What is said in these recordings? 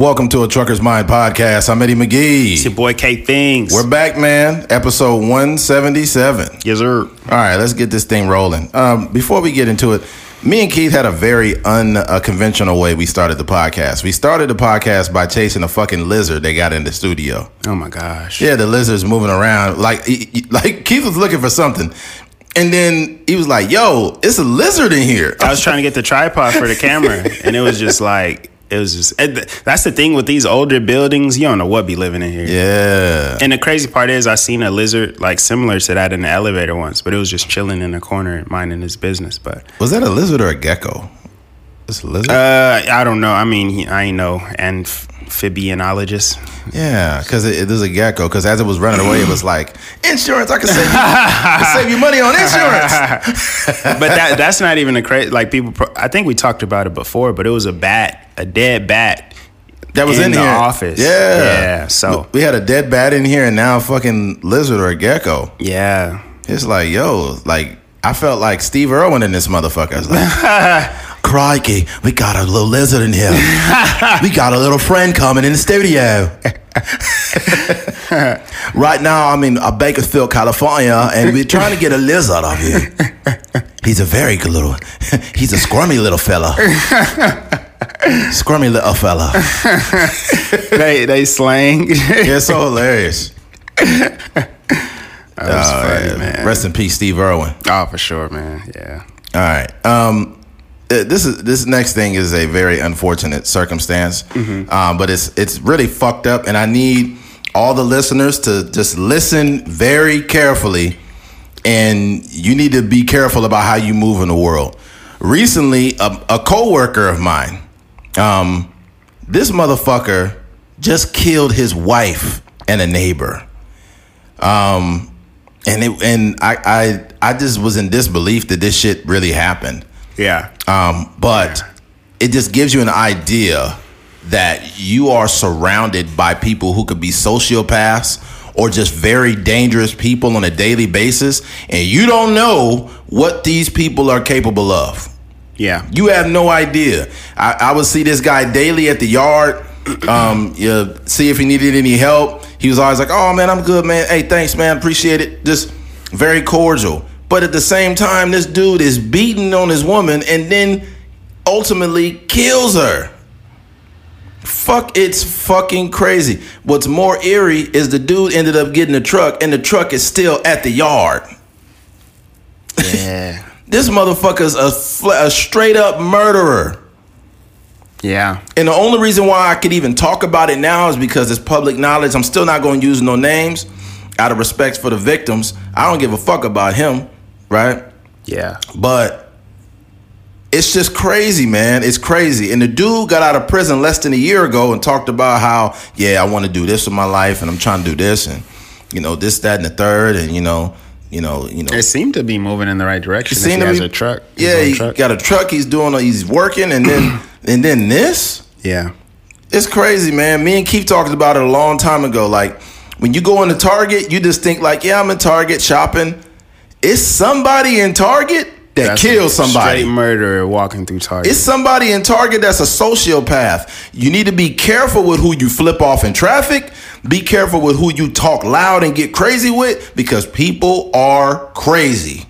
Welcome to a Trucker's Mind podcast. I'm Eddie McGee. It's your boy K Things. We're back, man. Episode 177. yes, sir. All right, let's get this thing rolling. Um, before we get into it, me and Keith had a very unconventional way we started the podcast. We started the podcast by chasing a fucking lizard they got in the studio. Oh my gosh. Yeah, the lizard's moving around like like Keith was looking for something, and then he was like, "Yo, it's a lizard in here." I was trying to get the tripod for the camera, and it was just like it was just. and That's the thing with these older buildings. You don't know what be living in here. Yeah, And the crazy part is, I seen a lizard like similar to that in the elevator once, but it was just chilling in the corner, minding his business. But was that a lizard or a gecko? It's a lizard. uh, I don't know. I mean, he, I ain't know amphibianologist. Yeah, because is a gecko. Because as it was running away, it was like insurance. I can save you, I can save you money on insurance. but that that's not even a crazy. Like people, pro- I think we talked about it before, but it was a bat, a dead bat That was in, in the here. office. Yeah, Yeah, so- we had a dead bat in here, and now a fucking lizard or a gecko. Yeah. It's like, yo, like I felt like Steve Irwin in this motherfucker. I was like, crikey, we got a little lizard in here. we got a little friend coming in the studio. right now, I'm in uh, Bakersfield, California, and we're trying to get a lizard of you. He's a very good little, he's a squirmy little fella. Squirmy little fella. they they slang. It's so hilarious. That was Oh, funny, man. Rest in peace, Steve Irwin. oh, for sure, man. Yeah. All right. Um, this is this next thing is a very unfortunate circumstance, um, but it's it's really fucked up, and I need all the listeners to just listen very carefully, and you need to be careful about how you move in the world. Recently, a, a coworker of mine, um, this motherfucker just killed his wife and a neighbor. Um, and it and I I I just was in disbelief that this shit really happened. Yeah. Um, but it just gives you an idea that you are surrounded by people who could be sociopaths or just very dangerous people on a daily basis, and you don't know what these people are capable of. Yeah. You have no idea. I, I would see this guy daily at the yard. Um, you see if he needed any help. He was always like, "Oh man, I'm good, man. Hey, thanks, man. Appreciate it." Just very cordial. But at the same time, this dude is beating on his woman and then ultimately kills her. Fuck, it's fucking crazy. What's more eerie is the dude ended up getting a truck and the truck is still at the yard. Yeah. This motherfucker's a, fl- a straight up murderer. yeah. And the only reason why I could even talk about it now is because it's public knowledge. I'm still not going to use no names out of respect for the victims. I don't give a fuck about him, right? Yeah. But it's just crazy, man. It's crazy. And the dude got out of prison less than a year ago and talked about how, yeah, I want to do this with my life and I'm trying to do this and, you know, this, that, and the third. And, you know, you know, you know. It seemed to be moving in the right direction. It if he to has be- a truck. Yeah, he truck. got a truck. He's doing, he's working. And then, and then this. Yeah. It's crazy, man. Me and Keith talked about it a long time ago. Like when you go into Target, you just think like, yeah, I'm in Target shopping. It's somebody in Target that That's kills somebody. Straight murderer walking through Target. It's somebody in Target that's a sociopath. You need to be careful with who you flip off in traffic. Be careful with who you talk loud and get crazy with because people are crazy.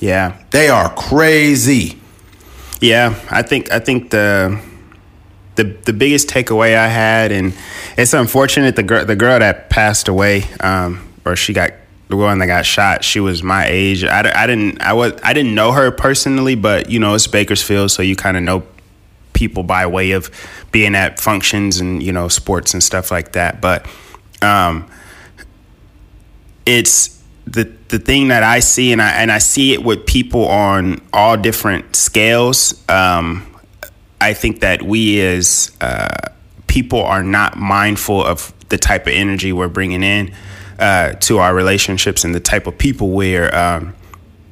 yeah. They are crazy. Yeah, I think I think the the the biggest takeaway I had, and it's unfortunate the girl the girl that passed away, um, or she got the one that got shot. She was my age. I, I didn't I was I didn't know her personally, but you know it's Bakersfield, so you kind of know people by way of being at functions and you know sports and stuff like that. But um, it's the the thing that I see, and I and I see it with people on all different scales. Um, I think that we as uh, people are not mindful of the type of energy we're bringing in uh, to our relationships and the type of people we're, um,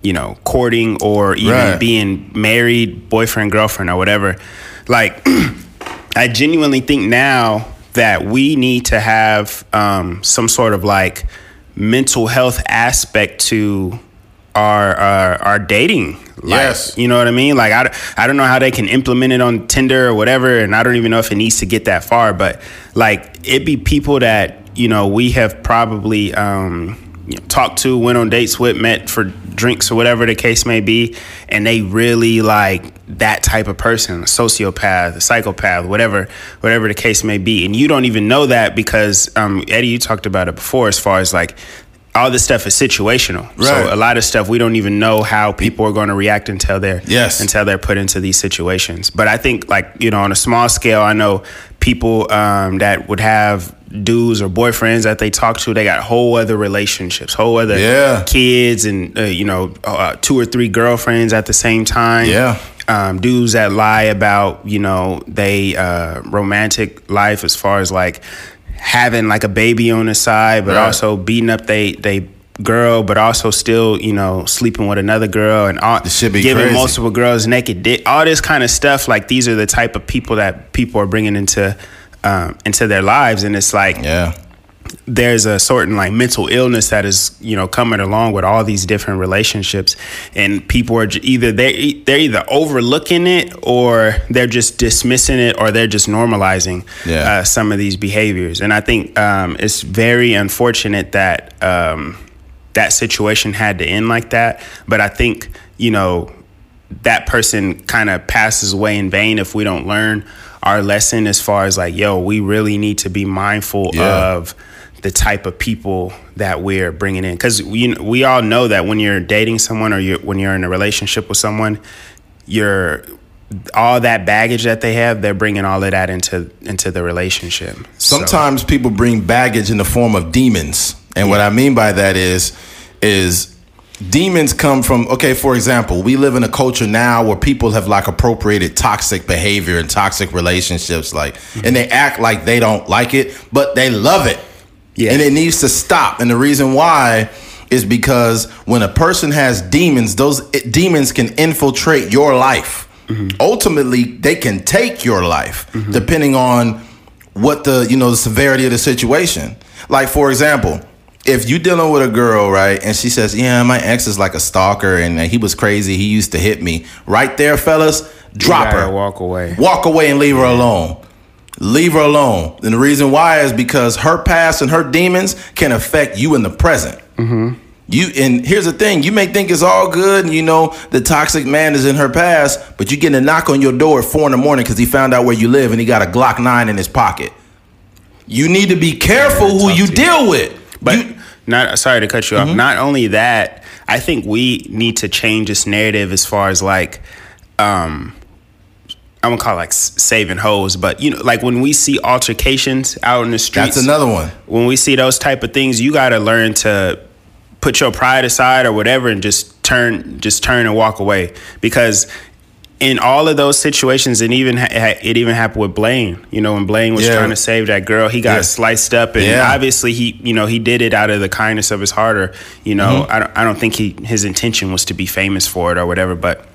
you know, courting or even Right. being married, boyfriend, girlfriend, or whatever. Like, I genuinely think now that we need to have um, some sort of like mental health aspect to our our, our dating Yes. you know what I mean. Like I, I don't know how they can implement it on Tinder or whatever, and I don't even know if it needs to get that far. But like it be people that you know we have probably um, you know, talked to, went on dates with, met for drinks or whatever the case may be, and they really like that type of person, a sociopath, a psychopath, whatever, whatever the case may be, and you don't even know that because um, Eddie, you talked about it before, as far as like all this stuff is situational. Right. So a lot of stuff we don't even know how people are going to react until they're Yes. until they're put into these situations. But I think like you know on a small scale, I know people um, that would have dudes or boyfriends that they talk to. They got whole other relationships, whole other Yeah. kids, and uh, you know uh, two or three girlfriends at the same time. Yeah. Um, dudes that lie about you know they uh, romantic life as far as like having like a baby on the side, but Right. also beating up they they girl, but also still you know sleeping with another girl and all, This shit be giving crazy. multiple girls naked dick, all this kind of stuff. Like these are the type of people that people are bringing into um, into their lives, and it's like Yeah. there's a certain like mental illness that is you know coming along with all these different relationships and people are either they they're either overlooking it or they're just dismissing it or they're just normalizing Yeah. uh, some of these behaviors and i think um, it's very unfortunate that um, that situation had to end like that but i think you know that person kind of passes away in vain if we don't learn our lesson as far as like yo we really need to be mindful Yeah. of the type of people that we're bringing in because we, we all know that when you're dating someone or you're, when you're in a relationship with someone you're all that baggage that they have they're bringing all of that into into the relationship So- Sometimes people bring baggage in the form of demons. And what I mean by that is is demons come from okay, for example, we live in a culture now where people have like appropriated toxic behavior and toxic relationships like mm-hmm. and they act like they don't like it, but they love it. Yeah. And it needs to stop. And the reason why is because when a person has demons, those it, demons can infiltrate your life. Mm-hmm. Ultimately, they can take your life mm-hmm. depending on what the you know the severity of the situation. Like for example, if you dealing with a girl right, and she says, "Yeah, my ex is like a stalker, and uh, he was crazy. He used to hit me." Right there, fellas, drop her. walk away. Walk away and leave her alone. Leave her alone. And the reason why is because her past and her demons can affect you in the present. Mm-hmm. You and here's the thing: you may think it's all good, and you know the toxic man is in her past, but you getting a knock on your door at four in the morning because he found out where you live and he got a Glock nine in his pocket. You need to be careful who you to you. deal with. But You- not sorry to cut you off. Not only that, I think we need to change this narrative as far as like, um, I'm gonna call it like saving hoes, but you know, like when we see altercations out in the streets, that's another one. when we see those type of things, you got to learn to put your pride aside or whatever, and just turn, just turn and walk away. Because in all of those situations, and even ha- it even happened with Blaine. You know, when Blaine was Yeah. trying to save that girl, he got Yeah. sliced up, and Yeah. obviously he, you know, he did it out of the kindness of his heart, or you know, Mm-hmm. I don't, I don't think he his intention was to be famous for it or whatever, but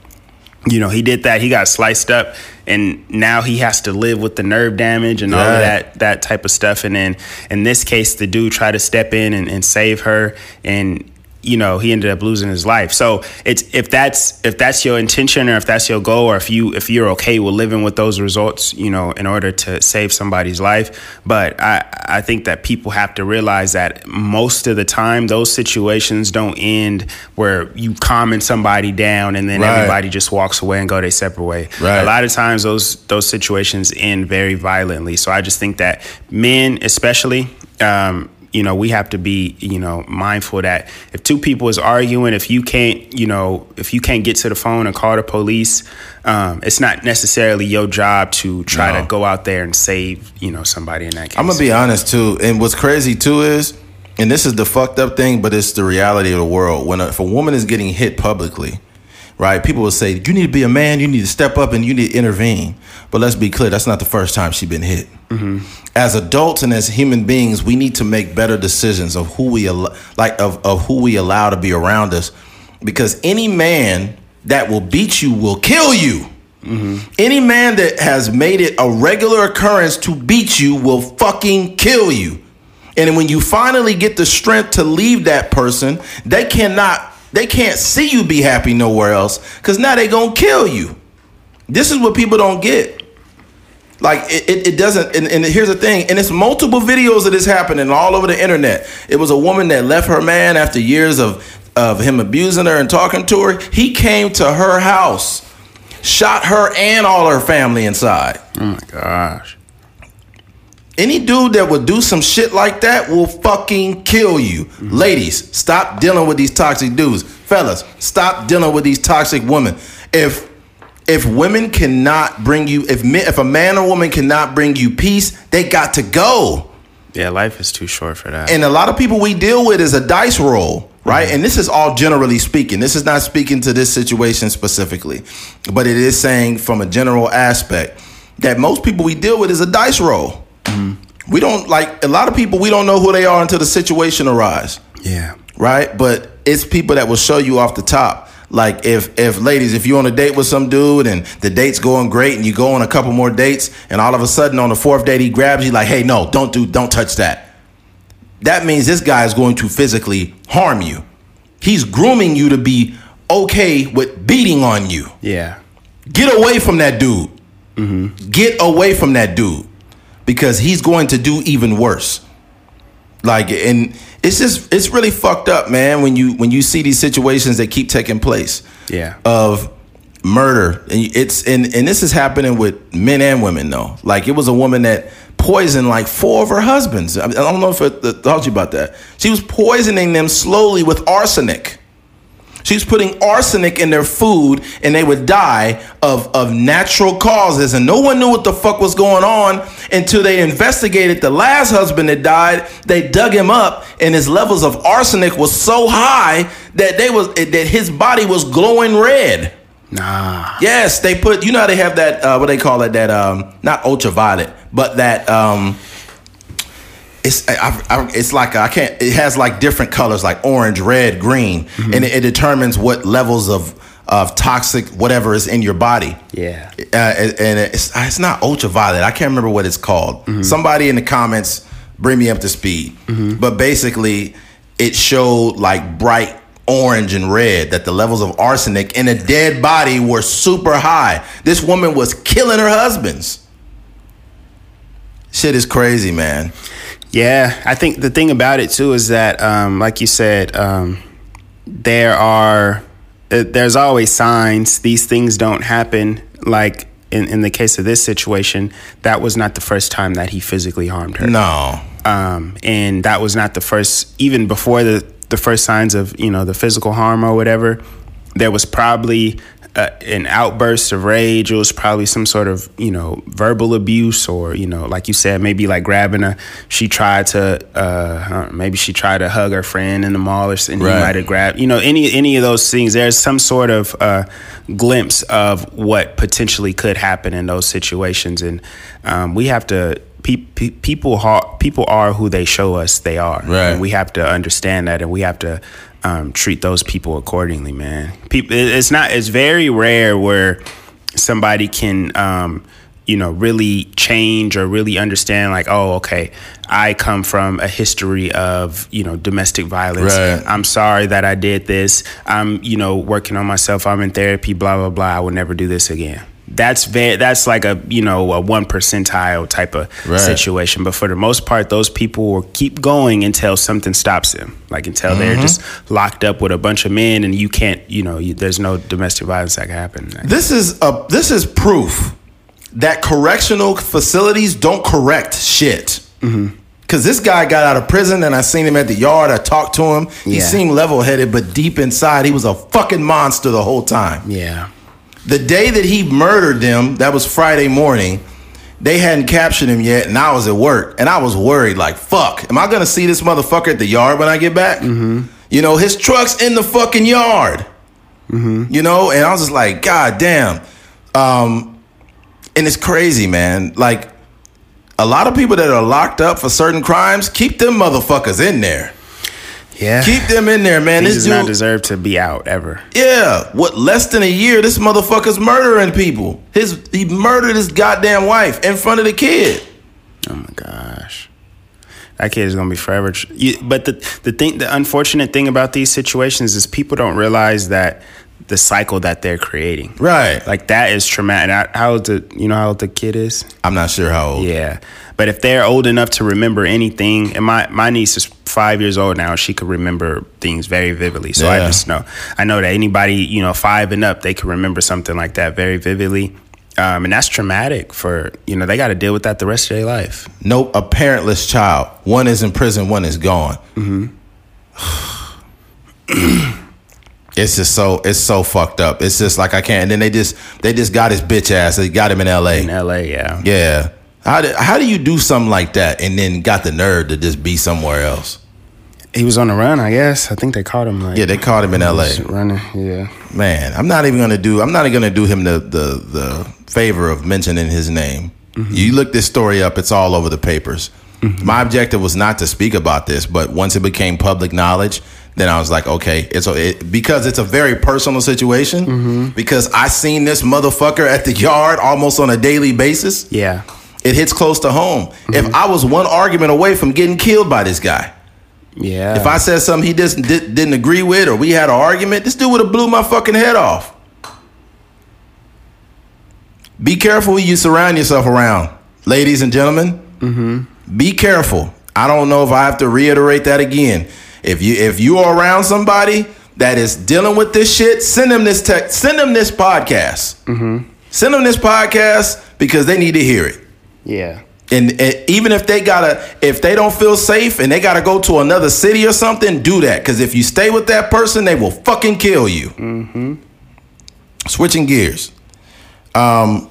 you know, he did that. He got sliced up, and now he has to live with the nerve damage and all of that that type of stuff. And then in this case, the dude tried to step in and, and save her, and you know, he ended up losing his life. So it's if that's if that's your intention or if that's your goal or if you if you're okay with living with those results, you know, in order to save somebody's life. But I I think that people have to realize that most of the time those situations don't end where you calming somebody down and then Right. everybody just walks away and go their separate way. Right. A lot of times those those situations end very violently. So I just think that men especially um, you know, we have to be, you know, mindful that if two people is arguing, if you can't, you know, if you can't get to the phone and call the police, um, it's not necessarily your job to try No. to go out there and save, you know, somebody in that case. I'm gonna be honest too, and what's crazy too is, and this is the fucked up thing, but it's the reality of the world. When a, if a woman is getting hit publicly, right? People will say, "You need to be a man. You need to step up and you need to intervene." But let's be clear, that's not the first time she's been hit. Mm-hmm. As adults and as human beings, we need to make better decisions of who we al- like of, of who we allow to be around us, because any man that will beat you will kill you. Mm-hmm. Any man that has made it a regular occurrence to beat you will fucking kill you. And when you finally get the strength to leave that person, they cannot They can't see you be happy nowhere else because now they gonna kill you. This is what people don't get. Like it, it, it doesn't. And, and here's the thing. And it's multiple videos of this happening all over the internet. It was a woman that left her man after years of of him abusing her and talking to her. He came to her house, shot her and all her family inside. Oh my gosh. Any dude that would do some shit like that will fucking kill you. Mm-hmm. Ladies, stop dealing with these toxic dudes. Fellas, stop dealing with these toxic women. If if women cannot bring you if men, if a man or woman cannot bring you peace, they got to go. Yeah, life is too short for that. And a lot of people we deal with is a dice roll, right? Mm-hmm. And this is all generally speaking. This is not speaking to this situation specifically, but it is saying from a general aspect that most people we deal with is a dice roll. We don't like a lot of people. We don't know who they are until the situation arises yeah. right? But it's people that will show you off the top. Like if if ladies, if you're on a date with some dude and the date's going great and you go on a couple more dates and all of a sudden on the fourth date he grabs you like, hey, no, don't do, don't touch that. That means this guy is going to physically harm you. He's grooming you to be okay with beating on you. Yeah. Get away from that dude. Mm-hmm. Get away from that dude because he's going to do even worse. Like, and it's just it's really fucked up, man. When you when you see these situations that keep taking place Yeah. of murder, and it's and and this is happening with men and women though. Like, it was a woman that poisoned like four of her husbands. I I don't know if I told you about that. She was poisoning them slowly with arsenic. She was putting arsenic in their food and they would die of, of natural causes. And no one knew what the fuck was going on until they investigated the last husband that died. They dug him up and his levels of arsenic was so high that they was that his body was glowing red. Nah. Yes, they put. You know how they have that. Uh, what they call it? That um, not ultraviolet, but that um, it's I, I, it's like I can't. It has like different colors, like orange, red, green, and it, it determines what levels of of toxic whatever is in your body. Yeah. Uh, and and it's it's not ultraviolet. I can't remember what it's called. Somebody in the comments bring me up to speed. But basically, it showed like bright orange and red that the levels of arsenic in a dead body were super high. This woman was killing her husbands. Shit is crazy, man. Yeah, I think the thing about it too is that, um, like you said, um, there are uh, there's always signs. These things don't happen. Like in in the case of this situation, that was not the first time that he physically harmed her. No. um, and that was not the first even before the the first signs of you know the physical harm or whatever there was probably uh, an outburst of rage it was probably some sort of you know verbal abuse or you know like you said maybe like grabbing a she tried to uh, I don't know, maybe she tried to hug her friend in the mall or something. and Right. he might have grabbed you know any any of those things there's some sort of uh, glimpse of what potentially could happen in those situations and um, we have to pe- pe- people people are who they show us they are Right. and we have to understand that and we have to um, treat those people accordingly man. People it's not it's very rare where somebody can um, you know really change or really understand like oh okay i come from a history of you know domestic violence. Right. i'm sorry that i did this. I'm you know working on myself. I'm in therapy blah blah blah. I will never do this again that's very that's like a you know a one percentile type of Right. situation but for the most part those people will keep going until something stops them like until Mm-hmm. they're just locked up with a bunch of men and you can't you know you, there's no domestic violence that can happen This is a this is proof that correctional facilities don't correct shit. Cause this guy got out of prison and I seen him at the yard. I talked to him. He Yeah. seemed level headed, but deep inside he was a fucking monster the whole time. yeah The day that he murdered them, that was Friday morning. They hadn't captured him yet, and I was at work, and I was worried. Like, fuck, am I gonna see this motherfucker at the yard when I get back? You know, his truck's in the fucking yard. You know, and I was just like, God damn. Um, and it's crazy, man. Like, a lot of people that are locked up for certain crimes, keep them motherfuckers in there. Yeah Keep them in there, man. he this does dude, not deserve to be out ever yeah, what less than a year, this motherfucker's murdering people. His he murdered his goddamn wife in front of the kid. Oh my gosh. that kid is gonna be forever. tr- You, but the the thing, the unfortunate thing about these situations is people don't realize that the cycle that they're creating. Right. Like that is traumatic. I- How old the you know how old the kid is? I'm not sure how old. Yeah, but if they're old enough to remember anything, and my my niece is five years old now, she could remember things very vividly. So I just know I know that anybody you know five and up, they can remember something like that very vividly, um, and that's traumatic for you know they got to deal with that the rest of their life. Nope, a parentless child. One is in prison, one is gone. it's just so it's so fucked up. It's just like I can't. And then they just they just got his bitch ass. They got him in L.A. In L.A., yeah, Yeah. How do, how do you do something like that and then got the nerve to just be somewhere else? he was on the run. I guess I think they caught him. Like, Yeah, they caught him in L.A. running. Yeah, Man, I'm not even gonna do. I'm not even gonna do him the the the favor of mentioning his name. Mm-hmm. You look this story up; it's all over the papers. Mm-hmm. My objective was not to speak about this, but once it became public knowledge, then I was like, okay, it's a, it, because it's a very personal situation. Mm-hmm. Because I seen this motherfucker at the yard almost on a daily basis. yeah, It hits close to home. If I was one argument away from getting killed by this guy, yeah. if I said something he just did, didn't agree with, or we had an argument, this dude would have blew my fucking head off. Be careful who you surround yourself around, ladies and gentlemen. Mm-hmm. Be careful. I don't know if I have to reiterate that again. If you if you are around somebody that is dealing with this shit, send them this text, send them this podcast. Mm-hmm. Send them this podcast because they need to hear it. Yeah, And, and even if they gotta, if they don't feel safe and they gotta go to another city or something, do that. Because if you stay with that person, they will fucking kill you. Mm-hmm. Switching gears, um,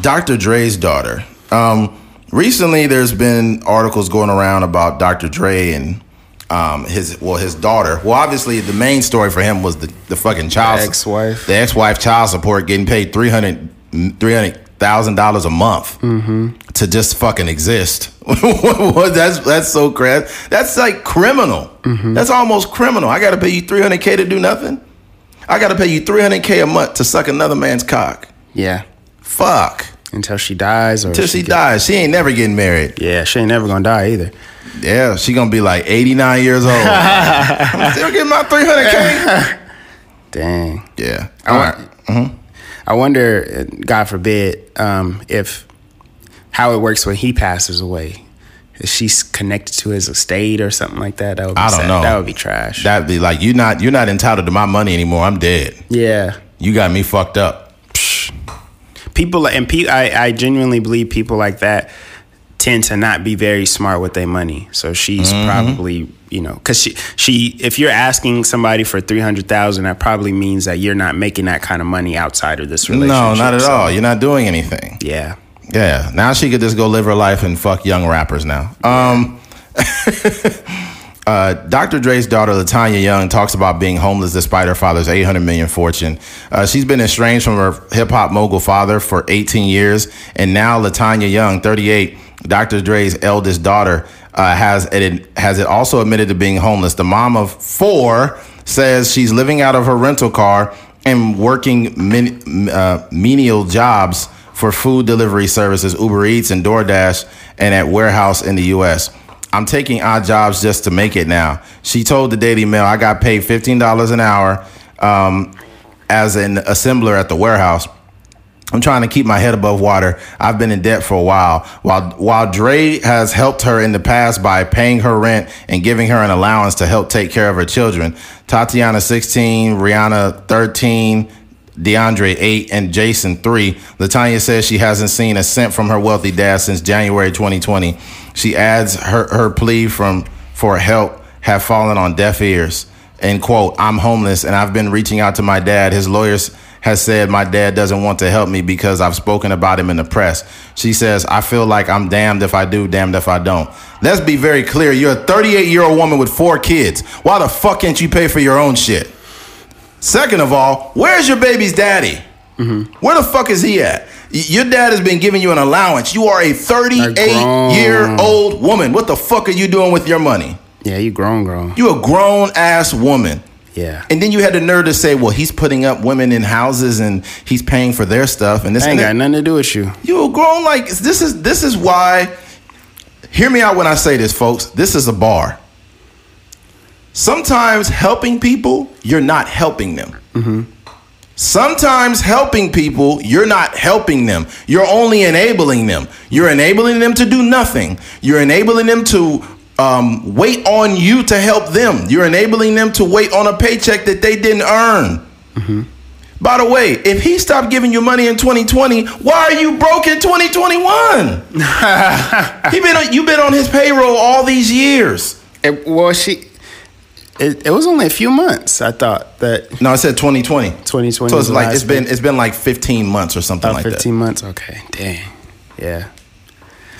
Dr. Dre's daughter. Um, recently, there's been articles going around about Dr. Dre and um, his well, his daughter. Well, obviously, the main story for him was the the fucking child The ex-wife. the ex-wife child support getting paid 300 $300,000 a month to just fucking exist. that's that's so crazy. That's like criminal. That's almost criminal. I got to pay you 300k to do nothing. I got to pay you 300k a month to suck another man's cock. yeah. Fuck. Until she dies, or Till she get- dies. She ain't never getting married. Yeah, she ain't never gonna die either. Yeah, she gonna be like 89 years old. I'm still getting my 300k. Dang. Yeah. I, right. Mm-hmm. I wonder, God forbid, um, if how it works when he passes away. Is she s- connected to his estate or something like that? That would be I don't sad. know. That would be trash. That'd be like you're not you're not entitled to my money anymore. I'm dead. yeah. You got me fucked up. People and pe- I, I genuinely believe people like that tend to not be very smart with their money. So she's Mm-hmm. probably you know because she she if you're asking somebody for three hundred thousand, that probably means that you're not making that kind of money outside of this relationship. No, not at So, all. You're not doing anything. Yeah. Yeah. Now she could just go live her life and fuck young rappers now. Um Uh, Dr. Dre's daughter, Latanya Young, talks about being homeless despite her father's 800 million fortune. Uh, she's been estranged from her hip hop mogul father for 18 years, and now Latanya Young, 38, Dr. Dre's eldest daughter, uh, has it has it also admitted to being homeless. The mom of four says she's living out of her rental car and working min, uh, menial jobs for food delivery services, Uber Eats and DoorDash, and at warehouse in the U.S. I'm taking odd jobs just to make it now. She told the Daily Mail, I got paid $15 an hour um, as an assembler at the warehouse. I'm trying to keep my head above water. I've been in debt for a while. While while Dre has helped her in the past by paying her rent and giving her an allowance to help take care of her children. Tatiana 16, Rihanna 13, DeAndre 8, and Jason 3. Latanya says she hasn't seen a cent from her wealthy dad since January 2020. She adds her, her plea from for help have fallen on deaf ears. End quote, I'm homeless and I've been reaching out to my dad. His lawyers has said my dad doesn't want to help me because I've spoken about him in the press. She says, I feel like I'm damned if I do, damned if I don't. Let's be very clear. You're a 38 year old woman with four kids. Why the fuck can't you pay for your own shit? Second of all, where's your baby's daddy? Mm-hmm. Where the fuck is he at? Your dad has been giving you an allowance. You are a 38 year old woman. What the fuck are you doing with your money? Yeah, you grown, grown. You a grown ass woman. Yeah. And then you had the nerve to say, well, he's putting up women in houses and he's paying for their stuff and this I and ain't got nothing to do with you. You a grown like this is this is why hear me out when I say this, folks. This is a bar. Sometimes helping people, you're not helping them. Mm-hmm. Sometimes helping people, you're not helping them. You're only enabling them. You're enabling them to do nothing. You're enabling them to um, wait on you to help them. You're enabling them to wait on a paycheck that they didn't earn. By the way, if he stopped giving you money in 2020, why are you broke in 2021? he been on, you've been on his payroll all these years. It, well, she. It, it was only a few months. I thought that No, I said 2020. 2020 So it's like it's been it's been like 15 months or something like 15 that. months. Okay, dang. Yeah.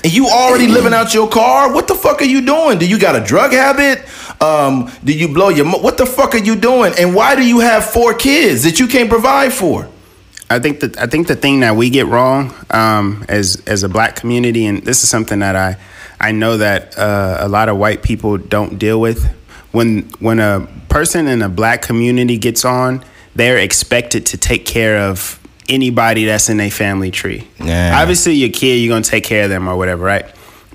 And you already living out your car? What the fuck are you doing? Do you got a drug habit? Um, do you blow your mo- what the fuck are you doing? And why do you have four kids that you can't provide for? I think that I think the thing that we get wrong um, as as a black community, and this is something that I I know that uh, a lot of white people don't deal with. When when a person in a black community gets on, they're expected to take care of anybody that's in a family tree. Yeah. Obviously, your kid, you're gonna take care of them or whatever, right?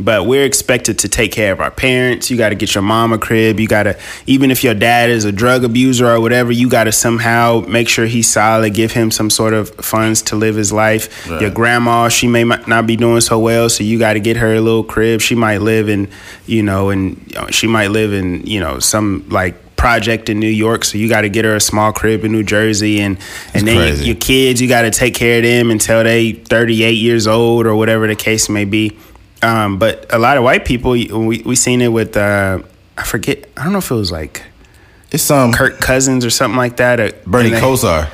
But we're expected to take care of our parents. You got to get your mom a crib. You got to, even if your dad is a drug abuser or whatever, you got to somehow make sure he's solid, give him some sort of funds to live his life. Right. Your grandma, she may not be doing so well, so you got to get her a little crib. She might live in, you know, and she might live in, you know, some like project in New York, so you got to get her a small crib in New Jersey, and and then crazy. your kids, you got to take care of them until they 38 years old or whatever the case may be. Um, but a lot of white people, we we seen it with uh, I forget, I don't know if it was like It's some Kirk Cousins or something like that. uh, Bernie Kosar.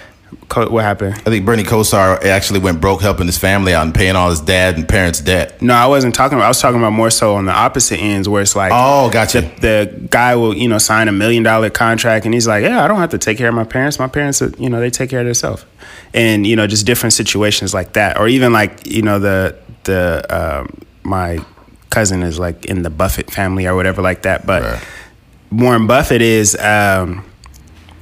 Co- what happened? I think Bernie Kosar actually went broke helping his family out and paying all his dad and parents' debt. No, I wasn't talking about. I was talking about more so on the opposite ends, where it's like, Oh, gotcha. The, the guy will, you know, sign a million dollar contract, and he's like, "Yeah, I don't have to take care of my parents. My parents, are, you know, they take care of themselves." And you know, just different situations like that, or even like, you know, the the um, my cousin is like in the Buffett family or whatever like that, but Right. Warren Buffett is. Um,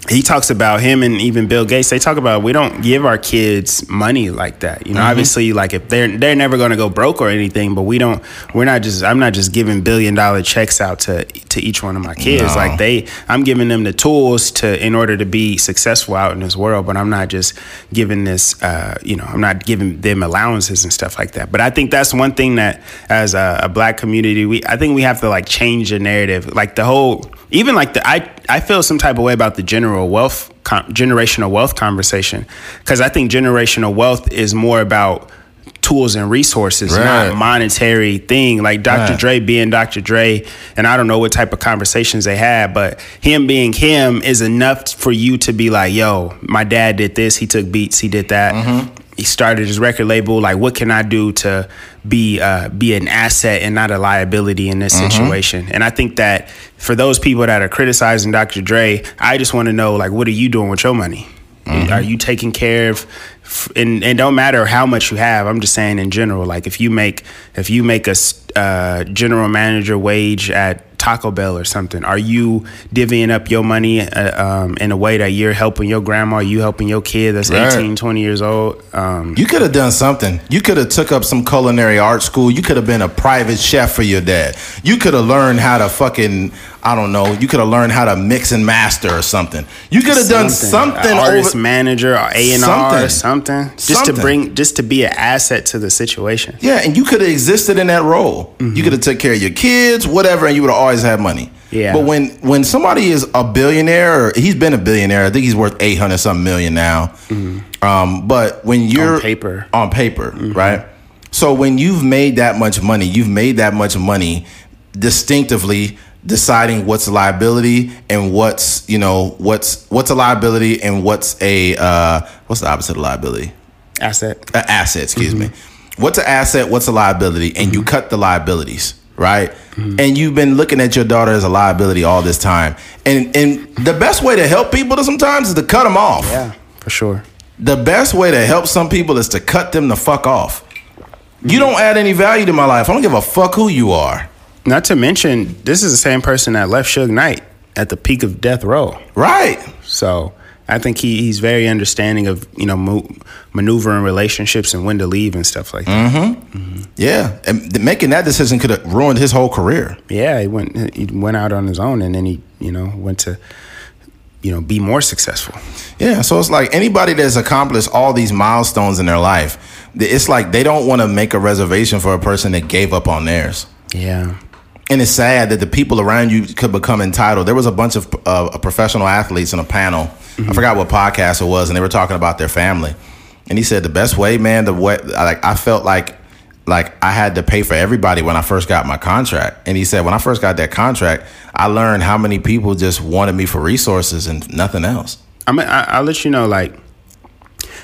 he talks about him and even Bill Gates. They talk about we don't give our kids money like that. You know, obviously, like if they're they're never going to go broke or anything, but we don't. We're not just. I'm not just giving billion dollar checks out to to each one of my kids. No. Like they, I'm giving them the tools to in order to be successful out in this world. But I'm not just giving this. Uh, you know, I'm not giving them allowances and stuff like that. But I think that's one thing that as a, a black community, we I think we have to like change the narrative. Like the whole even like the I I feel some type of way about the general wealth generational wealth conversation because I think generational wealth is more about tools and resources, Right. not monetary thing. Like Dr. Right. Dre being Dr. Dre, and I don't know what type of conversations they had, but him being him is enough for you to be like, yo, my dad did this, he took beats, he did that. Mm-hmm. He started his record label. Like, what can I do to be uh, be an asset and not a liability in this Mm-hmm. situation? And I think that for those people that are criticizing Dr. Dre, I just want to know, like, what are you doing with your money? Mm-hmm. Are you taking care of? f- And and don't matter how much you have. I'm just saying in general. Like if you make if you make a uh, general manager wage at Taco Bell or something, are you divvying up your money uh, um, in a way that you're helping your grandma? You helping your kid that's Right. 18, 20 years old? Um, You could have done something. You could have took up some culinary art school. You could have been a private chef for your dad. You could have learned how to fucking I don't know. You could have learned how to mix and master or something. You could have done something An artist over. manager or A and R or Something. just Something. to bring, just to be an asset to the situation. Yeah, and you could have existed in that role. You mm-hmm. could have took care of your kids, whatever, and you would have always had money. Yeah. But when when somebody is a billionaire, or he's been a billionaire. I think he's worth eight hundred something million now. Mm-hmm. Um, but when you're paper. on paper, mm-hmm. right? So when you've made that much money, you've made that much money distinctively deciding what's a liability and what's you know what's what's a liability and what's a uh, what's the opposite of liability Asset. an asset, excuse me. Mm-hmm. What's an asset? What's a liability? And you mm-hmm. cut the liabilities, right? Mm-hmm. And you've been looking at your daughter as a liability all this time. And and the best way to help people to sometimes is to cut them off. Yeah, for sure. The best way to help some people is to cut them the fuck off. You don't add any value to my life. I don't give a fuck who you are. Not to mention, this is the same person that left Suge Knight at the peak of death row. Right. So I think he, he's very understanding of you know mo- maneuvering relationships and when to leave and stuff like that. Mm-hmm. Yeah, and making that decision could have ruined his whole career. Yeah, he went he went out on his own and then he you know went to you know be more successful. Yeah, so it's like anybody that's accomplished all these milestones in their life, it's like they don't want to make a reservation for a person that gave up on theirs. Yeah. And it's sad that the people around you could become entitled. There was a bunch of uh, professional athletes in a panel. I forgot what podcast it was, and they were talking about their family. And he said the best way, man, the way like I felt like like I had to pay for everybody when I first got my contract. And he said when I first got that contract, I learned how many people just wanted me for resources and nothing else. I mean, I, I'll let you know, like,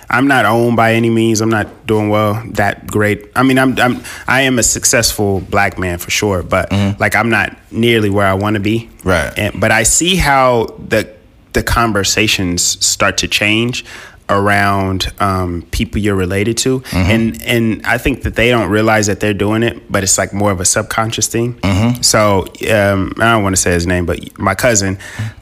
I'm not owned by any means. I'm not doing well that great. I mean, I'm, I'm I am a successful black man for sure, but like I'm not nearly where I want to be. Right. And, but I see how the the conversations start to change around um, people you're related to, and and I think that they don't realize that they're doing it, but it's like more of a subconscious thing. So um, I don't want to say his name, but my cousin,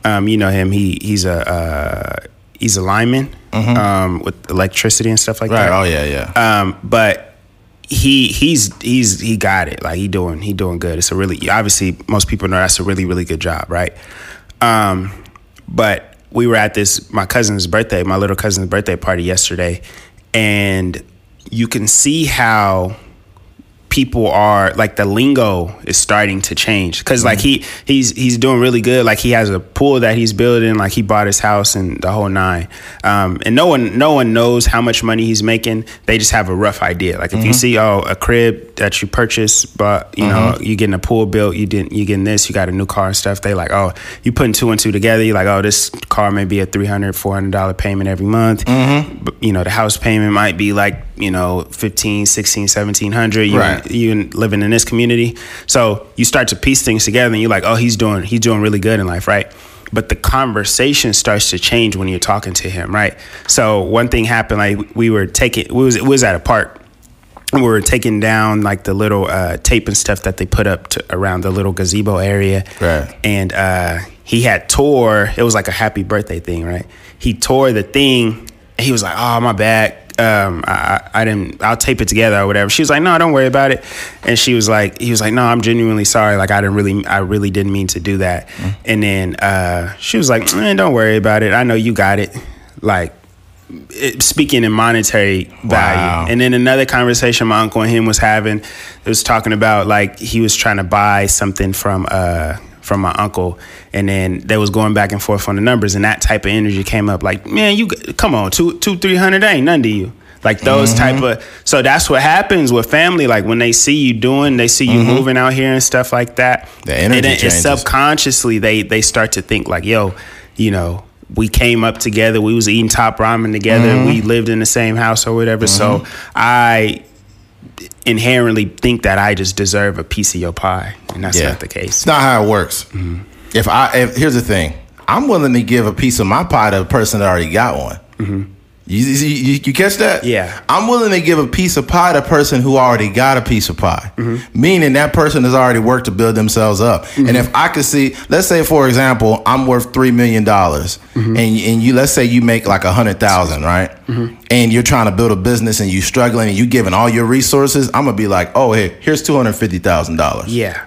um, you know him. He he's a uh, he's a lineman um, with electricity and stuff like Right. that. Oh yeah, yeah. Um, but he he's he's he got it. Like he doing he doing good. It's a really obviously most people know that's a really really good job, right? Um, but we were at this my cousin's birthday, my little cousin's birthday party yesterday, and you can see how people are like the lingo is starting to change. Because like he he's he's doing really good. Like he has a pool that he's building. Like he bought his house and the whole nine. Um, and no one no one knows how much money he's making. They just have a rough idea. Like if you mm-hmm. see oh a crib that you purchased but you know mm-hmm. you getting a pool built you didn't you getting this you got a new car and stuff they like oh you putting two and two together you're like oh this car may be a 300 400 dollar payment every month. Mm-hmm. But you know the house payment might be like you know 15 16 1700 you Right. You living in this community. So you start to piece things together and you're like, oh, he's doing he's doing really good in life, right? But the conversation starts to change when you're talking to him, right? So one thing happened, like we were taking we was we was at a park. And we were taking down like the little uh, tape and stuff that they put up to, around the little gazebo area. Right. And uh, he had tore. It was like a happy birthday thing, right? He tore the thing. And he was like, "Oh, my bad. Um, I, I didn't. I'll tape it together or whatever." She was like, "No, don't worry about it." And she was like, "He was like, no, I'm genuinely sorry. Like, I didn't really, I really didn't mean to do that." And then uh, she was like, "Man, don't worry about it. I know you got it." Like, it, speaking in monetary value. Wow. And then another conversation my uncle and him was having, it was talking about like he was trying to buy something from uh from my uncle, and then they was going back and forth on the numbers, and that type of energy came up. Like, man, you come on, two two three hundred ain't nothing to you. Like those mm-hmm. type of so that's what happens with family. Like when they see you doing, they see you mm-hmm. moving out here and stuff like that. The energy and changes. subconsciously they they start to think like, yo, you know, we came up together. We was eating top ramen together. Mm-hmm. We lived in the same house or whatever. So mm-hmm. I inherently think that I just deserve a piece of your pie, and that's Yeah. not the case. It's not how it works. Mm-hmm. If I if, here's the thing, I'm willing to give a piece of my pie to a person that already got one. You, you, you, you catch that? Yeah. I'm willing to give a piece of pie to a person who already got a piece of pie, mm-hmm. meaning that person has already worked to build themselves up. And mm-hmm. if I could see, let's say for example, I'm worth three million dollars, mm-hmm. and and you let's say you make like a hundred thousand, right? And you're trying to build a business and you're struggling and you giving all your resources, I'm gonna be like, oh, hey, here's two hundred fifty thousand dollars. Yeah,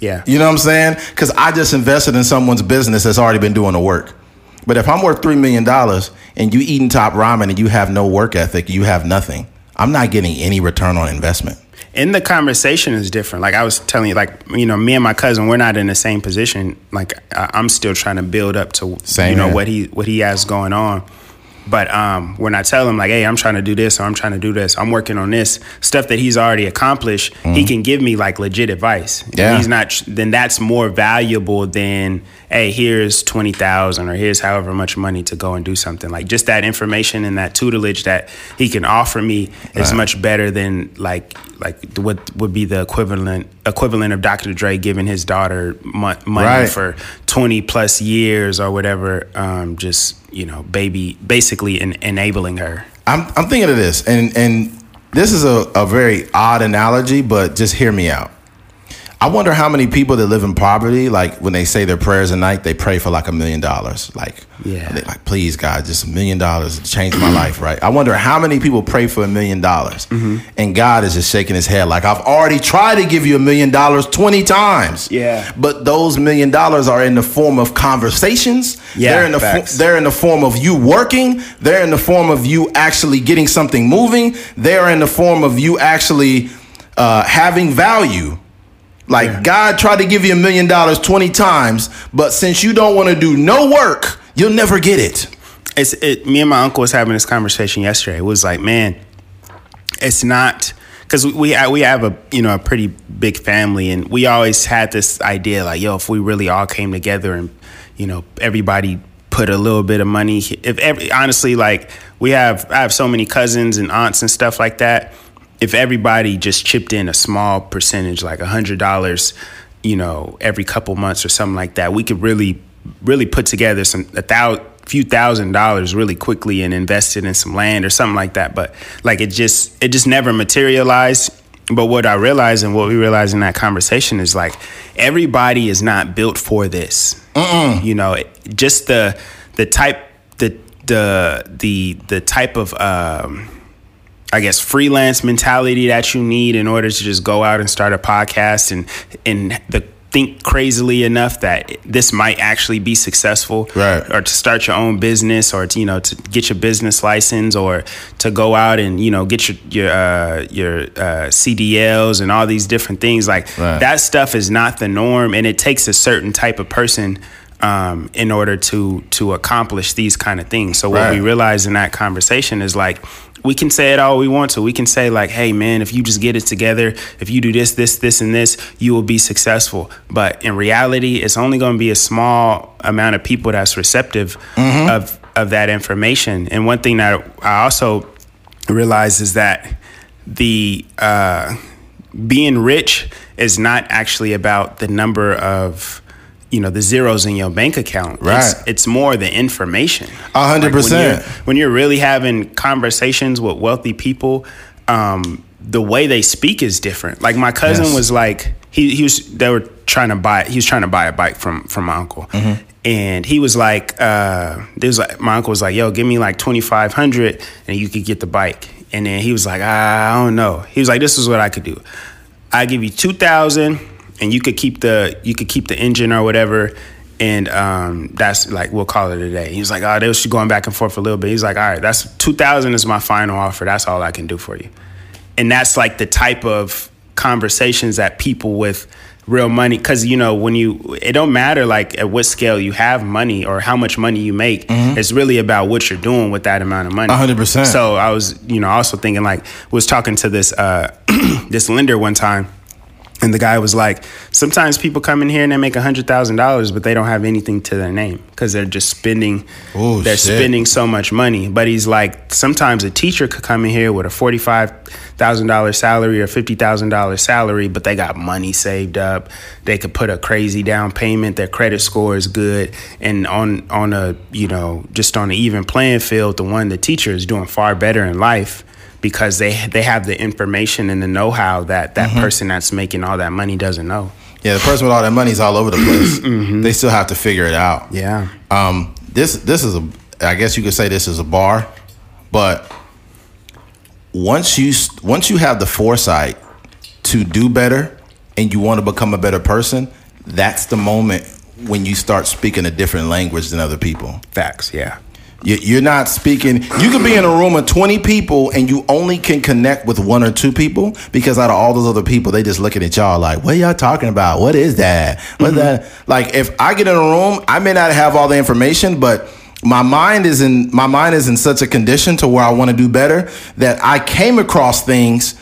yeah, You know what I'm saying? Because I just invested in someone's business that's already been doing the work. But if I'm worth three million dollars and you eating top ramen and you have no work ethic, you have nothing. I'm not getting any return on investment. and the conversation is different. Like I was telling you, like you know, me and my cousin, we're not in the same position. Like I'm still trying to build up to Same you know here. what he what he has going on. But um, when I tell him like, "Hey, I'm trying to do this," or "I'm trying to do this," I'm working on this stuff that he's already accomplished. He can give me like legit advice. And Mm-hmm. Yeah. he's not. Then that's more valuable than, "Hey, here's twenty thousand, or here's however much money to go and do something." Like just that information and that tutelage that he can offer me is Right. much better than like like what would be the equivalent equivalent of Dr. Dre giving his daughter money Right. for twenty plus years or whatever. Um, just you know, baby, basically en- enabling her. I'm I'm thinking of this, and and this is a, a very odd analogy, but just hear me out. I wonder how many people that live in poverty, like when they say their prayers at night, they pray for like a million dollars. Like, Yeah. they- like please God, just a million dollars change my life, right? I wonder how many people pray for a million dollars, Mm-hmm. and God is just shaking His head like I've already tried to give you a million dollars twenty times. Yeah. but those million dollars are in the form of conversations. Yeah, they're in the fo- they're in the form of you working. They're in the form of you actually getting something moving. They're in the form of you actually uh, having value. Like God tried to give you a million dollars 20 times, but since you don't want to do no work, you'll never get it. it's it me and my uncle was having this conversation yesterday. It was like, man, it's not because we we we have a you know a pretty big family, and we always had this idea like, yo, if we really all came together and you know everybody put a little bit of money, if every honestly like we have I have so many cousins and aunts and stuff like that. If everybody just chipped in a small percentage, like a hundred dollars, you know, every couple months or something like that, we could really, really put together some a thou, few thousand dollars really quickly and invest it in some land or something like that. But like it just, it just never materialized. But what I realized and what we realized in that conversation is like everybody is not built for this. You know, it, just the the type the the the the type of um, I guess freelance mentality that you need in order to just go out and start a podcast and and the think crazily enough that this might actually be successful Right. or to start your own business or to you know to get your business license or to go out and you know get your your uh, your uh, CDLs and all these different things like Right. that stuff is not the norm and it takes a certain type of person um, in order to to accomplish these kind of things so what Right. we realized in that conversation is like we can say it all we want to. We can say like, "Hey, man, if you just get it together, if you do this, this, this, and this, you will be successful." But in reality, it's only going to be a small amount of people that's receptive of of that information. And one thing that I also realize is that the uh, being rich is not actually about the number of you know the zeros in your bank account. Right. it's more the information. A hundred Like, when you're- percent. when you're really having conversations with wealthy people, um, the way they speak is different. Like my cousin Yes. was like, he, he was, they were trying to buy, he was trying to buy a bike from, from my uncle. Mm-hmm. And he was like, uh, there's like, my uncle was like, yo, give me like 2,500 and you could get the bike. And then he was like, "Ah, I don't know. He was like, this is what I could do. I give you 2,000 and you could keep the, you could keep the engine or whatever. And um, that's like we'll call it a day. He was like, "Oh, they was going back and forth a little bit." He's like, "All right, that's two thousand is my final offer. That's all I can do for you." and that's like the type of conversations that people with real money because you know when you it don't matter like at what scale you have money or how much money you make it's really about what you're doing with that amount of money 100%. so i was you know also thinking like was talking to this uh this lender one time and the guy was like, sometimes people come in here and they make hundred thousand dollars, but they don't have anything to their name because they're just spending. Oh, they're shit. spending so much money. But he's like, sometimes a teacher could come in here with a forty-five thousand dollars salary or fifty thousand dollars salary, but they got money saved up. They could put a crazy down payment. Their credit score is good, and on on a you know just on an even playing field, the one the teacher is doing far better in life because they they have the information and the know-how that that person that's making all that money doesn't know. Yeah, the person with all that money is all over the place. They still have to figure it out. Yeah. Um, this this is a I guess you could say this is a bar, but once you once you have the foresight to do better and you want to become a better person, that's the moment when you start speaking a different language than other people. Facts, yeah. You- You're not speaking. You could be in a room of 20 people and you only can connect with one or two people because out of all those other people, they just looking at y'all like, what y'all talking about? What is that? What's mm-hmm. that? Like, if I get in a room, I may not have all the information, but my mind is in my mind is in such a condition to where I want to do better that I came across things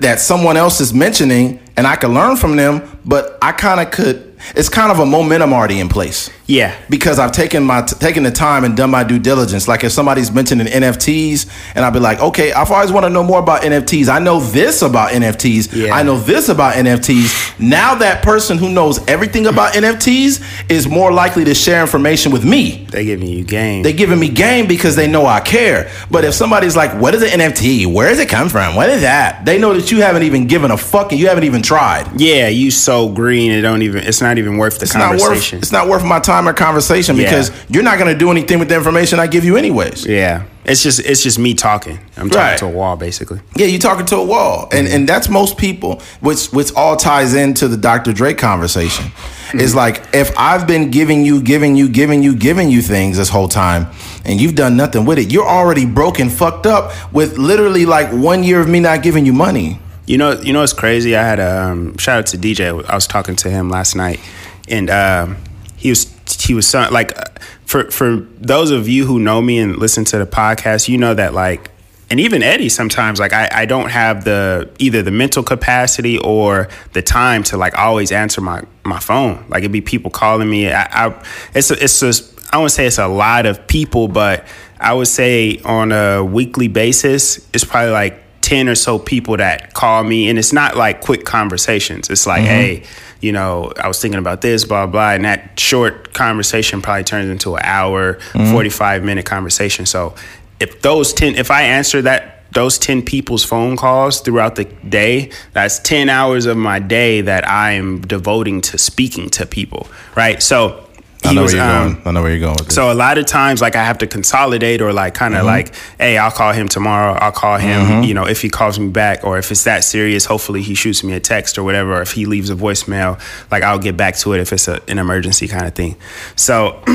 that someone else is mentioning and I could learn from them, but I kind of could. It's kind of a momentum already in place. Yeah. because I've taken my taken the time and done my due diligence. Like if somebody's mentioning NFTs, and I'll be like, okay, I've always want to know more about NFTs. I know this about NFTs. Yeah. I know this about NFTs. Now that person who knows everything about NFTs is more likely to share information with me. They giving you game. They giving me game because they know I care. But if somebody's like, "What is an NFT? Where does it come from? What is that?" They know that you haven't even given a fuck and you haven't even tried. yeah, you so green. It don't even. It's not even worth the It's not worth. conversation. It's not worth my time or conversation Yeah. because you're not going to do anything with the information I give you anyways. yeah, it's just it's just me talking. I'm talking Right. to a wall basically. Yeah, you're talking to a wall, and and that's most people, which which all ties into the Dr. Dre conversation. It's like if I've been giving you, giving you, giving you, giving you things this whole time, and you've done nothing with it, you're already broken, fucked up with literally like one year of me not giving you money. You know, you know it's crazy? I had a um, shout out to DJ. I was talking to him last night, and um, he was he was so, like uh, for for those of you who know me and listen to the podcast, you know that like. And even Eddie, sometimes like I, I don't have the either the mental capacity or the time to like always answer my, my phone. Like it'd be people calling me. I, I it's a, it's just I won't say it's a lot of people, but I would say on a weekly basis, it's probably like 10 or so people that call me and it's not like quick conversations. It's like mm-hmm. hey you know i was thinking about this blah blah and that short conversation probably turns into an hour mm-hmm. 45 minute conversation. So if those 10 if i answer that those 10 people's phone calls throughout the day that's 10 hours of my day that i am devoting to speaking to people right? So I know was, where you're um, going. I know where you're going with this. so a lot of times, like I have to consolidate or like kind of like, hey, I'll call him tomorrow. I'll call him, you know, if he calls me back or if it's that serious, hopefully he shoots me a text or whatever. Or if he leaves a voicemail, like I'll get back to it if it's a, an emergency kind of thing. So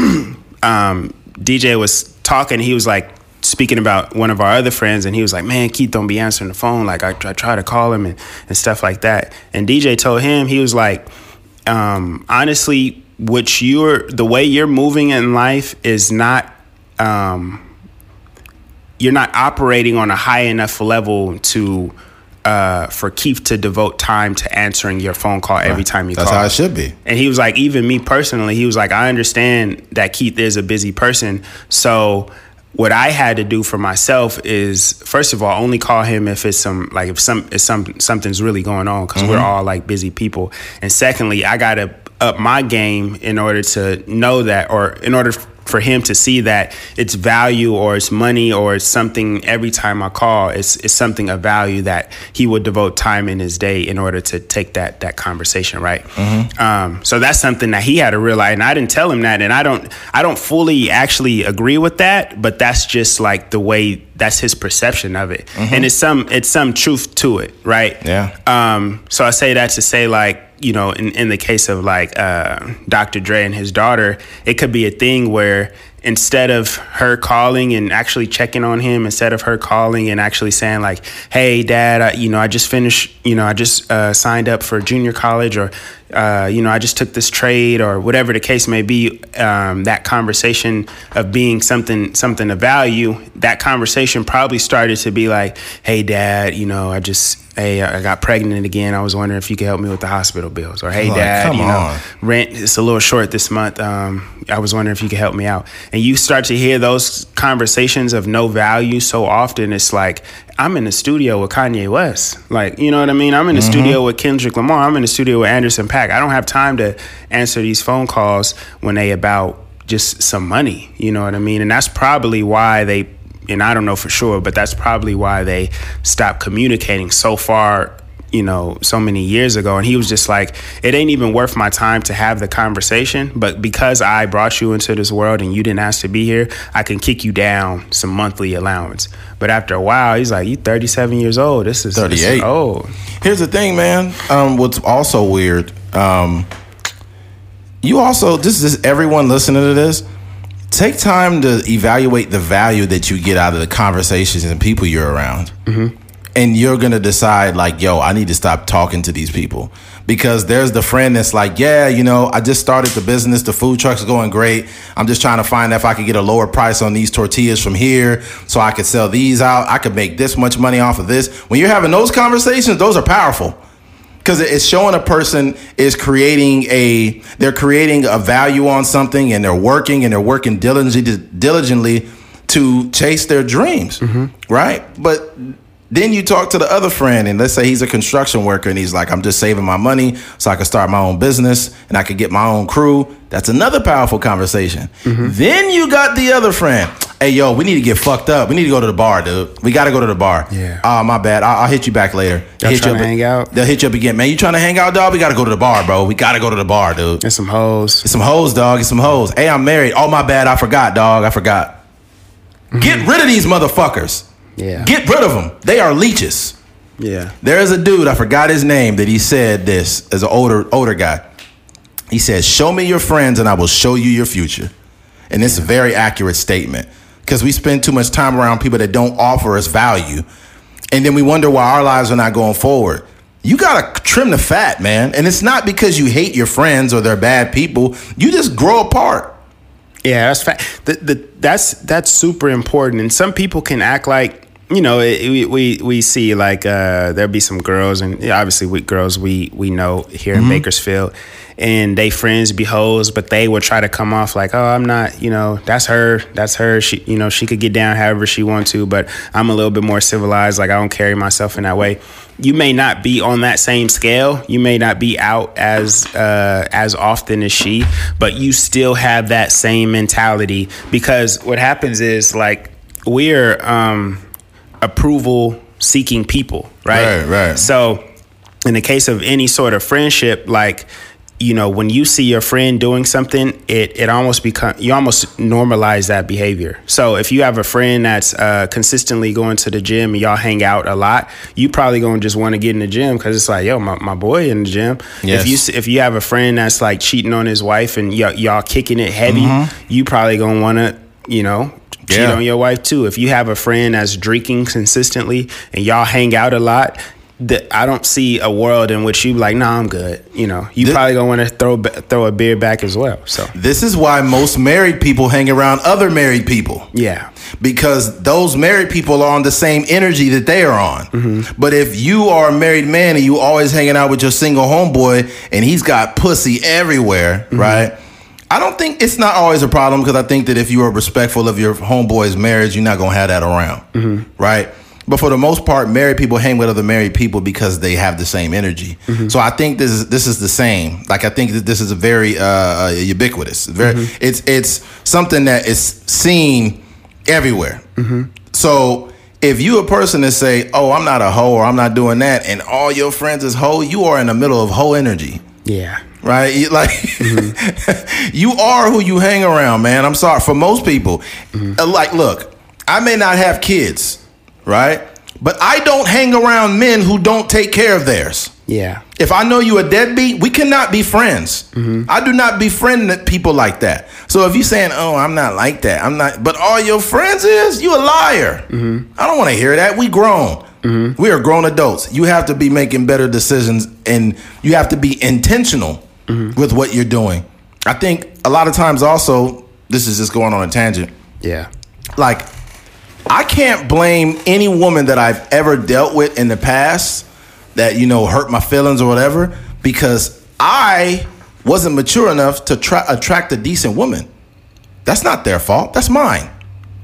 um, DJ was talking. He was like speaking about one of our other friends, and he was like, "Man, Keith don't be answering the phone. Like I, I try to call him and, and stuff like that." And DJ told him he was like, um, "Honestly, what you're the way you're moving in life is not." Um, you're not operating on a high enough level to uh, for Keith to devote time to answering your phone call every time you That's call. how it should be. And he was like, even me personally, he was like, I understand that Keith is a busy person. So what I had to do for myself is, first of all, only call him if it's some like if some if some something's really going on because we're all like busy people. And secondly, I gotta up my game in order to know that, or in order for him to see that it's value or it's money or it's something every time I call, it's, it's something of value that he would devote time in his day in order to take that that conversation, right? Um, so that's something that he had to realize, and I didn't tell him that, and I don't I don't fully actually agree with that, but that's just like the way that's his perception of it, and it's some it's some truth to it, right? Yeah. Um, so I say that to say like you know, in, in the case of like uh, Dr. Dre and his daughter, it could be a thing where instead of her calling and actually checking on him, instead of her calling and actually saying like, "Hey, Dad, I, you know, I just finished, you know, I just uh, signed up for junior college," or uh, you know, I just took this trade, or whatever the case may be, um, that conversation of being something something of value, that conversation probably started to be like, "Hey, Dad, you know, I just." Hey, I got pregnant again. I was wondering if you could help me with the hospital bills. Or hey, Like, dad, you know, on. rent is a little short this month. Um, I was wondering if you could help me out. And you start to hear those conversations of no value so often. It's like I'm in the studio with Kanye West. Like, you know what I mean? I'm in the mm-hmm. studio with Kendrick Lamar. I'm in the studio with Anderson .Paak. I don't have time to answer these phone calls when they about just some money. You know what I mean? And that's probably why they and I don't know for sure, but that's probably why they stopped communicating so far, you know, so many years ago. And he was just like, it ain't even worth my time to have the conversation. But because I brought you into this world and you didn't ask to be here, I can kick you down some monthly allowance. But after a while, he's like, you 37 years old. This is this is 38. old. Here's the thing, man. Um, what's also weird, um, you also this is everyone listening to this. Take time to evaluate the value that you get out of the conversations and people you're around, and you're gonna decide like, yo, I need to stop talking to these people because there's the friend that's like, yeah, you know, I just started the business, the food truck's going great. I'm just trying to find out if I could get a lower price on these tortillas from here, so I could sell these out. I could make this much money off of this. When you're having those conversations, those are powerful because it's showing a person is creating a they're creating a value on something and they're working and they're working diligently diligently to chase their dreams mm-hmm. right but then you talk to the other friend and let's say he's a construction worker and he's like i'm just saving my money so i can start my own business and i can get my own crew that's another powerful conversation mm-hmm. then you got the other friend hey yo we need to get fucked up we need to go to the bar dude we gotta go to the bar Yeah. oh my bad i'll, I'll hit you back later Y'all hit you up- to hang out? They'll hit you up again, man. You trying to hang out, dog? We gotta go to the bar, bro. We gotta go to the bar, dude. And some hoes. Get some hoes, dog. Get some hoes. Hey, I'm married. Oh my bad, I forgot, dog. I forgot. Mm-hmm. Get rid of these motherfuckers. Yeah. Get rid of them. They are leeches. Yeah. There is a dude, I forgot his name, that he said this as an older older guy. He said, Show me your friends and I will show you your future. And it's a very accurate statement. Because we spend too much time around people that don't offer us value. And then we wonder why our lives are not going forward. You gotta trim the fat, man. And it's not because you hate your friends or they're bad people. You just grow apart. Yeah, that's fa- the, the, that's that's super important. And some people can act like you know it, we, we we see like uh, there'll be some girls and obviously we girls we we know here in Bakersfield and they friends be hoes, but they will try to come off like oh I'm not you know that's her that's her she you know she could get down however she wants to, but I'm a little bit more civilized like I don't carry myself in that way. You may not be on that same scale. You may not be out as uh, as often as she, but you still have that same mentality because what happens is like we're um, approval seeking people, right? Right, right. So, in the case of any sort of friendship, like you know, when you see your friend doing something, it it almost become you almost normalize that behavior. So if you have a friend that's uh, consistently going to the gym and y'all hang out a lot, you probably gonna just want to get in the gym because it's like, yo, my, my boy in the gym. Yes. If you if you have a friend that's like cheating on his wife and y'all, y'all kicking it heavy, you probably gonna want to, you know. Cheat Yeah. on your wife too. If you have a friend that's drinking consistently and y'all hang out a lot, that I don't see a world in which you like, nah, I'm good. You know, you Thi- probably gonna want to throw throw a beer back as well. So This is why most married people hang around other married people. yeah, because those married people are on the same energy that they are on. Mm-hmm. But if you are a married man and you always hanging out with your single homeboy and he's got pussy everywhere, Mm-hmm. right? I don't think it's not always a problem because I think that if you are respectful of your homeboy's marriage, you're not gonna have that around, Mm-hmm. right? But for the most part, married people hang with other married people because they have the same energy. Mm-hmm. So I think this is this is the same. Like I think that this is a very uh, uh, ubiquitous. Very, Mm-hmm. it's it's something that is seen everywhere. Mm-hmm. So if you a person that say, "Oh, I'm not a hoe," or "I'm not doing that," and all your friends is hoe, you are in the middle of hoe energy, yeah, right? You- Like Mm-hmm. you are who you hang around, man. I'm sorry for most people. Mm-hmm. Like, look, I may not have kids, right? But I don't hang around men who don't take care of theirs. yeah, If I know you a deadbeat, we cannot be friends. I do not befriend people like that. So if you're saying, "Oh, I'm not like that," I'm not. But all your friends is, you a liar. I don't want to hear that. We grown. We are grown adults. You have to be making better decisions, and you have to be intentional Mm-hmm. with what you're doing. I think a lot of times, also, this is just going on a tangent yeah, like I can't blame any woman that I've ever dealt with in the past that you know hurt my feelings or whatever because I wasn't mature enough to try attract a decent woman. That's not their fault. That's mine.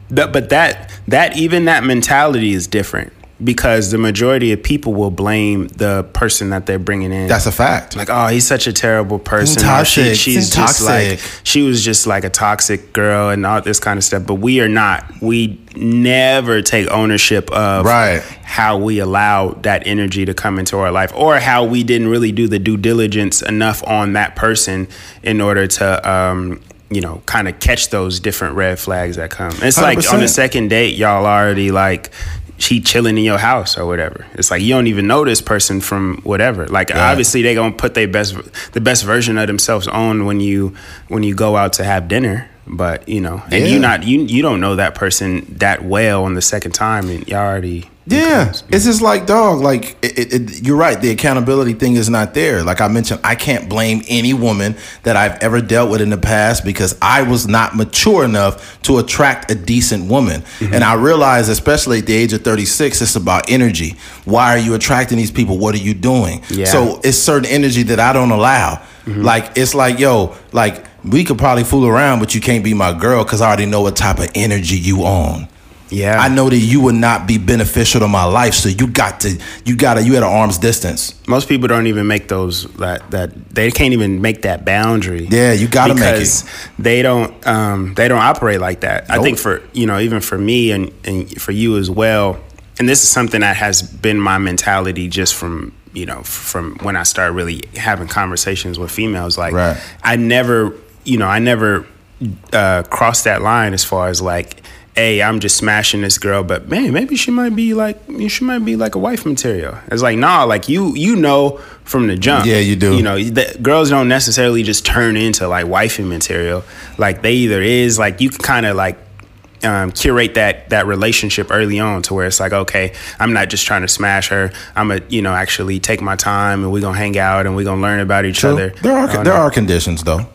That- but that that even that mentality is different because the majority of people will blame the person that they're bringing in. That's a fact. like, oh, he's such a terrible person. Or she- toxic. she's He's just like she was just like a toxic girl and all this kind of stuff. But we are not. We never take ownership of Right. how we allow that energy to come into our life or how we didn't really do the due diligence enough on that person in order to um you know kind of catch those different red flags that come it's like on the second date y'all already like she chilling in your house or whatever. It's like you don't even know this person from whatever. Like obviously they gonna put their best the best version of themselves on when you when you go out to have dinner But you know, and Yeah. you not you you don't know that person that well on the second time, and y'all already Yeah, it's just like dog. Like it, it, it- you're right. The accountability thing is not there. Like I mentioned, I can't blame any woman that I've ever dealt with in the past because I was not mature enough to attract a decent woman. Mm-hmm. And I realized, especially at the age of 36, it's about energy. Why are you attracting these people? What are you doing? Yeah. So it's certain energy that I don't allow. Mm-hmm. Like it's like yo, like we could probably fool around, but you can't be my girl because I already know what type of energy you on. yeah. I know that you would not be beneficial to my life, so you got to, you got to, you at an arm's distance. most people don't even make those that that they can't even make that boundary. Yeah, you gotta make it. they don't um, they don't operate like that. I think for you know even for me and and for you as well. And this is something that has been my mentality just from you know from when I started really having conversations with females. Like Right. I never you know I never uh, crossed that line as far as like. Hey, I'm just smashing this girl, but man, maybe she might be like she might be like a wife material. It's like nah, like you you know from the jump. Yeah, you do. You know, the, girls don't necessarily just turn into like wifey material. Like they either is like you can kind of like um, curate that that relationship early on to where it's like okay, I'm not just trying to smash her. I'm a you know actually take my time and we're gonna hang out and we're gonna learn about each other. There are Uh, there are conditions though.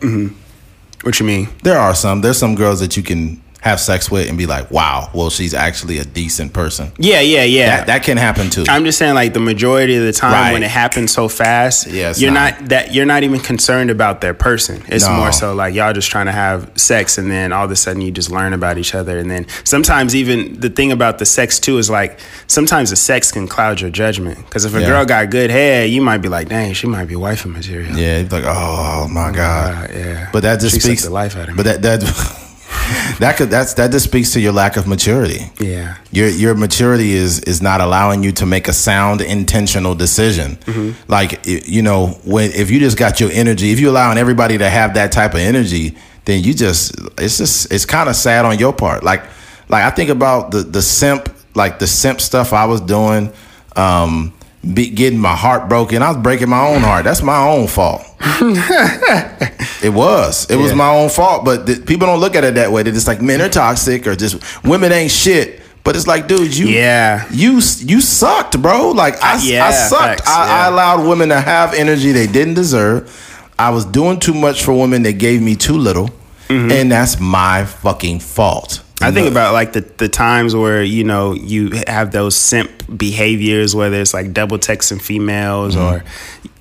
What you mean? There are some. There's some girls that you can have sex with and be like, wow, well, she's actually a decent person. Yeah, yeah, yeah. That that can happen too. I'm just saying, like the majority of the time Right. when it happens so fast, Yeah, you're not. not. that you're not even concerned about their person. It's No. more so like y'all just trying to have sex, and then all of a sudden you just learn about each other, and then sometimes even the thing about the sex too is like sometimes the sex can cloud your judgment because if a Yeah. girl got good head, you might be like, dang, she might be wifey material. yeah, like, oh, my god. Uh, yeah, But that just She speaks the life out of me. But that that that could that's that just speaks to your lack of maturity. yeah, Your your maturity is is not allowing you to make a sound intentional decision. Mm-hmm. Like you know when if you just got your energy, if you allowing everybody to have that type of energy, then you just it's just it's kind of sad on your part. Like like I think about the the simp like the simp stuff I was doing. Um, be, getting my heart broken. I was breaking my own heart. That's my own fault. it was. It was my own fault. But th- people don't look at it that way. They're just like men are toxic or just women ain't shit. But it's like, dude, you Yeah. you you sucked, bro. Like I, Uh, yeah, I sucked. facts, I, I allowed women to have energy they didn't deserve. I was doing too much for women that gave me too little, and that's my fucking fault. Mm-hmm. I think about like the, the times where you know you have those simp behaviors, whether it's like double texting females Mm-hmm. or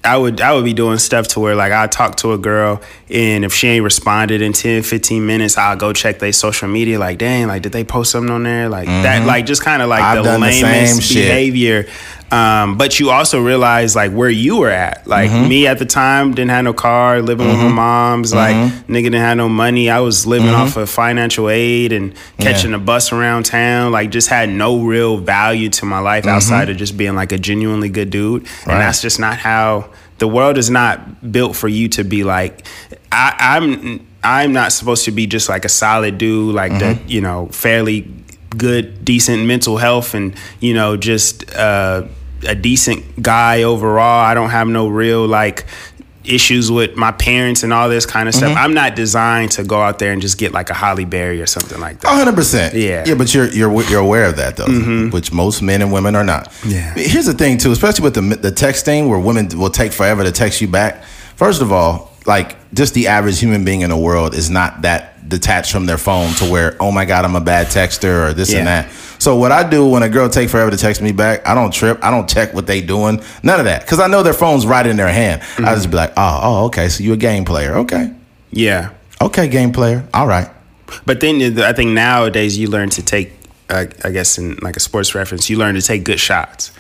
I would I would be doing stuff to where like I talk to a girl and if she ain't responded in 10, 15 minutes, I'll go check their social media. Like, dang, like did they post something on there? Like that, like just kind of like Mm-hmm. I've the the lamest shit. behavior. Um, but you also realize like where you were at. Like Mm-hmm. me at the time didn't have no car, living with my mom's. Like Mm-hmm. nigga didn't have no money. I was living off of financial aid and catching a bus around town. Like just had no real value to my life outside of just being like a genuinely good dude. And Mm-hmm. That's just not how the world is not built for you to be like I, I'm I'm not supposed to be just like a solid dude, like Mm-hmm. that, you know, fairly good, decent mental health and, you know, just uh, a decent guy overall. I don't have no real like issues with my parents and all this kind of Mm-hmm. stuff. I'm not designed to go out there and just get like a Halle Berry or something like that. hundred percent. Yeah. Mm-hmm. yeah, but you're you're you're aware of that though, which most men and women are not. Yeah. Here's the thing too, especially with the the texting, where women will take forever to text you back. First of all, like just the average human being in the world is not that detached from their phone to where, oh my god, I'm a bad texter or this and that. So what I do when a girl take forever to text me back, I don't trip. I don't check what they doing. None of that, because I know their phone's right in their hand. Mm-hmm. I just be like, oh, oh, okay, so you a game player, okay, Yeah. okay, game player, all right. But then I think nowadays you learn to take, uh, I guess in like a sports reference, you learn to take good shots.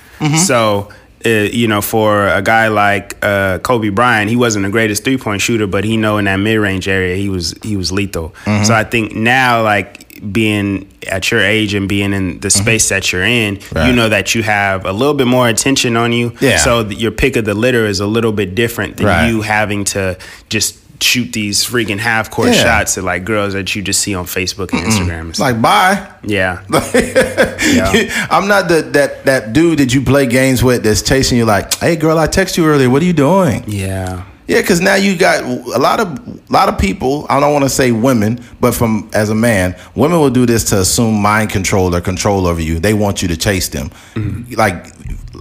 So, uh, you know, for a guy like uh, Kobe Bryant, he wasn't the greatest three point shooter, but he know in that mid range area he was he was lethal. So I think now, like being at your age and being in the space that you're in, Right. you know that you have a little bit more attention on you. Yeah. So your pick of the litter is a little bit different than Right. you having to just shoot these freaking half court Yeah. shots at like girls that you just see on Facebook and Instagram. and like bye. yeah, yeah. I'm not the that that dude that you play games with that's chasing you like, hey girl, I text you earlier. What are you doing? yeah, Yeah, because now you got a lot of a lot of people. I don't want to say women, but from as a man, women will do this to assume mind control or control over you. They want you to chase them. Mm-hmm. Like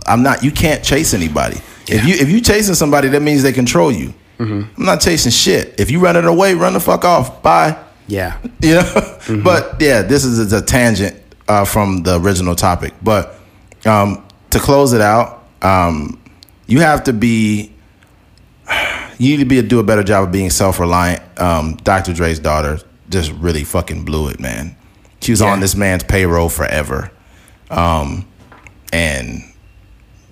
I'm not. You can't chase anybody. If you if you chasing somebody, that means they control you. Mm-hmm. I'm not chasing shit. If you running away, run the fuck off. Bye. Yeah. You know. But yeah, this is a tangent uh, from the original topic. But um, to close it out, um, you have to be you need to be do a better job of being self reliant. Um, Dr. Dre's daughter just really fucking blew it, man. She was Yeah. on this man's payroll forever, um, and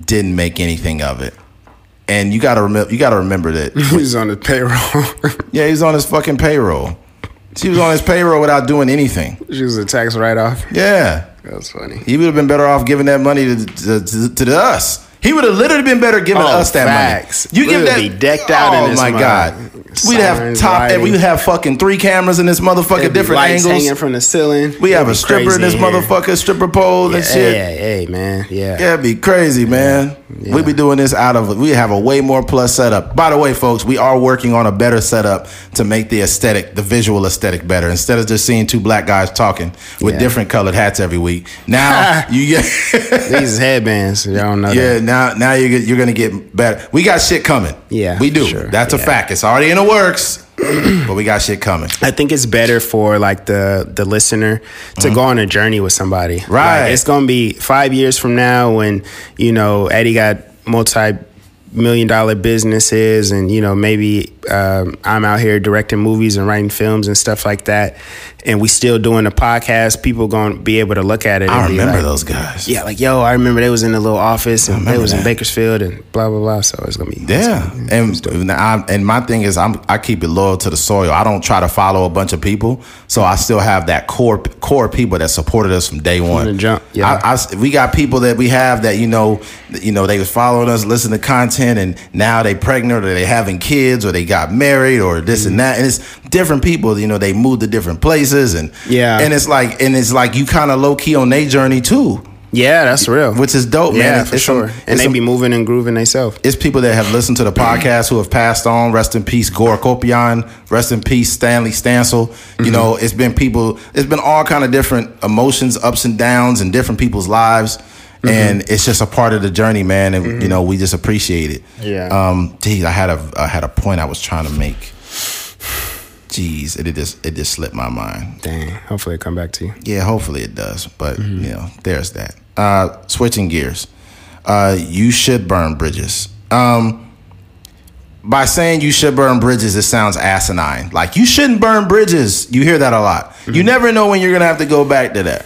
didn't make anything of it. And you gotta remember, you gotta remember that. He's on the payroll. yeah, he's on his fucking payroll. She was on his payroll without doing anything. she was a tax write off. Yeah, That's funny. he would have been better off giving that money to to, to, to us. He would have literally been better giving Oh, us that facts. money. We would be decked out Oh in my god, we'd have top. Eh, and lighting. we'd have fucking three cameras in this motherfucker, There'd be different lights angles. hanging from the ceiling. we have It'd a stripper in this here. motherfucker, stripper pole and Yeah, shit. Hey, hey, man. Yeah. Yeah, it'd be crazy, man. Yeah. We'd be doing this out of we have a way more plus setup. By the way, folks, we are working on a better setup to make the aesthetic, the visual aesthetic better. Instead of just seeing two black guys talking with Yeah. different colored hats every week. Now you get These headbands. Y'all don't know Yeah, that. now now you're you're gonna get better. We got shit coming. Yeah, we do. sure. That's a fact. It's already in the works, but we got shit coming. I think it's better for like the the listener to go on a journey with somebody. Mm-hmm. Right. Like, it's gonna be five years from now when you know Eddie got multi million dollar businesses and you know maybe um, I'm out here directing movies and writing films and stuff like that and we still doing a podcast people gonna be able to look at it I and remember like, those guys. yeah like yo I remember they was in the little office and they was in. Bakersfield and blah blah blah so it's gonna be Yeah, and and, I, and my thing is, I'm I keep it loyal to the soil. I don't try to follow a bunch of people, so I still have that core core people that supported us from day one. the jump, yeah. I, I- we got people that we have that you know, you know, they was following us, listening to content, and now they pregnant or they having kids or they got married or this Mm-hmm. and that, and it's different people. You know, they moved to different places, and Yeah. and it's like and it's like you kind of low key on their journey too, yeah that's real which is dope, man. yeah It's- for it's some- sure it's and they some- be moving and grooving themselves it's people that have listened to the podcast who have passed on. Rest in peace, Gore Kopian. Rest in peace, Stanley Stansel. Mm-hmm. You know, it's been people. It's been all kind of different emotions, ups and downs, in different people's lives, Mm-hmm. and it's just a part of the journey, man. And you know, we just appreciate it. Yeah. Um. Geez, I had a I had a point I was trying to make. Jeez, it, it just it just slipped my mind. dang hopefully it come back to you Yeah, hopefully it does. But Mm-hmm. you know, there's that. Uh, switching gears, uh, you should burn bridges. Um, by saying you should burn bridges, it sounds asinine. Like you shouldn't burn bridges. You hear that a lot. Mm-hmm. You never know when you're gonna have to go back to that.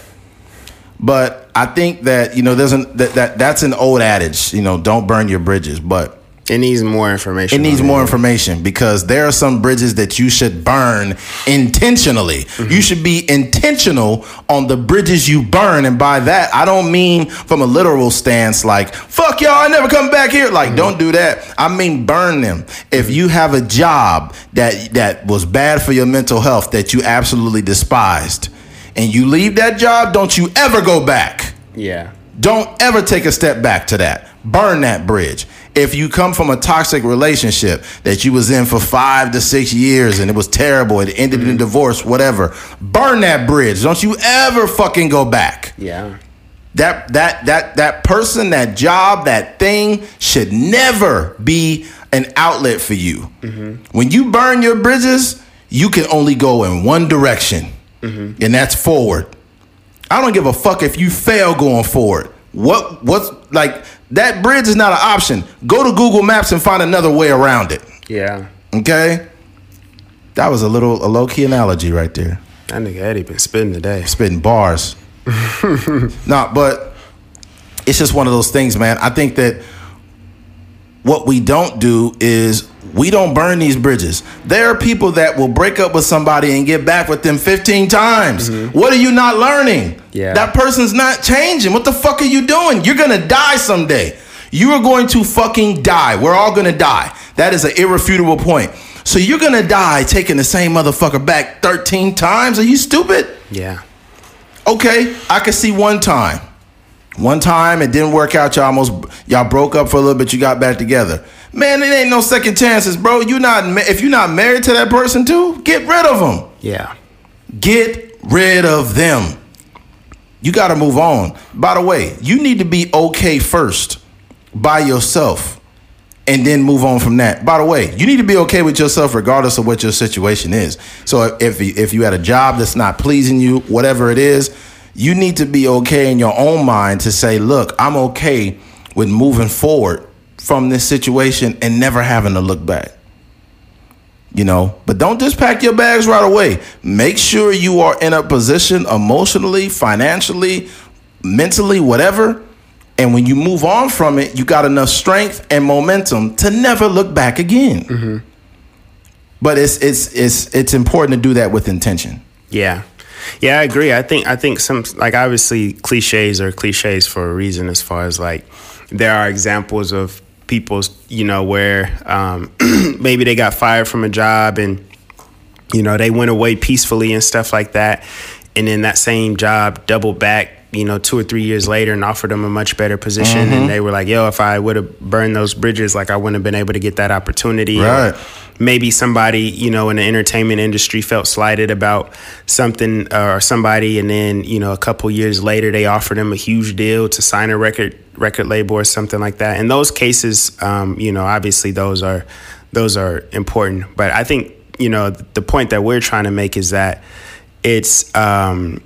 But I think that you know, there's an that, that that's an old adage. You know, don't burn your bridges. But It needs more information. it needs more information because there are some bridges that you should burn intentionally. Mm-hmm. You should be intentional on the bridges you burn. And by that, I don't mean from a literal stance like, fuck y'all, I never come back here. Like, mm-hmm. don't do that. I mean, burn them. If mm-hmm. you have a job that, that was bad for your mental health that you absolutely despised and you leave that job, don't you ever go back. Yeah. Don't ever take a step back to that. Burn that bridge. If you come from a toxic relationship that you was in for five to six years and it was terrible, it ended in mm-hmm. divorce, whatever, burn that bridge. Don't you ever fucking go back. Yeah. That that that that person, that job, that thing should never be an outlet for you. Mm-hmm. When you burn your bridges, you can only go in one direction, mm-hmm. and that's forward. I don't give a fuck if you fail going forward. What what's like that bridge is not an option. Go to Google Maps and find another way around it. Yeah. Okay? That was a little a low key analogy right there. That nigga Eddie been spitting today. Spitting bars. nah, but it's just one of those things, man. I think that what we don't do is we don't burn these bridges. There are people that will break up with somebody and get back with them 15 times. Mm-hmm. What are you not learning? Yeah. That person's not changing. What the fuck are you doing? You're gonna die someday. You are going to fucking die. We're all gonna die. That is an irrefutable point. So you're gonna die taking the same motherfucker back 13 times? Are you stupid? Yeah. Okay, I could see one time. One time it didn't work out. Y'all almost y'all broke up for a little bit. You got back together. Man, it ain't no second chances, bro. You not if you're not married to that person too, get rid of them. Yeah. Get rid of them. You got to move on. By the way, you need to be okay first by yourself and then move on from that. By the way, you need to be okay with yourself regardless of what your situation is. So if if you had a job that's not pleasing you, whatever it is, you need to be okay in your own mind to say, "Look, I'm okay with moving forward from this situation and never having to look back." You know, but don't just pack your bags right away. Make sure you are in a position emotionally, financially, mentally, whatever. And when you move on from it, you got enough strength and momentum to never look back again. Mm-hmm. But it's it's it's it's important to do that with intention. Yeah. Yeah, I agree. I think I think some like obviously cliches are cliches for a reason as far as like there are examples of people's you know where um, maybe they got fired from a job and you know they went away peacefully and stuff like that. And then that same job doubled back you know two or three years later and offered them a much better position. And they were like yo if i would have burned those bridges like i wouldn't have been able to get that opportunity Or Right. Maybe somebody you know in the entertainment industry felt slighted about something or somebody and then you know a couple years later they offered them a huge deal to sign a record record label or something like that. In those cases um, you know obviously those are those are important. But i think you know the point that we're trying to make is that it's um,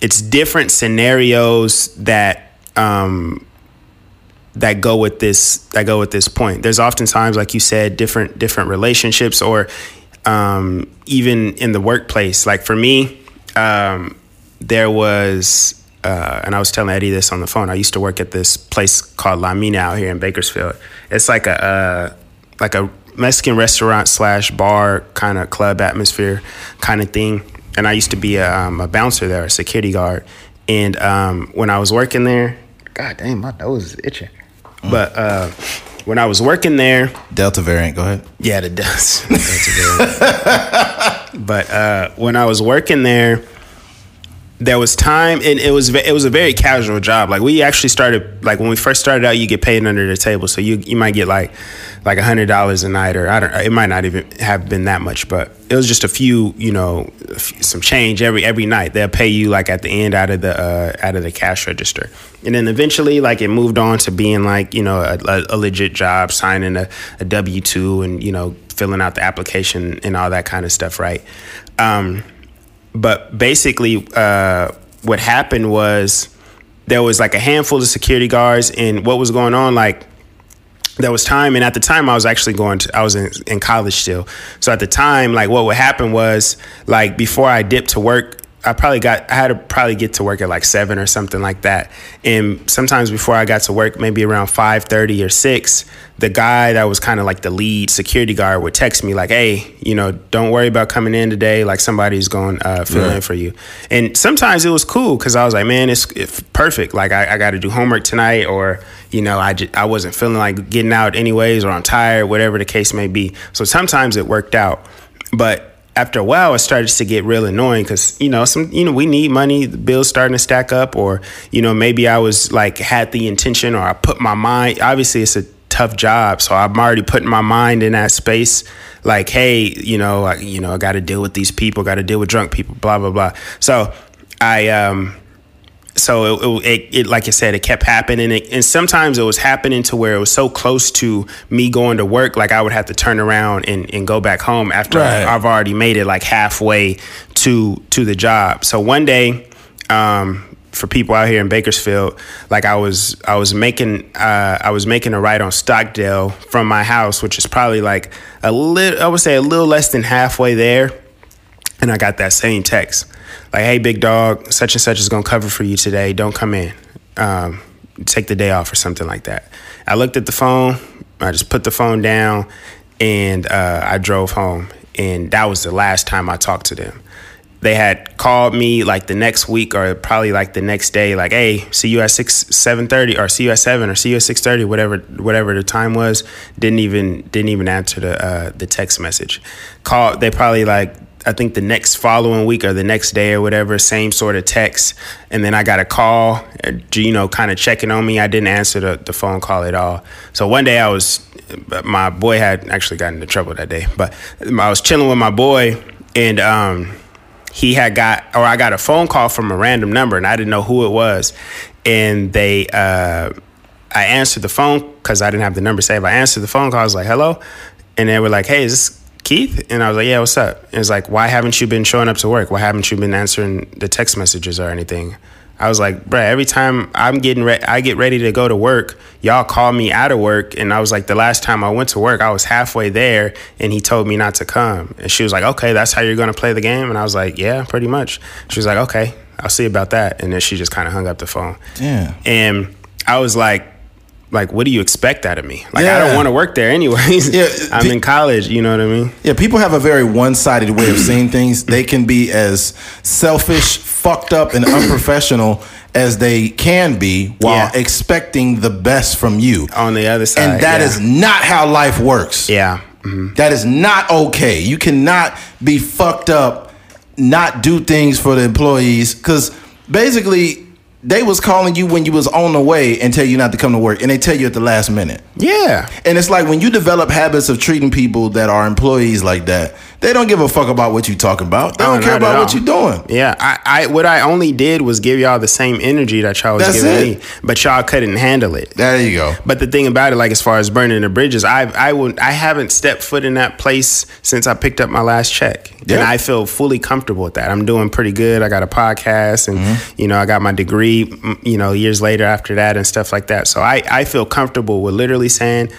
it's different scenarios that um, that go with this that go with this point. There's oftentimes, like you said, different different relationships or um, even in the workplace. Like for me, um, there was. Uh, and I was telling Eddie this on the phone. I used to work at this place called La Mina out here in Bakersfield. It's like a uh, like a Mexican restaurant slash bar kind of club atmosphere kind of thing. And I used to be a, um, a bouncer there, a security guard. And um, when I was working there, God damn, my nose is itching. But uh, when I was working there, Delta variant, go ahead. yeah, the dust. but uh, when I was working there, there was time, and it was it was a very casual job. Like we actually started, like when we first started out, you get paid under the table, so you you might get like like a hundred dollars a night, or I don't. It might not even have been that much, but it was just a few, you know, some change every every night. They'll pay you like at the end out of the uh, out of the cash register, and then eventually, like it moved on to being like you know a, a, legit job, signing a, a W two, and you know filling out the application and all that kind of stuff, right? Um, but basically, uh, what happened was there was like a handful of security guards, and what was going on, like there was time. And at the time i was actually going to i was in, in college still. So at the time like what would happen was like before i dipped to work i probably got i had to probably get to work at like seven or something like that. And sometimes before i got to work maybe around 5.30 or 6 the guy that was kind of like the lead security guard would text me like hey you know don't worry about coming in today. Like somebody's going uh, fill Right. in for you. And sometimes it was cool because i was like man it's, it's perfect. Like i, I got to do homework tonight or you know I, just, I wasn't feeling like getting out anyways or i'm tired whatever the case may be. So sometimes it worked out. But after a while it started to get real annoying because you know some you know we need money the bills starting to stack up or you know maybe i was like had the intention or i put my mind obviously it's a tough job so i'm already putting my mind in that space like hey you know I, you know i got to deal with these people got to deal with drunk people blah blah blah. So i um so it, it, it like I said, it kept happening, it, and sometimes it was happening to where it was so close to me going to work, like I would have to turn around and, and go back home after Right. I've already made it like halfway to to the job. So one day, um, for people out here in Bakersfield, like I was I was making uh, I was making a ride on Stockdale from my house, which is probably like a little I would say a little less than halfway there and I got that same text like, "Hey, big dog, such and such is gonna cover for you today. Don't come in. Um, take the day off or something like that." I looked at the phone. I just put the phone down, and uh, I drove home. And that was the last time I talked to them. They had called me like the next week or probably like the next day, like, "Hey, see you at six, seven thirty, or see you at seven, or see you at six thirty, whatever, whatever the time was." Didn't even didn't even answer the uh, the text message. Called. They probably like I think the next following week or the next day or whatever, same sort of text. And then I got a call, uh, you know, kind of checking on me. I didn't answer the, the phone call at all. So one day I was my boy had actually gotten into trouble that day. But I was chilling with my boy, and um, he had got, or I got a phone call from a random number, and I didn't know who it was, and they. Uh, I answered the phone because I didn't have the number saved. I answered the phone call. I was like, "Hello," and they were like, "Hey, is this Keith?" And I was like, "Yeah, what's up?" And it's like, "Why haven't you been showing up to work? Why haven't you been answering the text messages or anything?" I was like, "Bruh, every time I'm getting ready, I get ready to go to work, y'all call me out of work." And I was like, "The last time I went to work, I was halfway there, and he told me not to come." And she was like, "Okay, that's how you're gonna play the game?" And I was like, "Yeah, pretty much." She was like, "Okay, I'll see about that." And then she just kind of hung up the phone. Yeah. And I was like, like, what do you expect out of me? Like, I don't want to work there anyways. Yeah, I'm in college. You know what I mean? Yeah, people have a very one-sided way of seeing things. They can be as selfish, fucked up, and unprofessional as they can be while Yeah. expecting the best from you. On the other side, And that yeah. is not how life works. yeah. mhm. That is not okay. You cannot be fucked up, not do things for the employees because basically they was calling you when you was on the way and tell you not to come to work, and they tell you at the last minute. Yeah. And it's like when you develop habits of treating people that are employees like that, they don't give a fuck about what you talking about. They Oh, don't care about what you're doing. Yeah, I, I what I only did was give y'all the same energy that y'all was That's giving it. me, but y'all couldn't handle it. There you go. But the thing about it, like as far as burning the bridges, I I would I haven't stepped foot in that place since I picked up my last check, Yeah. and I feel fully comfortable with that. I'm doing pretty good. I got a podcast, and Mm-hmm. you know I got my degree. You know, years later after that and stuff like that. So I I feel comfortable with literally saying.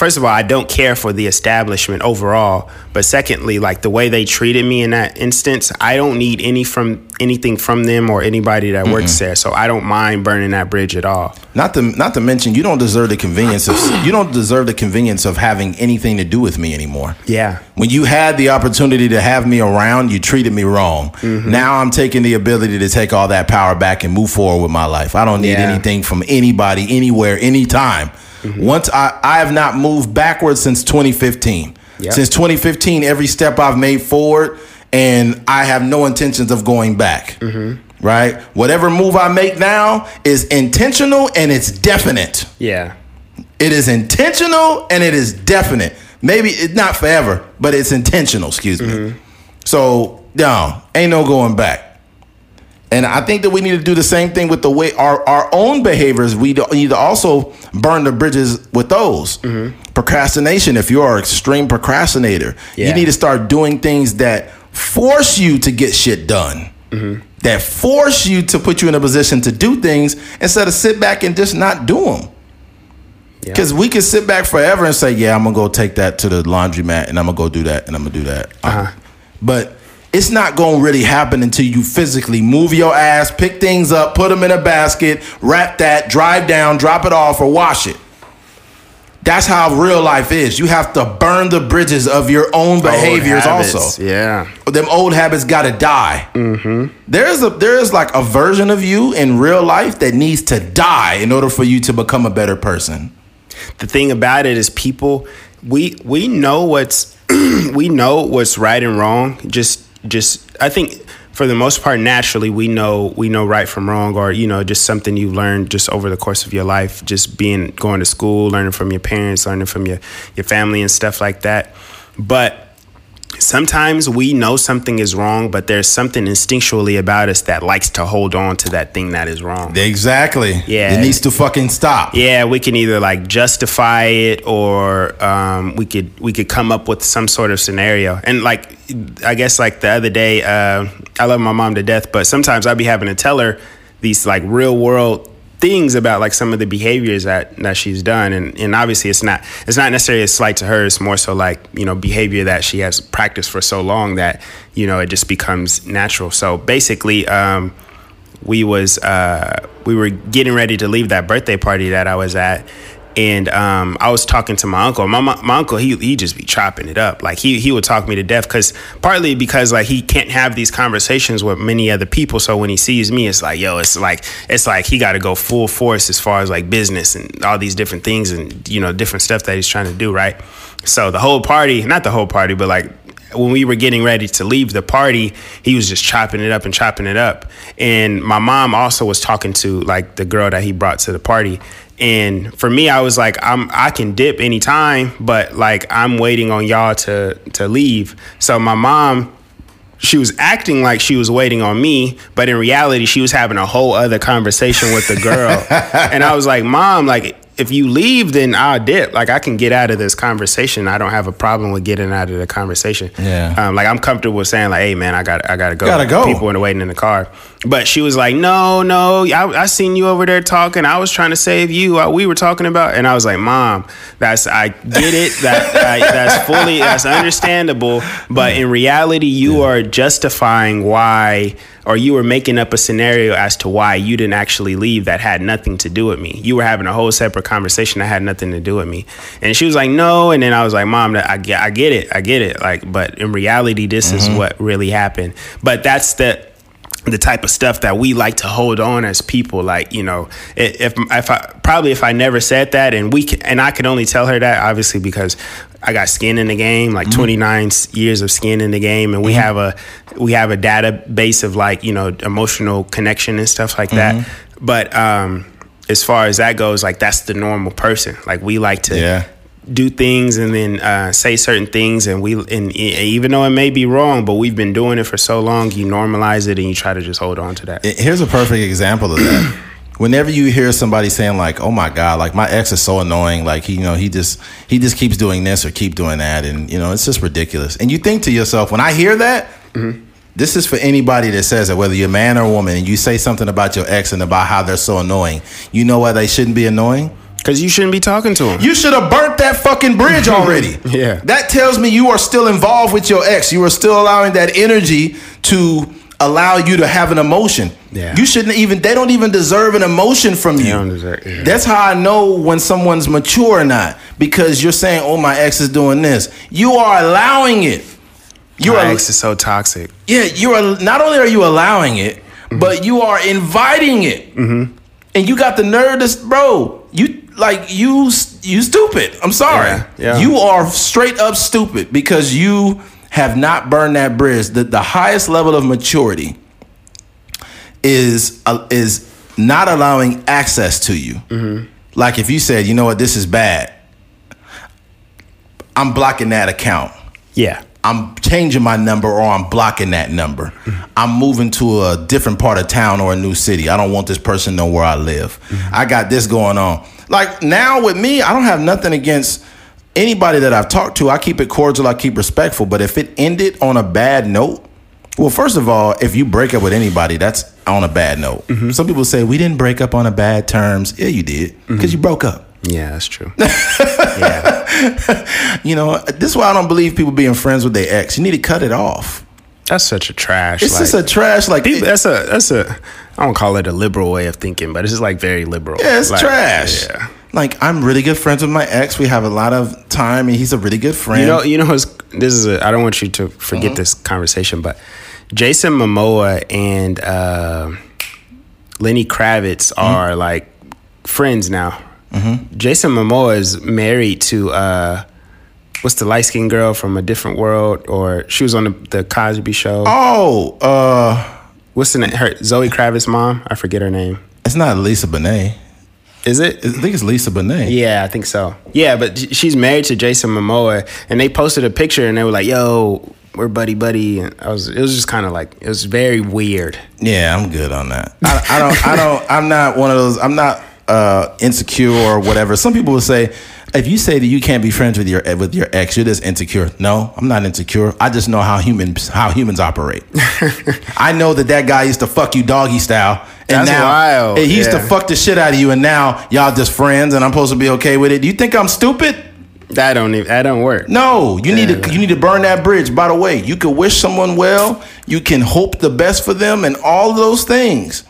First of all, I don't care for the establishment overall, but secondly, like the way they treated me in that instance, I don't need any from anything from them or anybody that works there. So I don't mind burning that bridge at all. Not to not to mention, you don't deserve the convenience of you don't deserve the convenience of having anything to do with me anymore. Yeah. When you had the opportunity to have me around, you treated me wrong. Mm-hmm. Now I'm taking the ability to take all that power back and move forward with my life. I don't need Yeah. anything from anybody, anywhere, anytime. Mm-hmm. Once I, I have not moved backwards since 2015. Yep. Since 2015, every step I've made forward, and I have no intentions of going back. Mm-hmm. Right? Whatever move I make now is intentional and it's definite. Yeah. It is intentional and it is definite. Maybe it's not forever, but it's intentional. Excuse me. Mm-hmm. So, no, ain't no going back. And I think that we need to do the same thing with the way our, our own behaviors. We need to also burn the bridges with those. Procrastination, if you're an extreme procrastinator, you need to start doing things that force you to get shit done. That force you to put you in a position to do things instead of sit back and just not do them. Yeah. Because we can sit back forever and say, "Yeah, I'm gonna go take that to the laundromat, and I'm gonna go do that, and I'm gonna do that." Uh-huh. But it's not gonna really happen until you physically move your ass, pick things up, put them in a basket, wrap that, drive down, drop it off, or wash it. That's how real life is. You have to burn the bridges of your own behaviors, also Yeah. them old habits gotta die. Mm-hmm. There's a there is like a version of you in real life that needs to die in order for you to become a better person. The thing about it is people we we know what's we know what's right and wrong. Just just I think for the most part naturally we know we know right from wrong or you know just something you learned just over the course of your life just being going to school learning from your parents learning from your your family and stuff like that. But sometimes we know something is wrong but there's something instinctually about us that likes to hold on to that thing that is wrong Exactly. Yeah. It needs to fucking stop. yeah we can either like justify it or um, we could we could come up with some sort of scenario and like i guess like the other day uh, i love my mom to death but sometimes i'd be having to tell her these like real world things about like some of the behaviors that that she's done. And and obviously it's not it's not necessarily a slight to her. It's more so like you know behavior that she has practiced for so long that you know it just becomes natural. So basically um we was uh, we were getting ready to leave that birthday party that I was at, and um, I was talking to my uncle. My, my my uncle he he just be chopping it up like he he would talk me to death because partly because like he can't have these conversations with many other people. So when he sees me, it's like yo, it's like it's like he got to go full force as far as like business and all these different things and you know different stuff that he's trying to do right. So the whole party, not the whole party, but like when we were getting ready to leave the party, he was just chopping it up and chopping it up. And my mom also was talking to like the girl that he brought to the party. And for me, I was like, I'm I can dip anytime, but like I'm waiting on y'all to to leave. So my mom she was acting like she was waiting on me, but in reality, she was having a whole other conversation with the girl. and I was like, Mom, like, if you leave, then I'll dip. Like I can get out of this conversation. I don't have a problem with getting out of the conversation. Yeah. Um, like I'm comfortable with saying like, hey man, I got I gotta go. Gotta go. People are waiting in the car. But she was like, no, no, I, I seen you over there talking. I was trying to save you. Uh, we were talking about, and I was like, mom, that's I get it. That I, that's fully that's understandable. But in reality, you are justifying why or you were making up a scenario as to why you didn't actually leave that had nothing to do with me. You were having a whole separate conversation that had nothing to do with me. And she was like, no. And then I was like, mom, I get, I get it. I get it. Like, but in reality, this is mm-hmm. what really happened. But that's the, the type of stuff that we like to hold on as people like you know if if I probably if I never said that and we can, and I could only tell her that obviously because I got skin in the game like 29 years of skin in the game and we have a we have a database of like you know emotional connection and stuff like that. But um as far as that goes like that's the normal person. Like we like to Yeah. do things and then uh, say certain things and we and e- even though it may be wrong but we've been doing it for so long you normalize it and you try to just hold on to that. Here's a perfect example of that. Whenever you hear somebody saying like, "Oh my god, like my ex is so annoying," like he, you know, he just he just keeps doing this or keep doing that, and you know, it's just ridiculous. And you think to yourself, when I hear that, mm-hmm. this is for anybody that says that, whether you're a man or a woman, and you say something about your ex and about how they're so annoying, you know why they shouldn't be annoying? because you shouldn't be talking to him You should have burnt that fucking bridge already. Yeah. That tells me you are still involved with your ex. You are still allowing that energy to allow you to have an emotion. Yeah. You shouldn't even they don't even deserve an emotion from you. don't deserve- yeah. That's how I know when someone's mature or not. Because you're saying, Oh, my ex is doing this. You are allowing it. Your ex is so toxic yeah, you are not only are you allowing it, Mm-hmm. but you are inviting it. And you got the nerve to, bro. You like you you stupid. I'm sorry. Yeah, yeah. You are straight up stupid because you have not burned that bridge. The the highest level of maturity is uh, is not allowing access to you. Mm-hmm. Like if you said, you know what, this is bad. I'm blocking that account. yeah I'm changing my number or I'm blocking that number. I'm moving to a different part of town or a new city. I don't want this person to know where I live. I got this going on. Like now with me, I don't have nothing against anybody that I've talked to. I keep it cordial, I keep respectful. But if it ended on a bad note, well, first of all, if you break up with anybody, that's on a bad note. Mm-hmm. Some people say we didn't break up on a bad terms. Yeah, you did because you mm-hmm. broke up. yeah that's true yeah You know, this is why I don't believe people being friends with their ex. You need to cut it off. that's such a trash It's like, just a trash like people, that's a that's a I don't call it a liberal way of thinking but it's just like very liberal yeah, it's Like, trash. yeah Like I'm really good friends with my ex. We have a lot of time, and he's a really good friend. You know, you know, this is a. I don't want you to forget Mm-hmm. this conversation, but Jason Momoa and uh, Lenny Kravitz Mm-hmm. are like friends now. Jason Momoa is married to uh, what's the light skinned girl from a different world, or she was on the, the Cosby Show. oh, uh, What's the name? Her Zoe Kravitz mom. I forget her name. it's not Lisa Bonet. Is it? I think it's Lisa Bonet. Yeah, I think so. Yeah, but she's married to Jason Momoa, and they posted a picture, and they were like, "Yo, we're buddy buddy." And I was, it was just kind of like, it was very weird. Yeah, I'm good on that. I, I don't. I don't. I'm not one of those. I'm not uh, insecure or whatever. Some people will say, if you say that you can't be friends with your with your ex, you're just insecure. No, I'm not insecure. I just know how humans how humans operate. I know that that guy used to fuck you doggy style, and That's now wild, and he used to fuck the shit out of you, and now y'all just friends, and I'm supposed to be okay with it. Do you think I'm stupid? That don't even, that don't work. No, you need to you need to burn that bridge. By the way, you can wish someone well, you can hope the best for them, and all those things.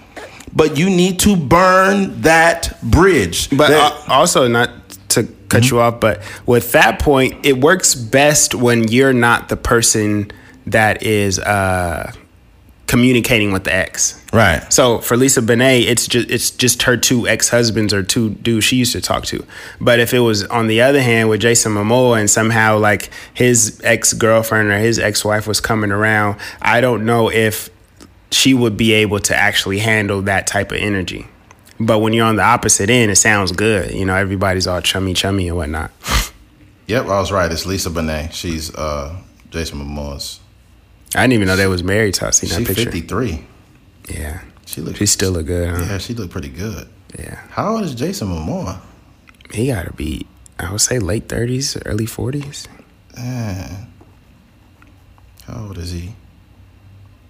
But you need to burn that bridge. But That- uh, also not to cut Mm-hmm. you off, but with that point, it works best when you're not the person that is uh, communicating with the ex. Right. So for Lisa Bonet, it's just it's just her two ex husbands or two dudes she used to talk to. But if it was on the other hand with Jason Momoa and somehow like his ex girlfriend or his ex wife was coming around, I don't know if she would be able to actually handle that type of energy. But when you're on the opposite end, it sounds good. You know, everybody's all chummy chummy and whatnot. Yep, I was right. It's Lisa Bonet. She's uh, Jason Momoa's. I didn't even know they was married till I seen that She's picture. 53. Yeah. She look, She still look good, huh? Yeah, she looked pretty good. Yeah. How old is Jason Momoa? He gotta be I would say late thirties, early forties. Man. How old is he?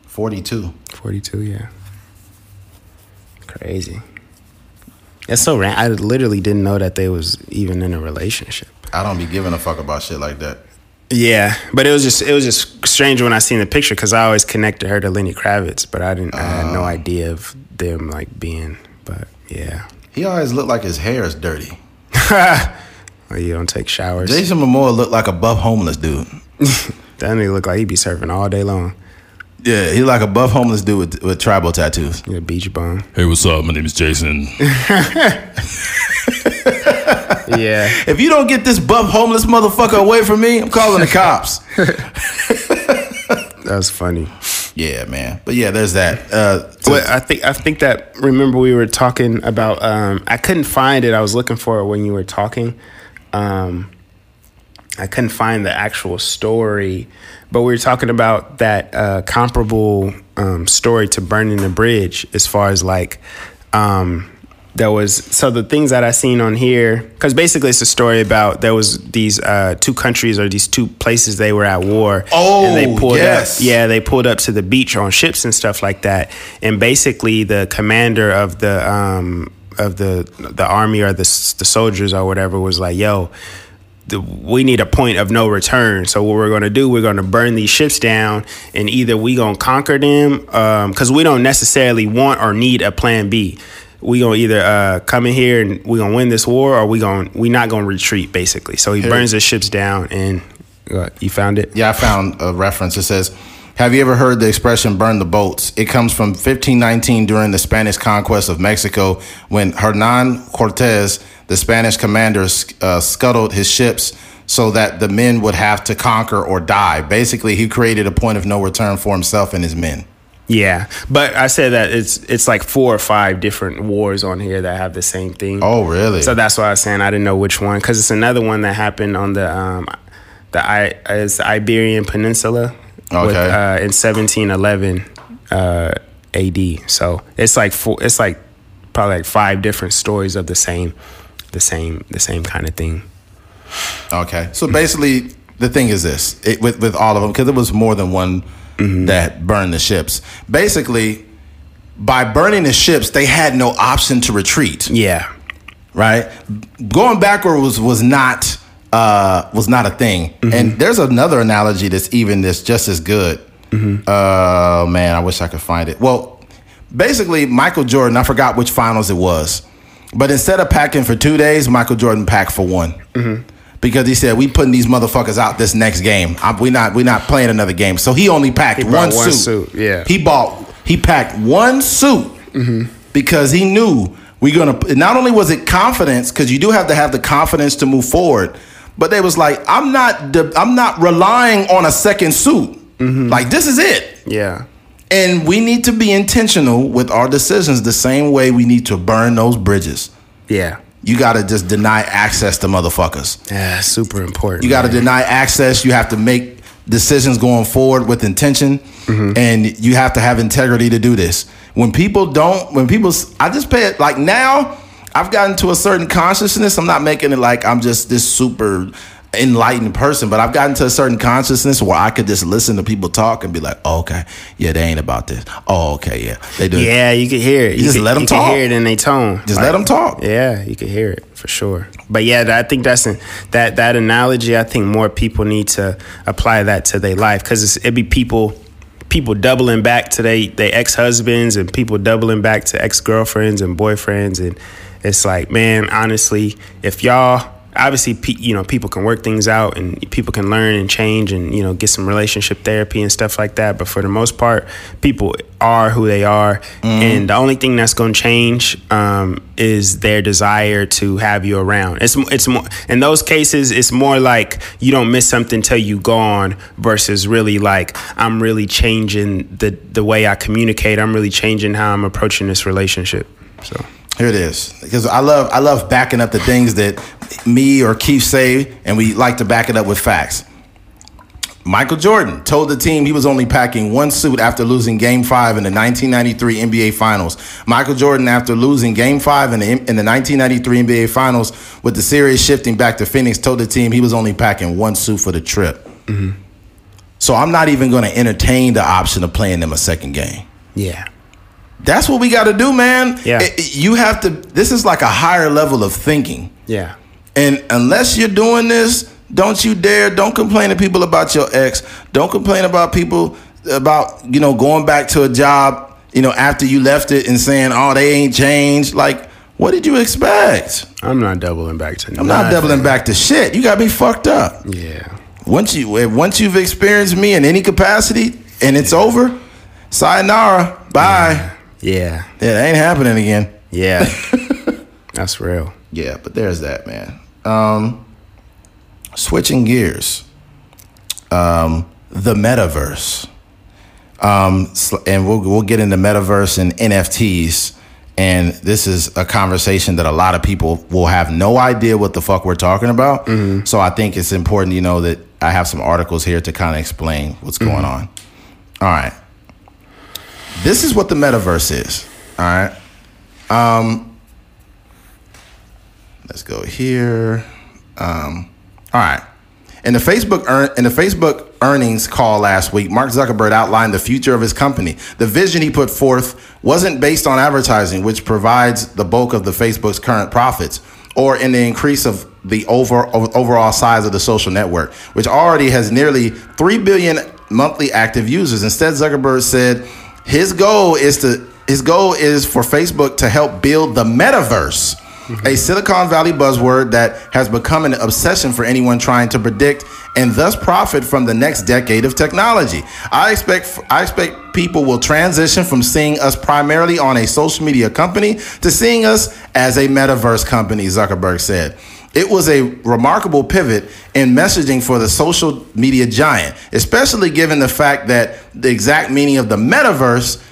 42. Forty two, yeah. Crazy. That's so random. I literally didn't know that they was even in a relationship. I don't be giving a fuck about shit like that. Yeah, but it was just it was just strange when I seen the picture because I always connected her to Lenny Kravitz, but I didn't I had no oh. idea of them like being. But yeah, He always looked like his hair is dirty. well, you don't take showers. Jason Momoa looked like a buff homeless dude. That nigga look like he'd be surfing all day long. Yeah, he like a buff homeless dude with, with tribal tattoos. Yeah, beach bum. Hey, what's up? My name is Jason. Yeah, If you don't get this buff homeless motherfucker away from me, I'm calling the cops. that's funny. yeah, man. But yeah, there's that. Uh, Well, I think I think that remember we were talking about. Um, I couldn't find it. I was looking for it when you were talking. Um, I couldn't find the actual story, but we were talking about that uh, comparable um, story to burning the bridge, as far as like. Um, there was so the things that I seen on here because basically it's a story about there was these uh, two countries or these two places they were at war. Oh, and they pulled yes. up. Yeah, they pulled up to the beach on ships and stuff like that. And basically, the commander of the um, of the the army or the the soldiers or whatever was like, "Yo, the, we need a point of no return. So what we're going to do, we're going to burn these ships down, and either we going to conquer them because we don't necessarily want or need a plan B. We gonna either uh, come in here and we gonna win this war, or we gonna we not gonna retreat basically. So he burns the ships down, and uh, you found it. Yeah, I found a reference. It says, Have you ever heard the expression burn the boats? It comes from 1519 during the Spanish conquest of Mexico when Hernan Cortez, the Spanish commander, uh, scuttled his ships so that the men would have to conquer or die. Basically, he created a point of no return for himself and his men. Yeah, but I said that it's it's like four or five different wars on here that have the same thing. Oh, really? So that's why I was saying I didn't know which one because it's another one that happened on the um the I the Iberian Peninsula with, uh, in 1711 uh, AD. So it's like four, it's like probably like five different stories of the same the same the same kind of thing. Okay. So basically, the thing is this it, with, with all of them, because it was more than one that burned the ships. Basically, by burning the ships, they had no option to retreat. Yeah. right? Going backward was was not uh, was not a thing. And there's another analogy that's even this just as good. Uh, man, I wish I could find it. Well, basically, Michael Jordan. I forgot which finals it was, but instead of packing for two days, Michael Jordan packed for one. Because he said we putting these motherfuckers out this next game. I, we not we not playing another game. So he only packed He one, one suit. suit, yeah. he bought he packed one suit because he knew we're gonna. Not only was it confidence, because you do have to have the confidence to move forward, but they was like, I'm not. de- I'm not relying on a second suit. Mm-hmm. Like this is it. Yeah. And we need to be intentional with our decisions the same way we need to burn those bridges. Yeah. You got to just deny access to motherfuckers. Yeah. Super important. You got to deny access. You have to make decisions going forward with intention, mm-hmm. and you have to have integrity to do this. When people don't, when people, I just pay it like now. I've gotten to a certain consciousness. I'm not making it like I'm just this super enlightened person, but I've gotten to a certain consciousness where I could just listen to people talk and be like, oh, okay, yeah, they ain't about this. Oh, okay, yeah, they do. Yeah, you can hear it. You, just let them you talk. hear it in their tone. Just let them talk. Yeah, you can hear it for sure. But yeah, I think that's an, that that analogy. I think more people need to apply that to their life because it'd be people people doubling back to they they ex husbands and people doubling back to ex girlfriends and boyfriends and it's like man, honestly, if y'all obviously you know people can work things out and people can learn and change and you know get some relationship therapy and stuff like that. But for the most part people are who they are. And the only thing that's going to change um, is their desire to have you around. It's it's more in those cases it's more like you don't miss something till you gone versus really like I'm really changing the the way I communicate. I'm really changing how I'm approaching this relationship. So Here it is. Because I love I love backing up the things that me or Keith say, and we like to back it up with facts. Michael Jordan told the team he was only packing one suit after losing Game Five in the 1993 NBA Finals. Michael Jordan, after losing Game Five in the, in the 1993 NBA Finals, with the series shifting back to Phoenix, told the team he was only packing one suit for the trip. Mm-hmm. So I'm not even going to entertain the option of playing them a second game. Yeah. That's what we got to do, man. Yeah. It- it- you have to. This is like a higher level of thinking. Yeah. And unless you're doing this, don't you dare. Don't complain to people about your ex. Don't complain about people about you know going back to a job you know after you left it and saying oh they ain't changed. Like what did you expect? I'm not doubling back to I'm not doubling back to shit. You got me fucked up. Yeah. Once you once you've experienced me in any capacity and it's over, sayonara, bye. Yeah. Yeah, that ain't happening again. Yeah. That's real. Yeah, but there's that, man. Um, switching gears, um, the metaverse, um, and we'll we'll get into metaverse and NFTs. And this is a conversation that a lot of people will have no idea what the fuck we're talking about. So I think it's important, you know, that I have some articles here to kind of explain what's going on. All right. This is what the metaverse is. All right. Let's go here. Um, all right. In the Facebook earn, in the Facebook earnings call last week, Mark Zuckerberg outlined the future of his company. The vision he put forth wasn't based on advertising, which provides the bulk of the Facebook's current profits, or in the increase of the over, overall size of the social network, which already has nearly 3 billion monthly active users. Instead, Zuckerberg said his goal is to his goal is for Facebook to help build the metaverse mm-hmm. a Silicon Valley buzzword that has become an obsession for anyone trying to predict and thus profit from the next decade of technology. I expect I expect people will transition from seeing us primarily on a social media company to seeing us as a metaverse company, Zuckerberg said. It was a remarkable pivot in messaging for the social media giant, especially given the fact that the exact meaning of the metaverse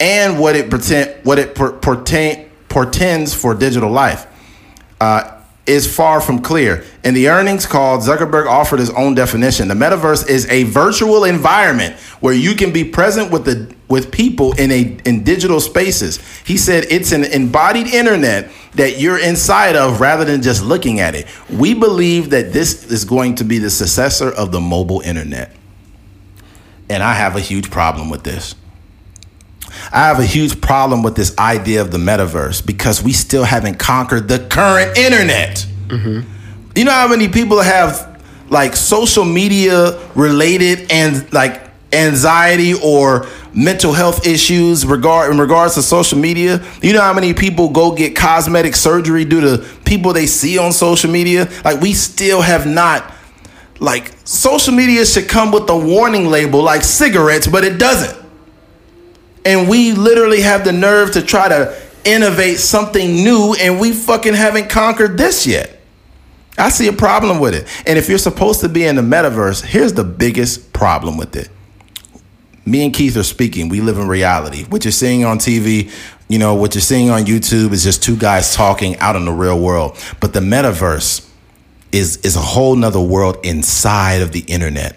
and what it pretend what it portends for digital life uh, is far from clear. In the earnings call, Zuckerberg offered his own definition. The metaverse is a virtual environment where you can be present with the with people in a in digital spaces. He said it's an embodied internet that you're inside of rather than just looking at it. We believe that this is going to be the successor of the mobile internet. And I have a huge problem with this. I have a huge problem with this idea of the metaverse because we still haven't conquered the current internet. Mm-hmm. You know how many people have like social media related and like anxiety or mental health issues regard in regards to social media? You know how many people go get cosmetic surgery due to people they see on social media? Like we still have not like social media should come with a warning label like cigarettes, but it doesn't and we literally have the nerve to try to innovate something new and we fucking haven't conquered this yet. I see a problem with it. And if you're supposed to be in the metaverse, here's the biggest problem with it. Me and Keith are speaking. We live in reality. What you're seeing on TV, you know, what you're seeing on YouTube is just two guys talking out in the real world. But the metaverse is is a whole nother world inside of the internet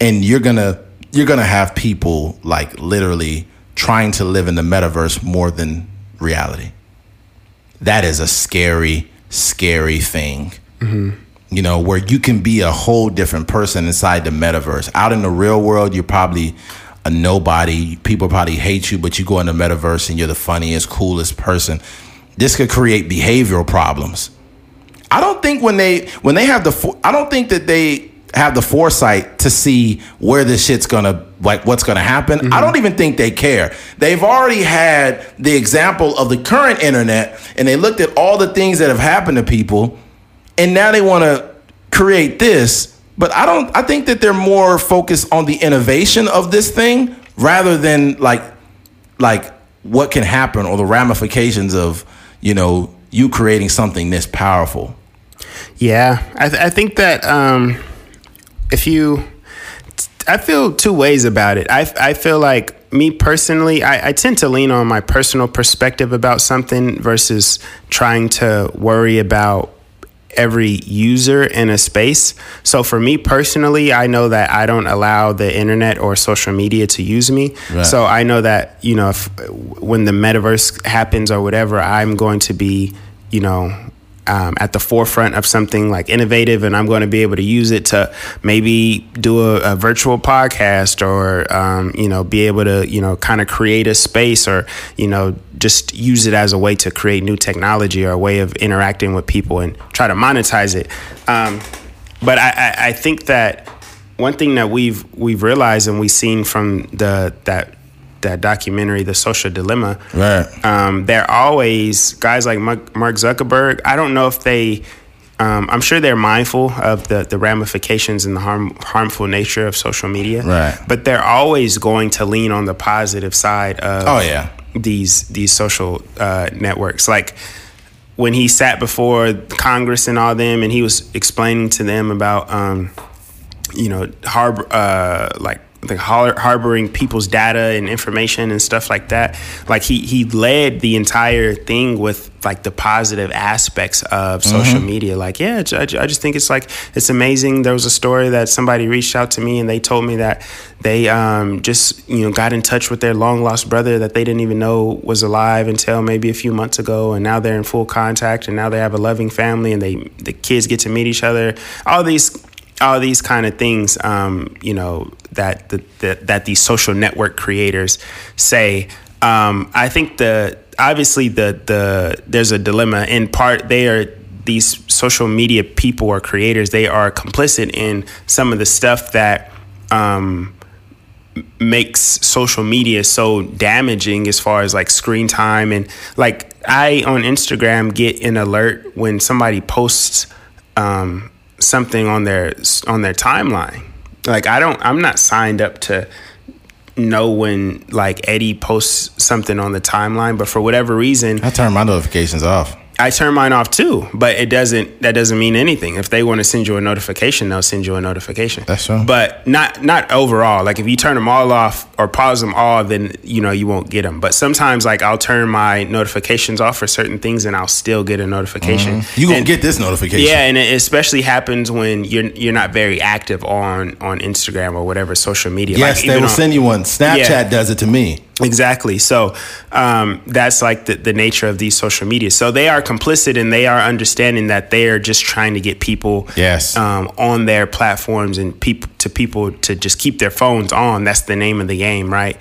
and you're gonna you're gonna have people like literally trying to live in the metaverse more than reality. That is a scary, scary thing. Mm-hmm. You know, where you can be a whole different person inside the metaverse. Out in the real world, you're probably a nobody. People probably hate you, but you go in the metaverse and you're the funniest, coolest person. This could create behavioral problems. I don't think when they when they have the I don't think that they have the foresight to see where this shit's gonna like what's gonna happen. I mm-hmm. don't even think they care. They've already had the example of the current internet, and they looked at all the things that have happened to people, and now they want to create this. But I don't. I think that they're more focused on the innovation of this thing rather than like like what can happen or the ramifications of you know you creating something this powerful. Yeah, I, th- I think that um, if you, I feel two ways about it. I I feel like me personally, I, I tend to lean on my personal perspective about something versus trying to worry about every user in a space. So for me personally, I know that I don't allow the internet or social media to use me. Right. So I know that, you know, if when the metaverse happens or whatever, I'm going to be, you know, um, at the forefront of something like innovative, and I'm going to be able to use it to maybe do a, a virtual podcast or um, you know be able to you know kind of create a space or you know just use it as a way to create new technology or a way of interacting with people and try to monetize it. Um, but I, I, I think that one thing that we've we've realized and we've seen from the that that documentary, The Social Dilemma, Right. um, they're always guys like Mark Zuckerberg. I don't know if they. Um, I'm sure they're mindful of the, the ramifications and the harm, harmful nature of social media. Right. But they're always going to lean on the positive side of Oh, yeah. these these social uh, networks. Like when he sat before Congress and all them, and he was explaining to them about, um, you know, harbor uh, like har- harboring people's data and information and stuff like that. Like he he led the entire thing with like the positive aspects of social media. Like yeah, I, I just think it's like it's amazing. There was a story that somebody reached out to me and they told me that they um, just you know got in touch with their long lost brother that they didn't even know was alive until maybe a few months ago, and now they're in full contact and now they have a loving family and they the kids get to meet each other. All these all these kind of things, um, you know, that the, the, that these social network creators say. Um, I think the obviously the the there's a dilemma. In part, they are these social media people or creators. They are complicit in some of the stuff that. Um, makes social media so damaging as far as like screen time and like I on Instagram get an alert when somebody posts um, something on their on their timeline. Like I don't I'm not signed up to know when like Eddie posts something on the timeline, but for whatever reason, I turn my notifications off. I turn mine off too, but it doesn't. That doesn't mean anything. If they want to send you a notification, they'll send you a notification. That's true. But not not overall. Like if you turn them all off or pause them all, then you know you won't get them. But sometimes, like I'll turn my notifications off for certain things, and I'll still get a notification. Mm-hmm. You gonna And- get this notification? yeah, and it especially happens when you're you're not very active on on Instagram or whatever social media. Yes, Like, they will on- send you one. Snapchat Yeah. does it to me. Exactly. So um, that's like the, the nature of these social media. So they are complicit and they are understanding that they are just trying to get people Yes. um, on their platforms and people to people to just keep their phones on. That's the name of the game, right?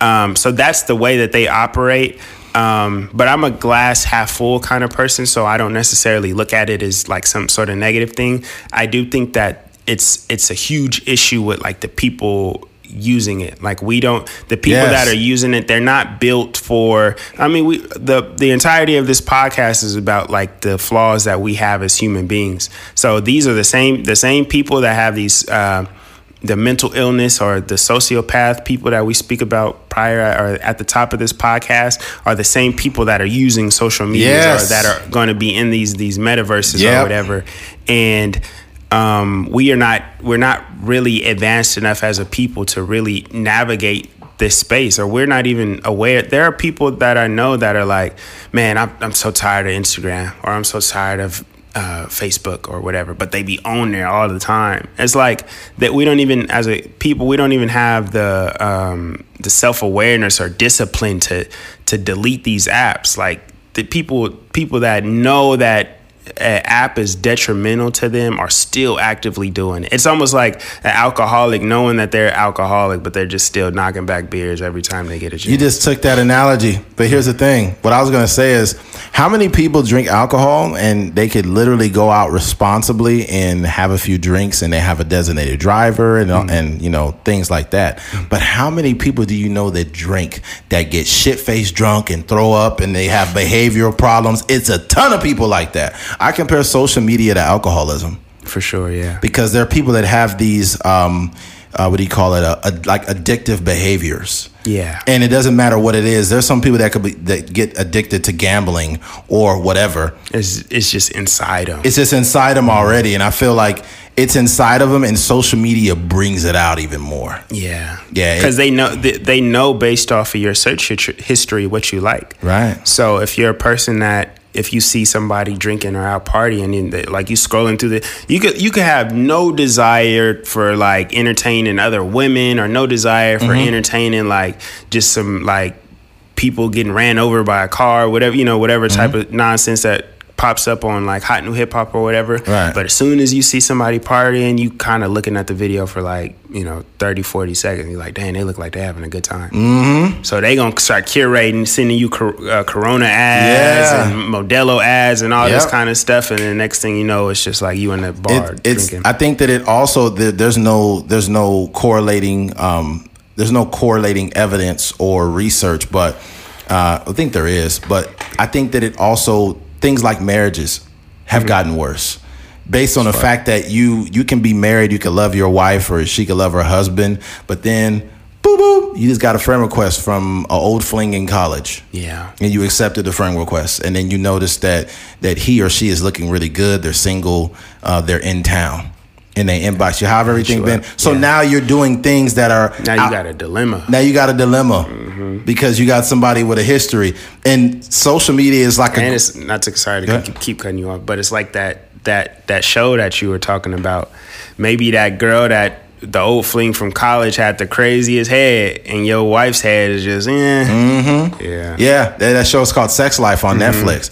Um, so that's the way that they operate. Um, but I'm a glass half full kind of person, so I don't necessarily look at it as like some sort of negative thing. I do think that it's it's a huge issue with like the people using it. Like we don't the people Yes. that are using it, they're not built for I mean we the the entirety of this podcast is about like the flaws that we have as human beings. So these are the same the same people that have these uh the mental illness or the sociopath people that we speak about prior or at the top of this podcast are the same people that are using social media Yes. or that are going to be in these these metaverses Yep. or whatever and um, we are not we're not really advanced enough as a people to really navigate this space or we're not even aware. There are people that i know that are like man i'm, I'm so tired of instagram or i'm so tired of uh, facebook or whatever but they be on there all the time. It's like that we don't even as a people we don't even have the um, the self-awareness or discipline to to delete these apps. Like the people people that know that app is detrimental to them are still actively doing it. It's almost like an alcoholic knowing that they're alcoholic, but they're just still knocking back beers every time they get a chance. You just took that analogy. But here's the thing. What I was going to say is how many people drink alcohol and they could literally go out responsibly and have a few drinks and they have a designated driver and mm. and you know things like that. But how many people do you know that drink that get shit-faced drunk and throw up and they have behavioral problems? It's a ton of people like that. I compare social media to alcoholism For sure, yeah. because there are people that have these um, uh, what do you call it? A, a, like addictive behaviors. Yeah. And it doesn't matter what it is. There's some people that could be that get addicted to gambling or whatever. It's it's just inside them. It's just inside them already, and I feel like it's inside of them, and social media brings it out even more. Yeah, Yeah, because they know they, they know based off of your search history what you like. Right. So if you're a person that if you see somebody drinking or out partying and they, like you scrolling through the you could you could have no desire for like entertaining other women or no desire for Mm-hmm. entertaining like just some like people getting ran over by a car whatever you know whatever type Mm-hmm. of nonsense that pops up on like HotNewHipHop or whatever Right. but as soon as you see somebody partying you kind of looking at the video for like you know 30 40 seconds you're like dang they look like they're having a good time mm-hmm. so they gonna start curating sending you cor- uh, corona ads Yeah. and modelo ads and all this kind of stuff and the next thing you know it's just like you in the bar It- it's. drinking I think that it also there's no there's no correlating um, there's no correlating evidence or research, but uh, I think there is. But I think that it also things like marriages have Mm-hmm. gotten worse. Based on the fact that you you can be married, you can love your wife or she can love her husband, but then boop boop, you just got a friend request from an old fling in college. Yeah. And you accepted the friend request and then you notice that that he or she is looking really good. They're single uh, they're in town and they inbox you how have everything Sure. been so Yeah. now you're doing things that are now you out- got a dilemma now you got a dilemma Mm-hmm. because you got somebody with a history and social media is like and a it's not to sorry to Yeah. keep, keep cutting you off, but it's like that that that show that you were talking about. Maybe that girl that the old fling from college had the craziest head, and your wife's head is just eh. Mm-hmm. Yeah. Yeah, that, that show is called Sex Life on Mm-hmm. Netflix.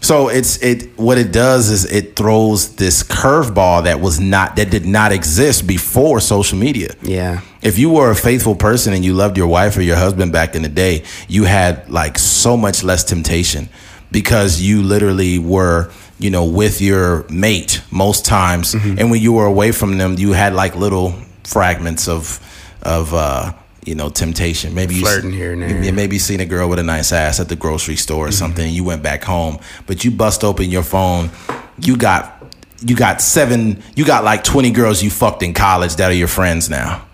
So it's it what it does is it throws this curveball that was not that did not exist before social media. Yeah. If you were a faithful person and you loved your wife or your husband back in the day, you had like so much less temptation because you literally were, you know, with your mate most times. And when you were away from them, you had like little fragments of of uh you know, temptation. Maybe you Flirting here and there. Yeah, maybe you seen a girl with a nice ass at the grocery store or mm-hmm. something. You went back home, but you bust open your phone. You got you got seven. You got like twenty girls you fucked in college that are your friends now.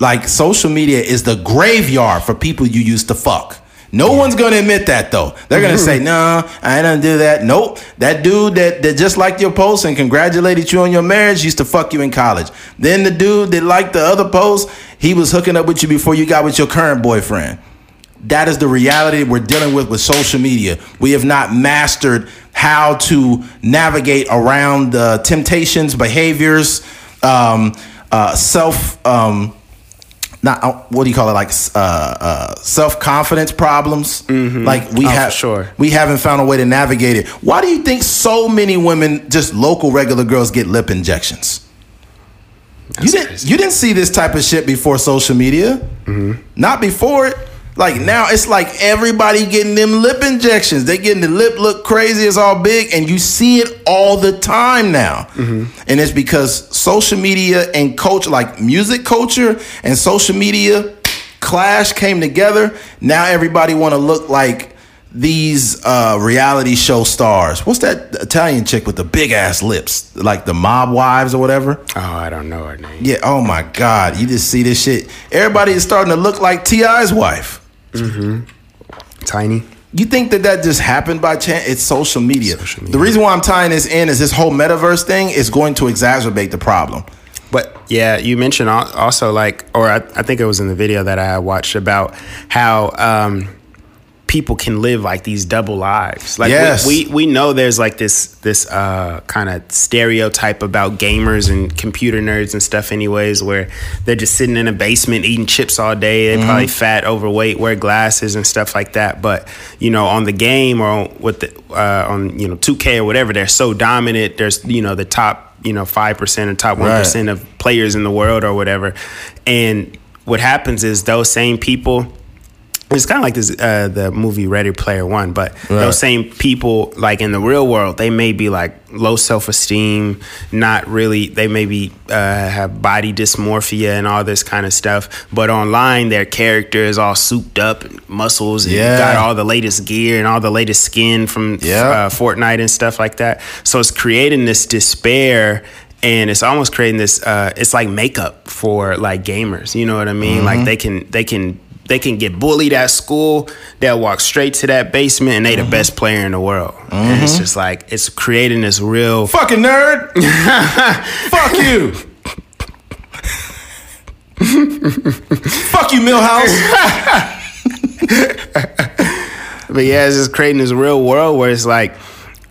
Like social media is the graveyard for people you used to fuck. No one's gonna admit that though. They're gonna say, "No, I didn't do that." Nope. That dude that, that just liked your post and congratulated you on your marriage used to fuck you in college. Then the dude that liked the other post, he was hooking up with you before you got with your current boyfriend. That is the reality we're dealing with with social media. We have not mastered how to navigate around the temptations, behaviors, um, uh, self. Um, not uh, what do you call it? Like uh, uh, self confidence problems. Like we Oh, have, sure. we haven't found a way to navigate it. Why do you think so many women, just local regular girls, get lip injections? you didn't crazy. you didn't see this type of shit before social media. Mm-hmm. Not before it. Like now, it's like everybody getting them lip injections. They getting the lip look crazy. It's all big, and you see it all the time now. Mm-hmm. And it's because social media and culture, like music culture and social media, clash came together. Now everybody want to look like these uh, reality show stars. What's that Italian chick with the big ass lips, like the Mob Wives or whatever? Oh, I don't know her name. Yeah. Oh my God. You just see this shit. Everybody is starting to look like T.I.'s wife. Tiny. You think that that just happened by chance? It's social media. Social media. The reason why I'm tying this in is this whole metaverse thing is going to exacerbate the problem. But yeah, you mentioned also like, or I, I think it was in the video that I watched about how um, people can live like these double lives. Like Yes. we, we we know there's like this this uh, kind of stereotype about gamers and computer nerds and stuff, anyways, where they're just sitting in a basement eating chips all day. They're probably fat, overweight, wear glasses and stuff like that. But you know, on the game or with the uh, on you know 2K or whatever, they're so dominant. There's you know the top you know five percent or top one percent of players in the world or whatever. And what happens is those same people. It's kind of like this uh, the movie Ready Player One, but Right. those same people, like in the real world, they may be like low self esteem, not really. They may be uh, have body dysmorphia and all this kind of stuff. But online, their character is all souped up, and muscles, and Yeah. got all the latest gear and all the latest skin from Yeah. uh, Fortnite and stuff like that. So it's creating this despair. And it's almost creating this. Uh, it's like makeup for like gamers. You know what I mean? Like they can they can they can get bullied at school. They'll walk straight to that basement and they the mm-hmm. best player in the world. And it's mm-hmm. just like it's creating this real Fucking nerd. Fuck you. Fuck you, Milhouse. But yeah, it's just creating this real world where it's like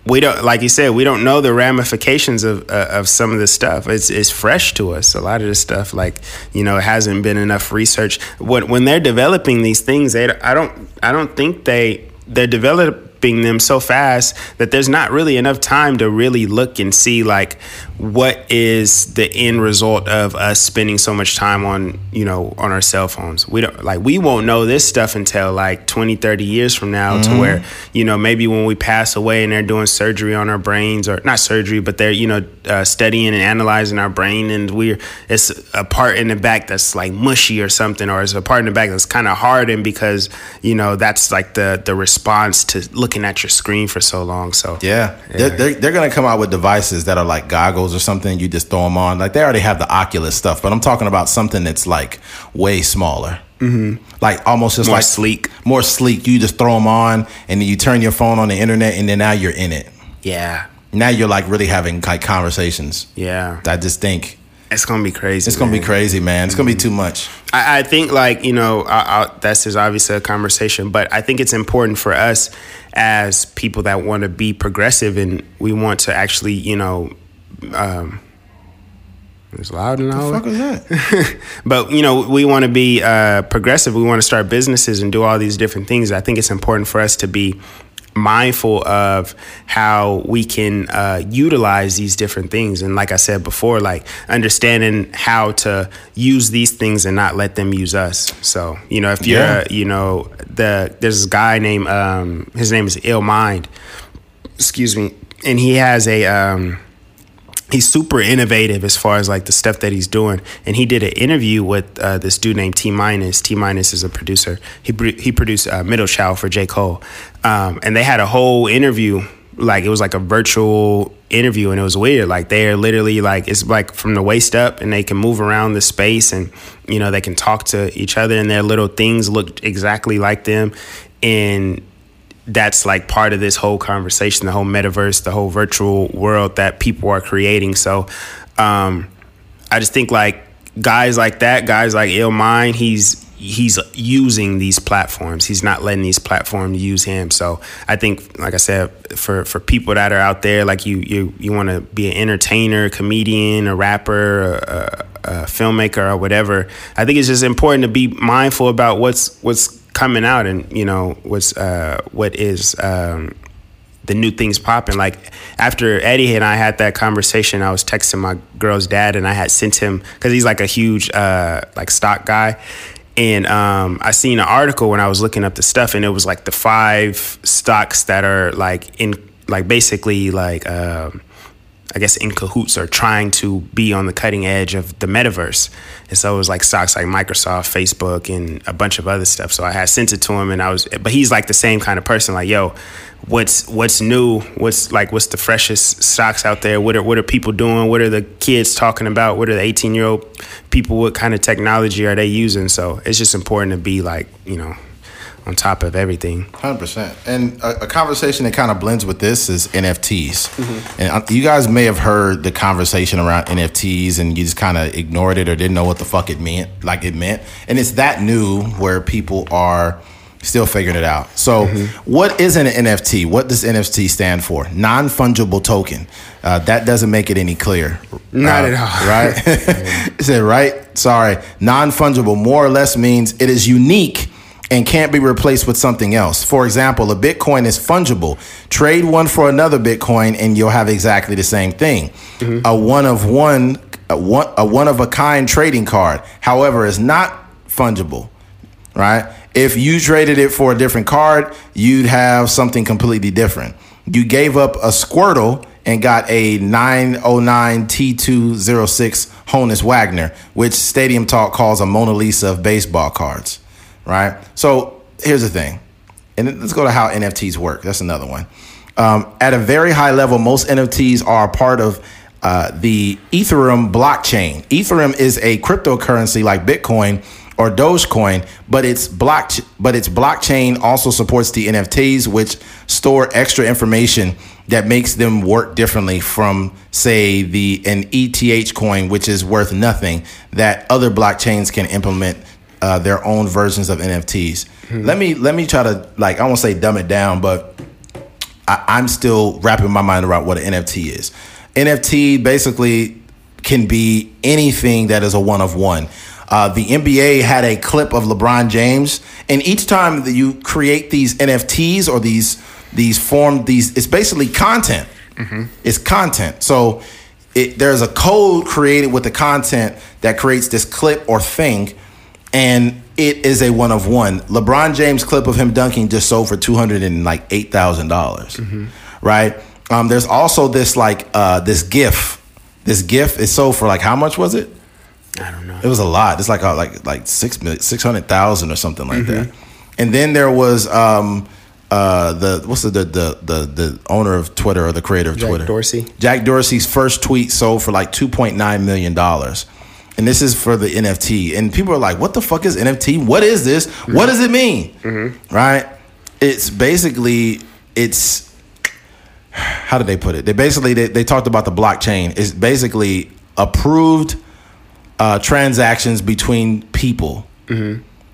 we don't, like you said, we don't know the ramifications of uh, of some of this stuff. It's it's fresh to us. A lot of this stuff, like you know, it hasn't been enough research. When when they're developing these things, they I don't I don't think they they're developing them so fast that there's not really enough time to really look and see like what is the end result of us spending so much time on you know on our cell phones? We don't like we won't know this stuff until like 20 30 years from now to where you know maybe when we pass away and they're doing surgery on our brains or not surgery but they're you know uh, studying and analyzing our brain and we're it's a part in the back that's like mushy or something or it's a part in the back that's kind of hardened because you know that's like the the response to looking at your screen for so long so. Yeah, They're, they're, they're gonna come out with devices that are like goggles or something. You just throw them on. Like they already have the Oculus stuff, but I'm talking about something that's like way smaller. Mm-hmm. Like almost just More like sleek. more sleek. You just throw them on, and then you turn your phone on the internet, and then now you're in it. yeah Now you're like really having like conversations. yeah I just think it's gonna be crazy it's gonna be crazy, man. It's gonna be too much. I, I think like you know I, I, that's is obviously a conversation, but I think it's important for us as people that want to be progressive and we want to actually you know um, it's loud in the. Fuck was that? but you know we want to be uh, progressive we want to start businesses and do all these different things i think it's important for us to be mindful of how we can uh, utilize these different things and like i said before like understanding how to use these things and not let them use us so you know if you're Yeah. you know the there's this guy named um, his name is ill mind excuse me and he has a um, he's super innovative as far as like the stuff that he's doing. And he did an interview with uh, this dude named T Minus. T Minus is a producer. He he produced uh, Middle Child for J Cole, um, and they had a whole interview. Like it was like a virtual interview, and it was weird. Like they're literally like it's like from the waist up, and they can move around the space, and you know they can talk to each other, and their little things look exactly like them, and that's like part of this whole conversation, the whole metaverse, the whole virtual world that people are creating. So um, I just think like guys like that, guys like Ill Mind, he's he's using these platforms. He's not letting these platforms use him. So I think, like I said, for for people that are out there, like you you you want to be an entertainer, comedian, a rapper, a, a, a filmmaker, or whatever. I think it's just important to be mindful about what's what's coming out and you know what's uh, what is um, the new things popping. Like after Eddie and I had that conversation, I was texting my girl's dad and I had sent him because he's like a huge uh, like stock guy. And um, I seen an article when I was looking up the stuff, and it was like the five stocks that are like in like basically like um, I guess in cahoots or trying to be on the cutting edge of the metaverse. And so it was like stocks like Microsoft, Facebook, and a bunch of other stuff. So I had sent it to him, and I was, but he's like the same kind of person. Like, yo, what's what's new? What's like what's the freshest stocks out there? What are what are people doing? What are the kids talking about? What are the eighteen year old people? What kind of technology are they using? So it's just important to be like you know on top of everything. Hundred percent. And a, a conversation that kind of blends with this is NFTs. And uh, you guys may have heard the conversation around NFTs, and you just kind of ignored it or didn't know what the fuck it meant, like it meant. And it's that new where people are still figuring it out. So, what is an NFT? What does NFT stand for? Non fungible token. Uh, that doesn't make it any clear. Not Uh, at all. Right? Is it right? Sorry. Non fungible more or less means it is unique and can't be replaced with something else. For example, a Bitcoin is fungible. Trade one for another Bitcoin and you'll have exactly the same thing. Mm-hmm. A one of one a one a one of a kind trading card, however, is not fungible. Right? If you traded it for a different card, you'd have something completely different. You gave up a Squirtle and got a 909 T206 Honus Wagner, which Stadium Talk calls a Mona Lisa of baseball cards right? So here's the thing, and let's go to how NFTs work. That's another one. Um, at a very high level, most NFTs are part of uh, the Ethereum blockchain. Ethereum is a cryptocurrency like Bitcoin or Dogecoin, but its block but its blockchain also supports the NFTs, which store extra information that makes them work differently from, say, the an ETH coin, which is worth nothing. That other blockchains can implement uh, their own versions of NFTs. Let me let me try to like I won't say dumb it down, but I, I'm still wrapping my mind around what an NFT is. NFT basically can be anything that is a one of one. Uh, the NBA had a clip of LeBron James, and each time that you create these NFTs or these these form these, it's basically content. It's content. So it, there's a code created with the content that creates this clip or thing, and it is a one of one. LeBron James clip of him dunking just sold for two hundred and like eight thousand dollars, right? Um, there's also this like uh, this GIF. This GIF is sold for like how much was it? I don't know. It was a lot. It's like uh, like like six six hundred thousand or something like that. And then there was um uh the what's the the the the, owner of Twitter or the creator of Twitter. Jack Twitter Dorsey? Jack Dorsey's first tweet sold for like two point nine million dollars. And this is for the NFT. And people are like, what the fuck is NFT? What is this? What does it mean? Right? It's basically it's how did they put it? They basically they, they talked about the blockchain. It's basically approved uh, transactions between people.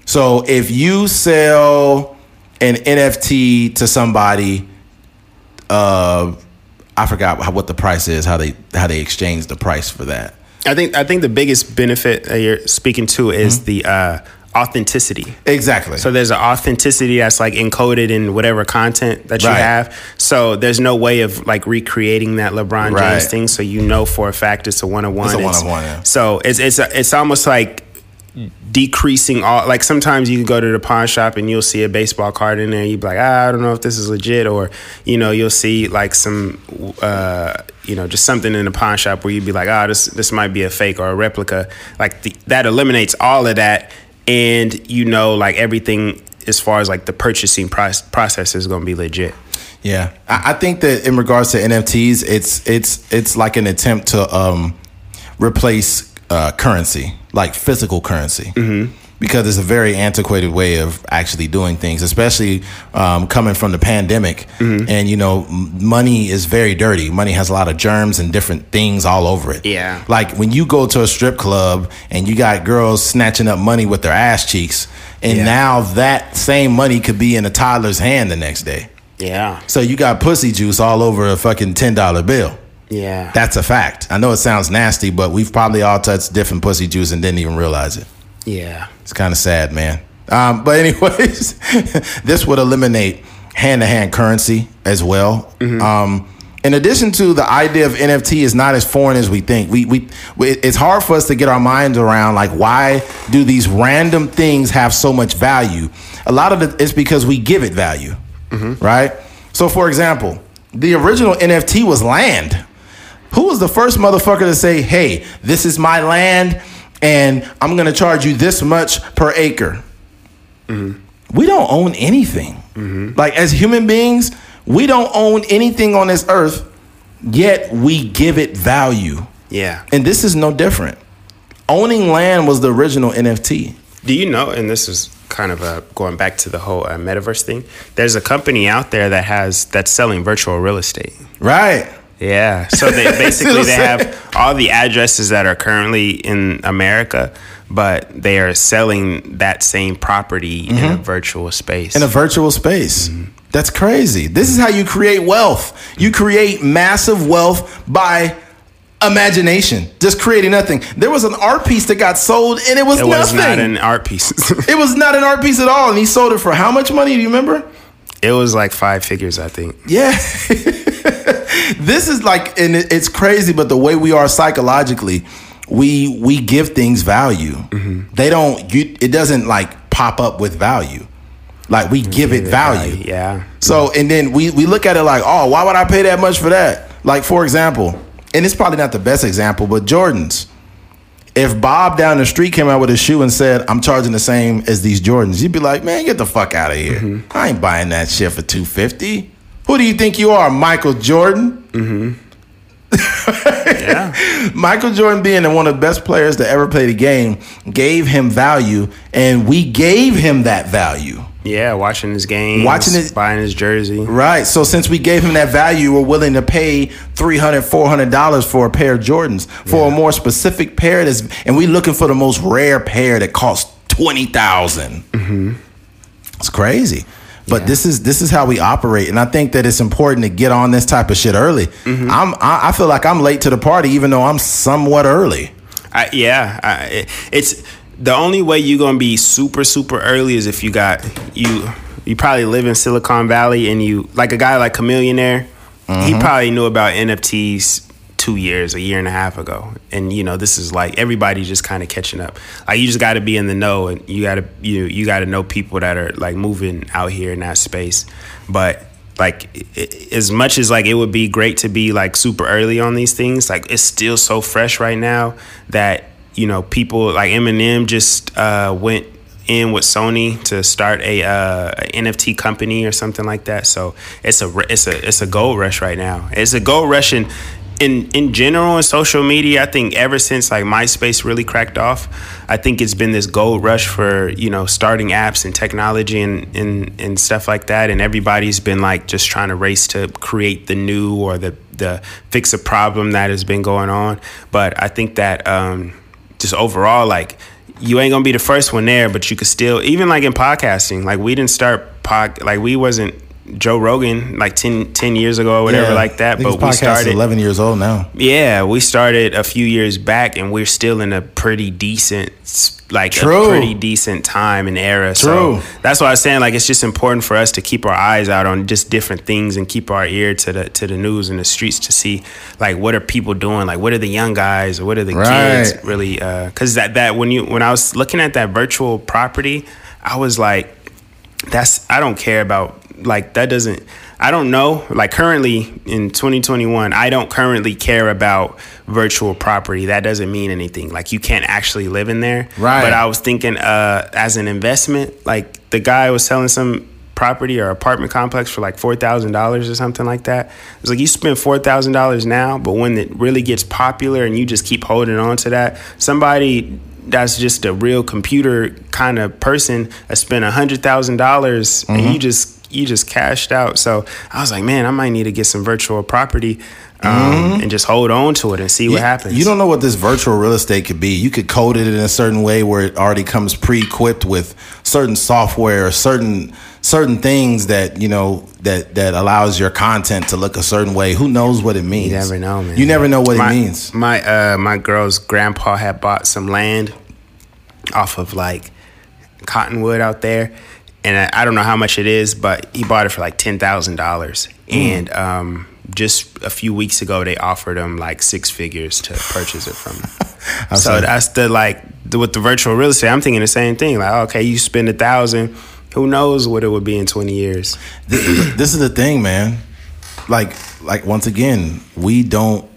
So if you sell an NFT to somebody, uh, I forgot how, what the price is, how they how they exchange the price for that. I think I think the biggest benefit that you're speaking to is the uh, authenticity. Exactly. So there's an authenticity that's like encoded in whatever content that you Right. have. So there's no way of like recreating that LeBron Right. James thing. So you know for a fact it's a one on one. It's a one-on-one. So it's it's it's almost like decreasing all like sometimes you go to the pawn shop and you'll see a baseball card in there. You'd be like ah, i don't know if this is legit or you know you'll see like some uh you know just something in the pawn shop where you'd be like ah this this might be a fake or a replica. Like the, that eliminates all of that and you know like everything as far as like the purchasing price process is going to be legit. Yeah, I, I think that in regards to NFTs, it's it's it's like an attempt to um, replace uh, currency, like physical currency, mm-hmm. because it's a very antiquated way of actually doing things, especially um, coming from the pandemic. And you know, money is very dirty. Money has a lot of germs and different things all over it. Yeah. like when you go to a strip club and you got girls snatching up money with their ass cheeks, and Yeah. now that same money could be in a toddler's hand the next day. yeah So you got pussy juice all over a fucking ten dollar bill. Yeah That's a fact. I know it sounds nasty, but we've probably all touched different pussy juice and didn't even realize it. yeah It's kind of sad, man. Um, but anyways, this would eliminate hand to hand currency as well. Um, in addition to the idea of NFT is not as foreign as we think. We, we we it's hard for us to get our minds around like why do these random things have so much value? A lot of it is because we give it value, right? So, for example, the original NFT was land. Who was the first motherfucker to say, "Hey, this is my land, and I'm gonna charge you this much per acre"? We don't own anything. Like as human beings, we don't own anything on this earth, yet we give it value. yeah And this is no different. Owning land was the original NFT. Do you know? And this is kind of uh, going back to the whole uh, metaverse thing. There's a company out there that has that's selling virtual real estate. Right. Yeah. So they basically they have all the addresses that are currently in America, but they are selling that same property in a mm-hmm. virtual space. in a virtual space. Mm-hmm. That's crazy. This is how you create wealth. You create massive wealth by imagination, just creating nothing. There was an art piece that got sold and it was it was nothing. not an art piece. it was not an art piece at all. And he sold it for how much money? Do you remember? it was like five figures, I think. Yeah. this is like, and it's crazy, but the way we are psychologically, we we give things value. Mm-hmm. They don't. You, it doesn't like pop up with value. Like we give it value. Yeah. So and then we we look at it like, oh, why would I pay that much for that? Like for example, and it's probably not the best example, but Jordans. If Bob down the street came out with a shoe and said, "I'm charging the same as these Jordans," you'd be like, "Man, get the fuck out of here! Mm-hmm. I ain't buying that shit for two fifty. Who do you think you are, Michael Jordan?" yeah. Michael Jordan being one of the best players to ever play the game gave him value, and we gave him that value. Yeah, watching his game, watching his, buying his jersey. Right. So since we gave him that value, we're willing to pay $300, $400 for a pair of Jordans for yeah. a more specific pair that's, and we're looking for the most rare pair that costs 20000 mm-hmm. It's crazy. But yeah. this is this is how we operate, and I think that it's important to get on this type of shit early. Mm-hmm. I'm I, I, feel like I'm late to the party, even though I'm somewhat early. I, yeah, I, it's the only way you're gonna be super super early is if you got you you probably live in Silicon Valley and you like a guy like Chamillionaire. Mm-hmm. He probably knew about NFTs two years, a year and a half ago, and you know this is like everybody's just kind of catching up. Like you just got to be in the know, and you got to you you got to know people that are like moving out here in that space. But like it, as much as like it would be great to be like super early on these things, like it's still so fresh right now that you know, people like Eminem just uh, went in with Sony to start a, uh, NFT company or something like that. So it's a it's a it's a gold rush right now. It's a gold rush in in in general in social media. I think ever since like MySpace really cracked off, I think it's been this gold rush for you know starting apps and technology and and and stuff like that. And everybody's been like just trying to race to create the new or the the fix a problem that has been going on. But I think that. Um, just overall, like you ain't gonna be the first one there, but you could still even like in podcasting, like we didn't start pod like we wasn't Joe Rogan like 10, 10 years ago or whatever yeah, like that. But we started eleven years old now. Yeah, we started a few years back, and we're still in a pretty decent like True. a pretty decent time and era. True. So that's why I was saying like it's just important for us to keep our eyes out on just different things and keep our ear to the to the news and the streets to see like what are people doing, like what are the young guys or what are the right. kids really because uh, that that when you when I was looking at that virtual property, I was like, that's I don't care about like that doesn't I don't know. Like currently in 2021, I don't currently care about virtual property. That doesn't mean anything. Like you can't actually live in there. Right. But I was thinking uh, as an investment, like the guy was selling some property or apartment complex for like four thousand dollars or something like that. It's like you spend four thousand dollars now, but when it really gets popular and you just keep holding on to that, somebody that's just a real computer kind of person that spent a hundred thousand dollars and you just you just cashed out. So I was like, man, I might need to get some virtual property. Um, mm-hmm. and just hold on to it and see you, what happens. You don't know what this virtual real estate could be. You could code it in a certain way where it already comes pre-equipped with certain software, certain certain things that you know that that allows your content to look a certain way. Who knows what it means? You never know, man. You never know what my, it means. My uh, my girl's grandpa had bought some land off of like Cottonwood out there, and I, I, don't know how much it is, but he bought it for like ten thousand dollars. Mm. And um, just a few weeks ago, they offered him like six figures to purchase it from. Him. so that's the like the, with the virtual real estate. I'm thinking the same thing. Like, okay, you spend a thousand, who knows what it would be in twenty years? this is the thing, man. Like, like once again, we don't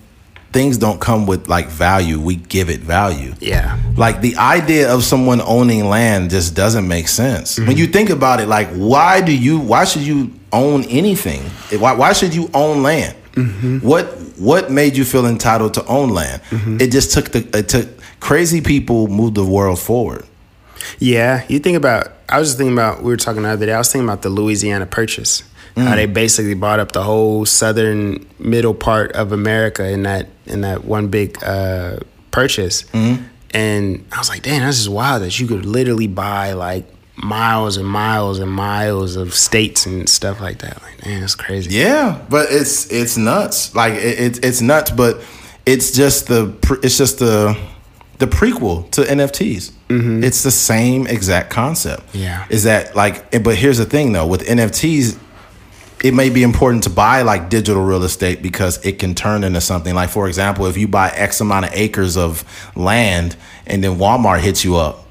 things don't come with like value. We give it value. Yeah. Like the idea of someone owning land just doesn't make sense. Mm-hmm. When you think about it, like why do you why should you own anything? Why why should you own land? Mm-hmm. What what made you feel entitled to own land? Mm-hmm. It just took the it took crazy people moved the world forward. Yeah, you think about. I was just thinking about. We were talking the other day. I was thinking about the Louisiana Purchase. Mm. How they basically bought up the whole southern middle part of America in that in that one big uh, purchase. Mm-hmm. And I was like, damn, that's just wild that you could literally buy like miles and miles and miles of states and stuff like that. Like, damn, that's crazy. Yeah, but it's it's nuts. Like it, it's it's nuts, but it's just the it's just the the prequel to NFTs. Mm-hmm. It's the same exact concept. Yeah, is that like? But here's the thing, though, with NFTs, it may be important to buy like digital real estate because it can turn into something. Like for example, if you buy X amount of acres of land and then Walmart hits you up,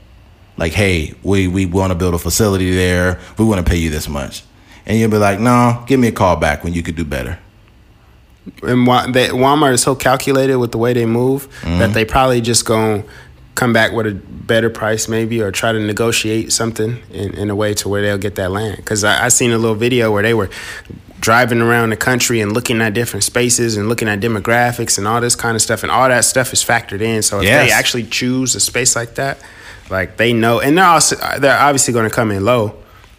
like, hey, we we want to build a facility there. We want to pay you this much, and you'll be like, no, give me a call back when you could do better. And Walmart is so calculated with the way they move mm-hmm. that they probably just going come back with a better price maybe or try to negotiate something in, in a way to where they'll get that land because I, I seen a little video where they were driving around the country and looking at different spaces and looking at demographics and all this kind of stuff and all that stuff is factored in. So if Yes. they actually choose a space like that, like they know, and they're also they're obviously going to come in low,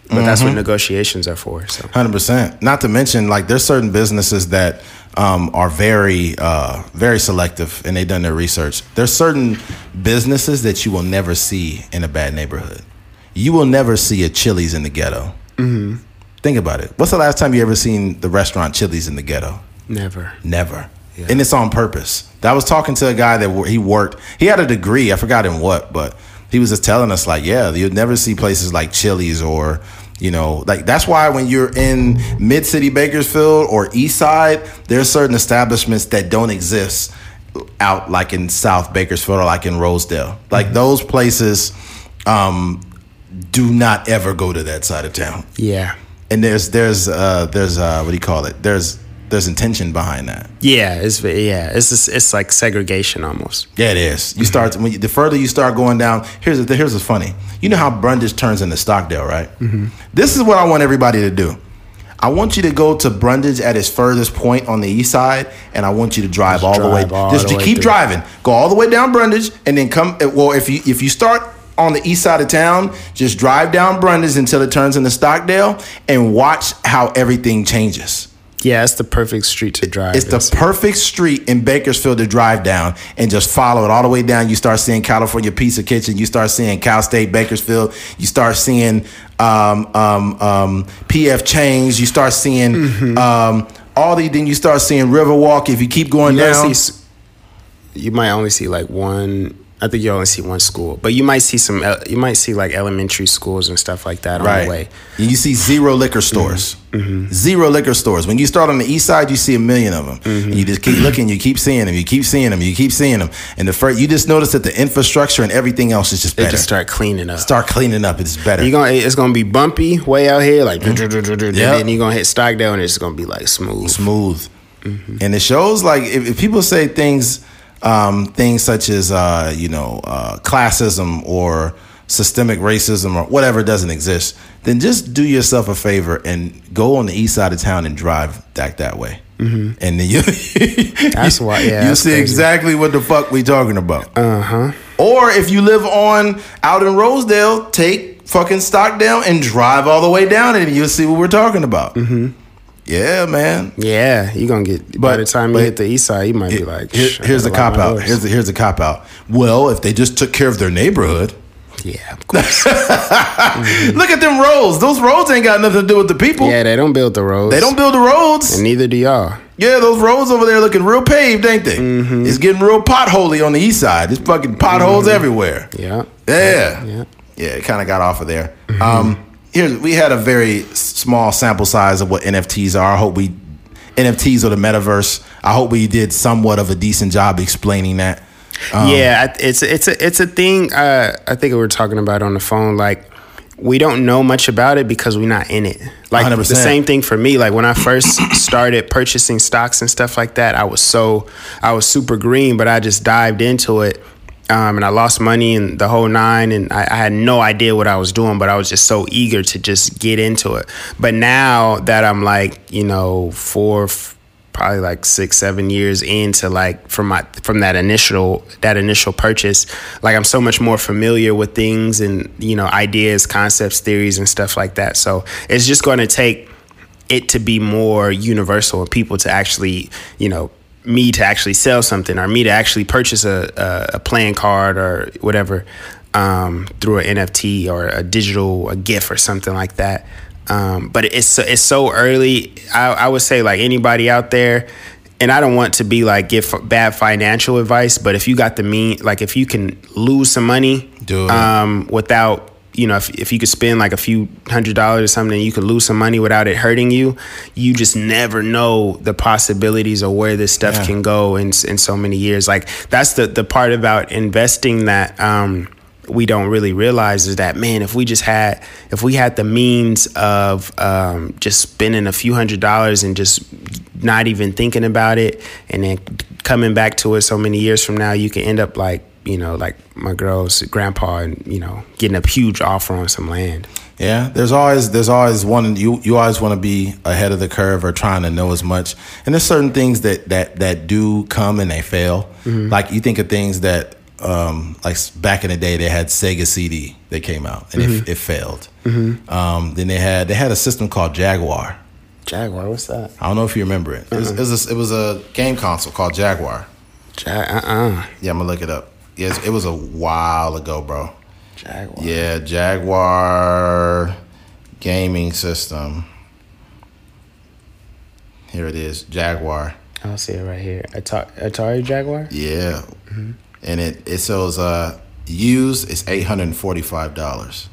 but that's Mm-hmm. what negotiations are for. So Hundred percent. Not to mention, like there's certain businesses that um, are very, uh, very selective, and they've done their research. There's certain businesses that you will never see in a bad neighborhood. You will never see a Chili's in the ghetto. Mm-hmm. Think about it. What's the last time you ever seen the restaurant Chili's in the ghetto? never. Never. And it's on purpose. I was talking to a guy that he worked. He had a degree. I forgot in what, but he was just telling us like, yeah, you'll never see places like Chili's or you know, like that's why when you're in mid city Bakersfield or East Side, there's certain establishments that don't exist out like in South Bakersfield or like in Rosedale. Like those places um, do not ever go to that side of town Yeah. and there's there's uh there's uh what do you call it there's there's intention behind that Yeah, it's yeah, it's just, it's like segregation almost. yeah it is you mm-hmm. start when you, the further you start going down here's the here's what's funny you know how brundage turns into stockdale right mm-hmm. this is what i want everybody to do I want you to go to Brundage at its furthest point on the east side, and I want you to drive all the way. all Just the way keep through. driving. Go all the way down Brundage, and then come. Eh, well, if you if you start on the east side of town, just drive down Brundage until it turns into Stockdale, and watch how everything changes. Yeah, it's the perfect street to drive. It's the perfect street in Bakersfield to drive down and just follow it all the way down. You start seeing California Pizza Kitchen. You start seeing Cal State Bakersfield. You start seeing um, um, um, PF Chang's. You start seeing Mm-hmm. um, all the. Then you start seeing Riverwalk. If you keep going you, down, see you might only see like one. I think you only see one school, but you might see some. You might see like elementary schools and stuff like that on the way. And you see zero liquor stores. Mm-hmm. Mm-hmm. Zero liquor stores. When you start on the east side, you see a million of them. And mm-hmm. you just keep looking. You keep seeing them. You keep seeing them. You keep seeing them. And the first, you just notice that the infrastructure and everything else is just They better. just start cleaning up. start cleaning up. It's better. You gonna it's gonna be bumpy way out here, like and Yep. then you're gonna hit Stockdale and it's gonna be like smooth. smooth. And it shows like if, if people say things, um, things such as uh, you know uh, classism or systemic racism or whatever doesn't exist, then just do yourself a favor and go on the east side of town and drive back that way. And then you That's why- yeah, you see crazy. exactly what the fuck we talking about. Uh huh. Or if you live on out in Rosedale, take fucking Stockdale and drive all the way down and you'll see what we're talking about. Mm-hmm. Yeah, man. Yeah, you gonna get But, by the time you hit the east side, you might be like, Here- here's the cop out. doors." Here's the here's the cop out. Well, if they just took care of their neighborhood, yeah, of course. look at them roads. Those roads ain't got nothing to do with the people. yeah, they don't build the roads. They don't build the roads. and neither do y'all. yeah, those roads over there looking real paved, ain't they? Mm-hmm. It's getting real potholy on the east side. There's fucking potholes everywhere. Yeah. Yeah. Yeah. Yeah, it kind of got off of there. Um, here we had a very small sample size of what NFTs are. I hope we NFTs or the metaverse. I hope we did somewhat of a decent job explaining that. Um, yeah, it's it's a it's a thing. Uh, I think we were talking about on the phone. Like we don't know much about it because we're not in it. Like 100%. the same thing for me. Like when I first started purchasing stocks and stuff like that, I was so I was super green, but I just dived into it. Um, and I lost money and the whole nine, and I, I had no idea what I was doing, but I was just so eager to just get into it. But now that I'm like, you know, four, f- probably like six seven years into like from my from that initial that initial purchase like i'm so much more familiar with things and you know ideas concepts theories and stuff like that so it's just going to take it to be more universal and people to actually you know me to actually sell something or me to actually purchase a, a, a playing card or whatever um, through an nft or a digital a gif or something like that um, but it's so, it's so early. I, I would say like anybody out there, and I don't want to be like give f- bad financial advice, but if you got the mean, like if you can lose some money, Do it. um, without you know if, if you could spend like a few hundred dollars or something, you could lose some money without it hurting you. You just never know the possibilities or where this stuff Yeah. can go in in so many years. Like that's the the part about investing that. Um, we don't really realize is that man if we just had if we had the means of um, just spending a few hundred dollars and just not even thinking about it and then coming back to it so many years from now you can end up like you know, like my girl's grandpa, and you know, getting a huge offer on some land. Yeah, there's always there's always one you you always want to be ahead of the curve or trying to know as much. And there's certain things that that that do come and they fail. Like you think of things that um, like back in the day they had Sega CD that came out and it, it failed. Um, then they had they had a system called Jaguar. Jaguar, what's that? I don't know if you remember it. It was, it, was a, it was a game console called Jaguar. Jag, uh, uh Yeah, I'm gonna look it up. Yes, it was a while ago, bro. Jaguar. Yeah, Jaguar gaming system. Here it is, Jaguar. I'll see it right here. Atari, Atari Jaguar. Yeah, and it it shows uh used is eight hundred and forty five dollars.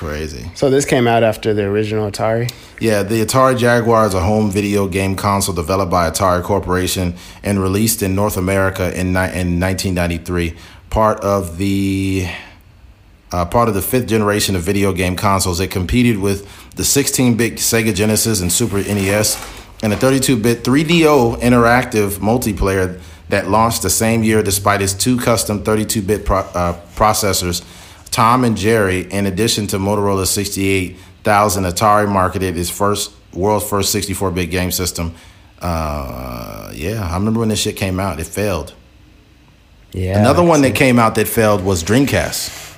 Crazy. So this came out after the original Atari. Yeah, the Atari Jaguar is a home video game console developed by Atari Corporation and released in North America in, ni- in 1993. Part of the uh, part of the fifth generation of video game consoles, it competed with the 16-bit Sega Genesis and Super NES, and the 32-bit 3DO interactive multiplayer that launched the same year, despite its two custom 32-bit pro- uh, processors. Tom and Jerry, in addition to Motorola 68000, Atari marketed its first world's first 64-bit game system. Uh, yeah, I remember when this shit came out. It failed. Yeah. Another one that came out that failed was Dreamcast.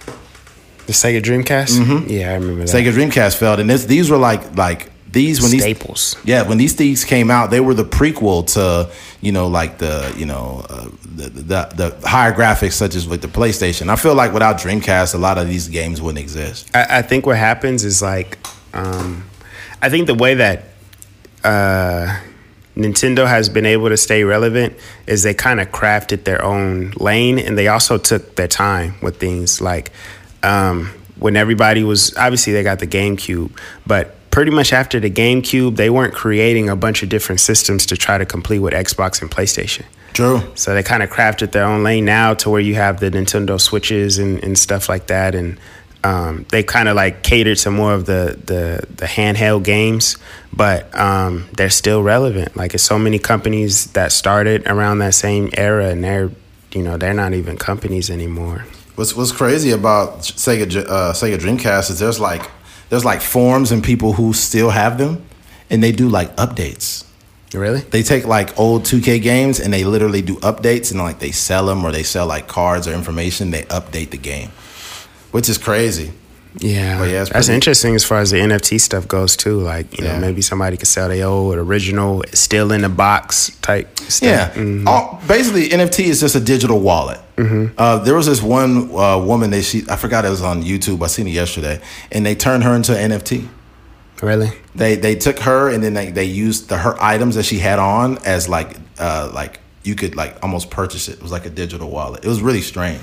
The Sega Dreamcast. Mm-hmm. Yeah, I remember that. Sega Dreamcast failed, and this, these were like like these when these Staples. yeah when these things came out, they were the prequel to you know like the you know uh, the, the the higher graphics such as with the PlayStation. I feel like without Dreamcast, a lot of these games wouldn't exist. I, I think what happens is like, um, I think the way that uh, Nintendo has been able to stay relevant is they kind of crafted their own lane and they also took their time with things like um, when everybody was obviously they got the GameCube, but pretty much after the GameCube, they weren't creating a bunch of different systems to try to complete with Xbox and PlayStation. True. So they kind of crafted their own lane now to where you have the Nintendo Switches and, and stuff like that, and um, they kind of like catered to more of the the, the handheld games, but um, they're still relevant. Like it's so many companies that started around that same era, and they're you know they're not even companies anymore. What's what's crazy about Sega uh, Sega Dreamcast is there's like there's like forums and people who still have them, and they do like updates. Really? They take like old 2K games and they literally do updates and like they sell them or they sell like cards or information. They update the game, which is crazy. Yeah, But yeah, that's pretty- interesting as far as the NFT stuff goes too. Like you Yeah. know maybe somebody could sell their old original, still in the box type stuff. Yeah. Mhm. All, basically, NFT is just a digital wallet. Uh, there was this one uh, woman that she I forgot it was on YouTube. I seen it yesterday, and they turned her into an NFT. Really? They they took her and then they, they used the her items that she had on as like uh like you could like almost purchase it. It was like a digital wallet. It was really strange.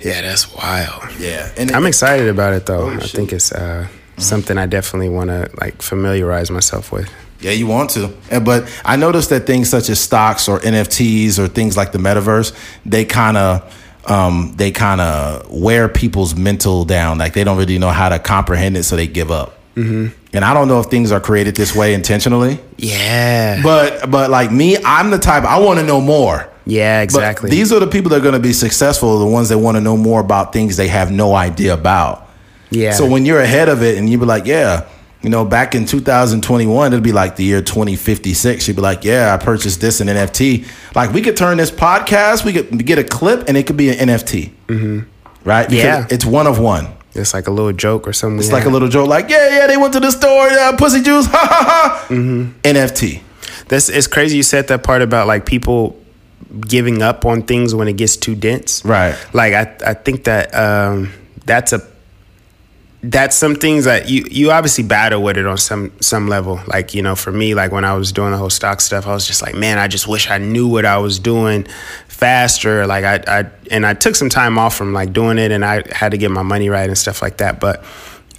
Yeah, that's wild. Yeah, and I'm excited about it though. Oh, I shit. think it's uh, something I definitely want to like familiarize myself with. Yeah, you want to. And- But I noticed that things such as stocks or NFTs or things like the metaverse, they kind of um, they kind of wear people's mental down. Like they don't really know how to comprehend it, so they give up. Mm-hmm. And I don't know if things are created this way intentionally. Yeah. But but like me, I'm the type I want to know more. Yeah, But exactly. these are the people that are going to be successful, the ones that want to know more about things they have no idea about. yeah. So when you're ahead of it and you be like, yeah, you know, back in 2021, it'd be like the year 2056. You'd be like, yeah, I purchased this in NFT. Like we could turn this podcast, we could get a clip and it could be an NFT. Mm-hmm. Right? Because Yeah. It's one of one. it's like a little joke or something. It's like a little joke, like, yeah, yeah, they went to the store, yeah, pussy juice, ha ha ha. NFT. This it's crazy. You said that part about like people giving up on things when it gets too dense. Right. Like I I think that um, that's a that's some things that you you obviously battle with it on some some level. Like you know, for me, like when I was doing the whole stock stuff, I was just like, man, I just wish I knew what I was doing faster. Like I I and I took some time off from like doing it, and I had to get my money right and stuff like that. But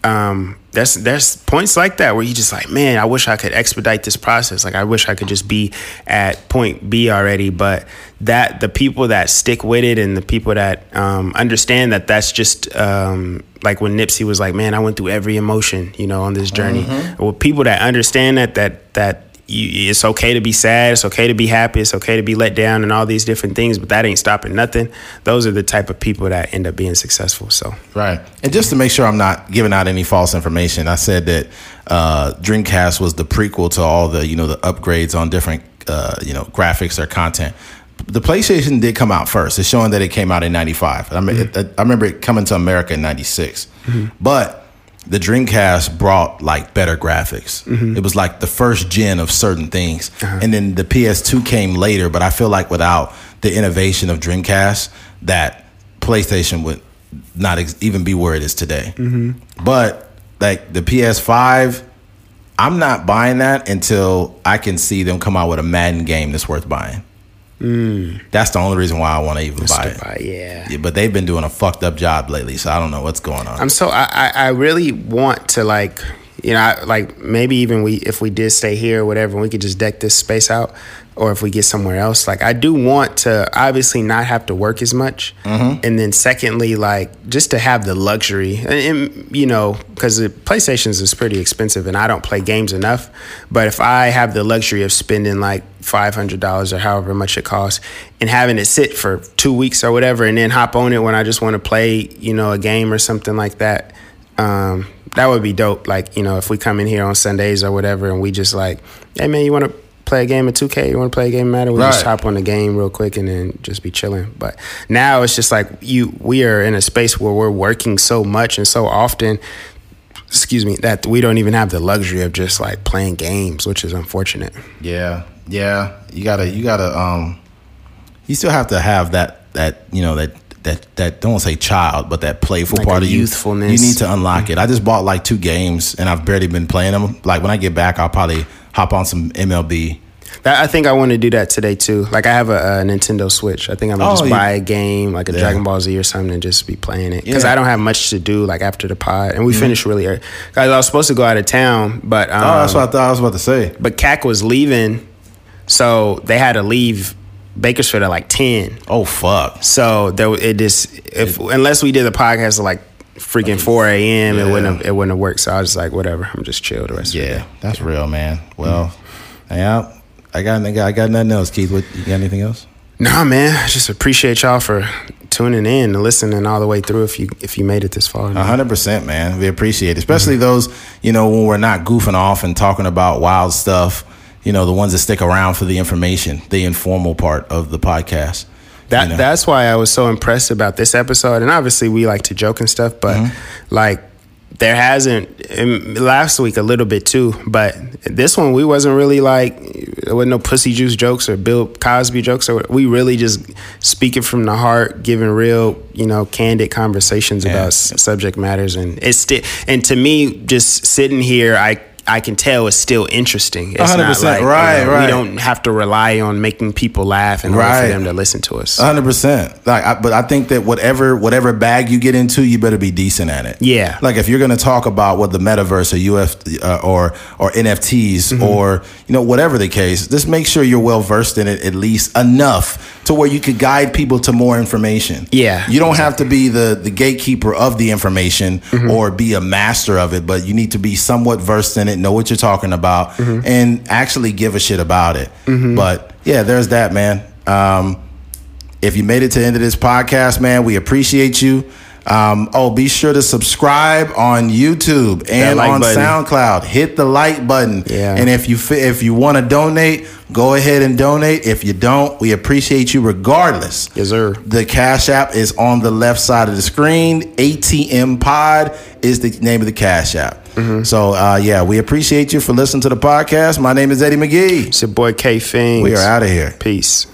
um, there's there's points like that where you just like, man, I wish I could expedite this process. Like I wish I could just be at point B already. But that the people that stick with it and the people that um, understand that that's just um, like when Nipsey was like, man, I went through every emotion, you know, on this journey. Well, people that understand that that that you, it's okay to be sad. It's okay to be happy. It's okay to be let down and all these different things, but that ain't stopping nothing. Those are the type of people that end up being successful. So, right. And just to make sure I'm not giving out any false information, I said that uh, Dreamcast was the prequel to all the, you know, the upgrades on different, uh, you know, graphics or content. The PlayStation did come out first. It's showing that it came out in 95. I, mean, mm-hmm. I remember it coming to America in 96. Mm-hmm. But the Dreamcast brought like better graphics. Mm-hmm. It was like the first gen of certain things. Uh-huh. And then the PS2 came later, but I feel like without the innovation of Dreamcast, that PlayStation would not ex- even be where it is today. Mm-hmm. But like the PS5, I'm not buying that until I can see them come out with a Madden game that's worth buying. Mm. That's the only reason why I want to even buy it. Buy, yeah. yeah. But they've been doing a fucked up job lately, so I don't know what's going on. I'm so I I really want to like you know like maybe even we if we did stay here or whatever, we could just deck this space out or if we get somewhere else. Like I do want to obviously not have to work as much, mm-hmm. and then secondly, like just to have the luxury, and, and you know, because the PlayStations is pretty expensive, and I don't play games enough. But if I have the luxury of spending like five hundred dollars or however much it costs, and having it sit for two weeks or whatever, and then hop on it when I just want to play, you know, a game or something like that. Um, that would be dope. Like, you know, if we come in here on Sundays or whatever and we just like, hey man, you want to play a game of 2K, you want to play a game of Madden, we right. just hop on the game real quick and then just be chilling. But now it's just like you, we are in a space where we're working so much and so often. Excuse me, that we don't even have the luxury of just like playing games, which is unfortunate. Yeah, yeah, you gotta, you gotta, um, you still have to have that, that you know, that that that don't say child, but that playful like part of youthfulness. You, you need to unlock it. I just bought like two games and I've barely been playing them. Like when I get back, I'll probably hop on some MLB. I think I want to do that today too. Like I have a, a Nintendo Switch. I think I'm gonna oh, just buy a game like a yeah. Dragon Ball Z or something and just be playing it because yeah. I don't have much to do like after the pod. And we mm-hmm. finished really early. Guys, I was supposed to go out of town, but um, oh, that's what I thought I was about to say. But CAC was leaving, so they had to leave Bakersfield at like ten. Oh fuck! So there it just if unless we did the podcast at like freaking four a.m. Yeah. it wouldn't have, it wouldn't have worked. So I was like, whatever, I'm just chill the rest. Yeah, that's real, man. Well, mm-hmm. yeah I got I got nothing else. Keith, what you got anything else? Nah, man. I just appreciate y'all for tuning in and listening all the way through. If you if you made it this far, hundred percent, man. We appreciate it, especially mm-hmm. those you know when we're not goofing off and talking about wild stuff. You know, the ones that stick around for the information, the informal part of the podcast. That you know? that's why I was so impressed about this episode. And obviously, we like to joke and stuff, but mm-hmm. like there hasn't last week a little bit too, but this one we wasn't really like there wasn't no pussy juice jokes or Bill Cosby jokes or we really just speaking from the heart, giving real you know candid conversations yeah. about subject matters, and it's still and to me just sitting here I I can tell it's still interesting. It's 100%, not like right, you know, right. We don't have to rely on making people laugh and right. for them to listen to us. hundred percent. Like, I, but I think that whatever whatever bag you get into, you better be decent at it. Yeah. Like if you're going to talk about what the metaverse or UF uh, or or NFTs mm-hmm. or you know whatever the case, just make sure you're well versed in it at least enough to where you could guide people to more information. Yeah. You don't exactly. have to be the the gatekeeper of the information mm-hmm. or be a master of it, but you need to be somewhat versed in it know what you're talking about, mm-hmm. and actually give a shit about it. Mm-hmm. But yeah, there's that, man. Um, if you made it to the end of this podcast, man, we appreciate you. Um, oh, be sure to subscribe on YouTube and like on button. SoundCloud. Hit the like button. Yeah. And if you if you want to donate, go ahead and donate. If you don't, we appreciate you regardless. Yes, sir. The Cash App is on the left side of the screen. ATM Pod is the name of the Cash App. Mm-hmm. So uh, yeah, we appreciate you for listening to the podcast. My name is Eddie McGee. It's your boy K Fing. We are out of here. Peace.